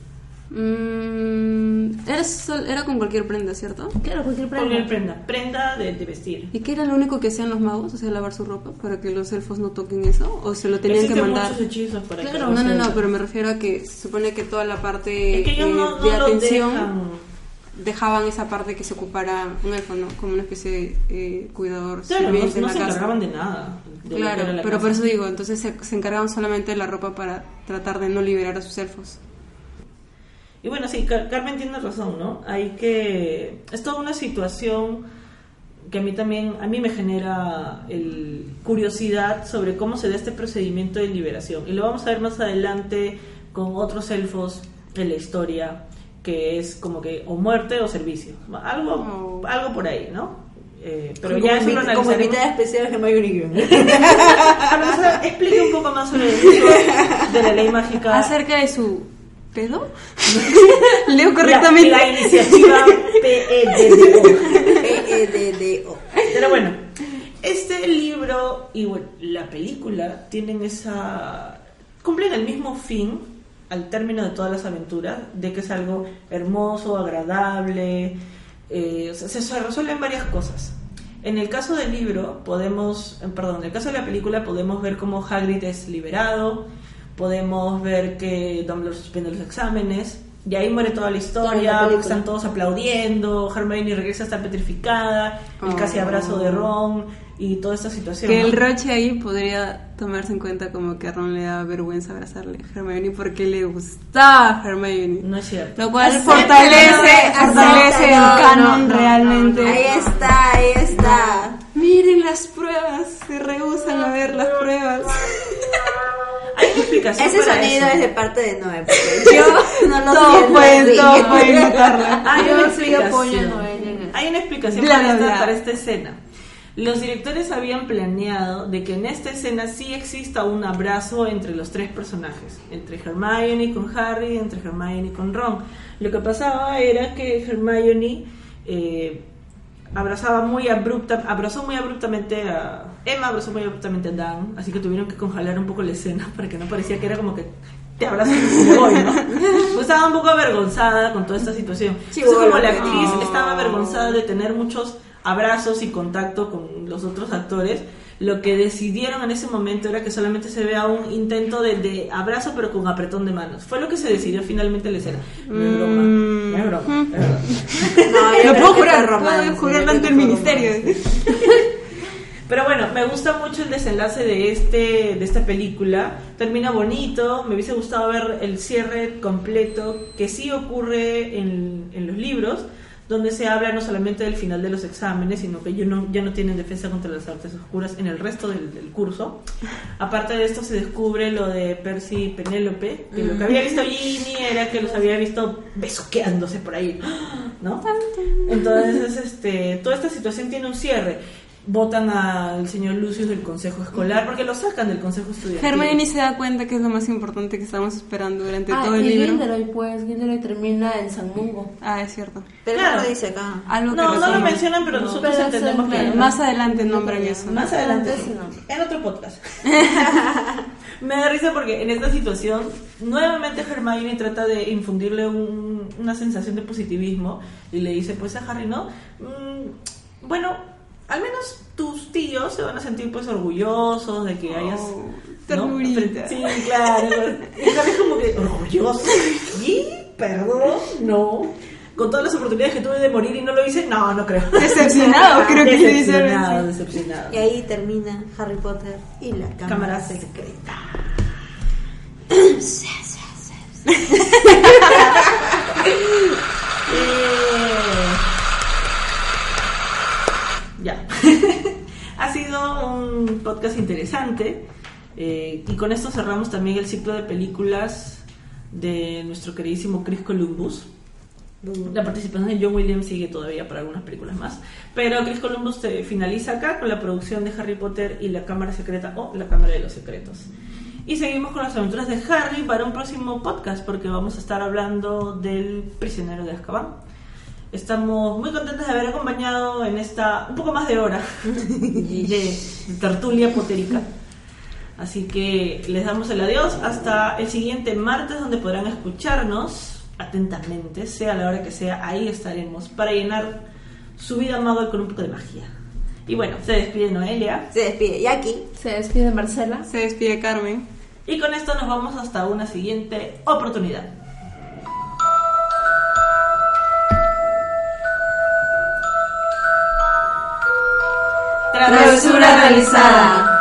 S1: Mm, era, sol- era con cualquier prenda, ¿cierto?
S4: Claro, cualquier prenda.
S2: Cualquier prenda, prenda de, de vestir.
S1: ¿Y qué era lo único que hacían los magos? O sea, lavar su ropa para que los elfos no toquen eso. ¿O se lo tenían que
S2: Existen
S1: mandar?
S2: muchos hechizos para
S4: Claro,
S2: que
S1: No, no, no, pero me refiero a que se supone que toda la parte
S2: Es que ellos
S1: eh,
S2: no, no
S1: de
S2: lo
S1: atención
S2: dejan.
S1: dejaban esa parte que se ocupara un elfo, ¿no? Como una especie de eh, cuidador
S2: Claro, no, no
S1: en
S2: se
S1: la casa.
S2: encargaban de nada. de que
S1: Claro, pero
S2: casa.
S1: por eso digo, entonces se, se encargaban solamente de la ropa para tratar de no liberar a sus elfos.
S2: Y bueno, sí, Car- Carmen tiene razón, ¿no? Hay que... Es toda una situación que a mí también, a mí me genera el, curiosidad sobre cómo se da este procedimiento de liberación. Y lo vamos a ver más adelante con otros elfos en la historia, que es como que o muerte o servicio. Algo,
S1: Oh.
S2: algo por ahí, ¿no? Eh, pero
S3: como
S2: ya eso lo
S3: como invitada especial Hermione Granger.
S2: Pero, o sea, explique un poco más sobre el uso de la ley mágica.
S1: Acerca de su pedo, leo correctamente.
S2: La, la iniciativa E PEDDO.
S3: E-E-D-D-O.
S2: Pero bueno, este libro y bueno, la película tienen esa. cumplen el mismo fin al término de todas las aventuras, de que es algo hermoso, agradable, eh, o sea, se, se resuelven varias cosas. En el caso del libro, podemos, eh, perdón, en el caso de la película, podemos ver cómo Hagrid es liberado, podemos ver que Dumbledore suspende los exámenes, Y ahí muere toda la historia, están todos aplaudiendo, Hermione regresa hasta petrificada, el
S1: Oh.
S2: casi abrazo de Ron y toda esta situación.
S1: Que
S2: ¿no?
S1: el roche ahí podría tomarse en cuenta como que a Ron le da vergüenza abrazarle a Hermione porque le gustaba a Hermione.
S2: No es cierto.
S1: Lo cual fortalece, fortalece el canon
S3: No, no,
S1: realmente.
S3: Ahí está, ahí está.
S1: Miren las pruebas, se rehusan a ver las pruebas.
S2: Explicación
S3: Ese
S2: para
S3: sonido
S2: eso.
S3: es de parte de Noé, porque yo no lo
S1: Todos
S3: siento
S1: pueden, notarla.
S2: Hay
S4: Yo
S2: una
S4: sí apoyo a
S2: explicación. Hay una explicación
S1: Bla,
S2: para,
S1: bla,
S2: esta,
S1: bla.
S2: para esta escena. Los directores habían planeado de que en esta escena sí exista un abrazo entre los tres personajes, entre Hermione con Harry, entre Hermione con Ron. Lo que pasaba era que Hermione eh, abrazaba muy abrupta, abrazó muy abruptamente a Emma, abrazó muy abruptamente a Dan, así que tuvieron que congelar un poco la escena para que no parecía que era como que te abrazo y me voy, ¿no? Pues estaba un poco avergonzada con toda esta situación. Entonces, como la actriz
S1: no.
S2: estaba avergonzada de tener muchos abrazos y contacto con los otros actores, lo que decidieron en ese momento era que solamente se vea un intento de, de abrazo pero con apretón de manos. Fue lo que se decidió finalmente en la escena. No es broma, no es broma, es.
S3: No, creo
S1: puedo jurar, puedo jurar ante el ministerio.
S2: Pero bueno, me gusta mucho el desenlace de este de esta película. Termina bonito. Me hubiese gustado ver el cierre completo que sí ocurre en, en los libros, donde se habla no solamente del final de los exámenes, sino que ellos no, ya no tienen defensa contra las artes oscuras en el resto del, del curso. Aparte de esto se descubre lo de Percy y Penélope, que lo que había visto Ginny era que los había visto besuqueándose por ahí, ¿no? Entonces, este, toda esta situación tiene un cierre. Votan al señor Lucius del consejo escolar porque lo sacan del consejo estudiantil.
S1: Hermione se da cuenta que es lo más importante que estamos esperando durante
S4: Ah,
S1: todo el
S4: y
S1: libro.
S4: Gilderoy, pues, Gilderoy termina en San Mungo.
S1: Ah, es cierto.
S3: Pero
S2: Claro.
S3: no lo dice acá.
S1: Algo que
S2: No, no lo mencionan, pero
S4: No,
S2: nosotros
S4: pero
S2: entendemos
S4: es
S2: que
S1: Más adelante nombran eso.
S2: Más adelante, sí. en otro podcast. Me da risa porque en esta situación nuevamente Hermione trata de infundirle un- una sensación de positivismo y le dice pues a Harry, ¿no? Mm, bueno, al menos tus tíos se van a sentir pues orgullosos de que hayas...
S1: Oh,
S2: ¿no? Sí, claro. Y es como que orgulloso. ¿Y? Perdón, no. Con todas las oportunidades que tuve de morir y no lo hice, no, no creo.
S1: Decepcionado, creo que se dice.
S2: Decepcionado, decepcionado.
S3: Y ahí termina Harry Potter y la cámara,
S2: Cámara
S3: secreta.
S2: Eh, Ya. Ha sido un podcast interesante. eh, y con esto cerramos también el ciclo de películas de nuestro queridísimo Chris Columbus. La participación de John Williams sigue todavía para algunas películas más. Pero Chris Columbus se finaliza acá con la producción de Harry Potter y la Cámara Secreta o la Cámara de los Secretos. Y seguimos con las aventuras de Harry para un próximo podcast porque vamos a estar hablando del prisionero de Azkaban. Estamos muy contentos de haber acompañado en esta un poco más de hora de, de tertulia potérica. Así que les damos el adiós hasta el siguiente martes donde podrán escucharnos atentamente, sea la hora que sea, ahí estaremos para llenar su vida mago con un poco de magia. Y bueno, se despide Noelia
S3: Se despide. Aquí
S4: Se despide Marcela.
S1: Se despide Carmen.
S2: y con esto nos vamos hasta una siguiente oportunidad.
S3: Travesura realizada.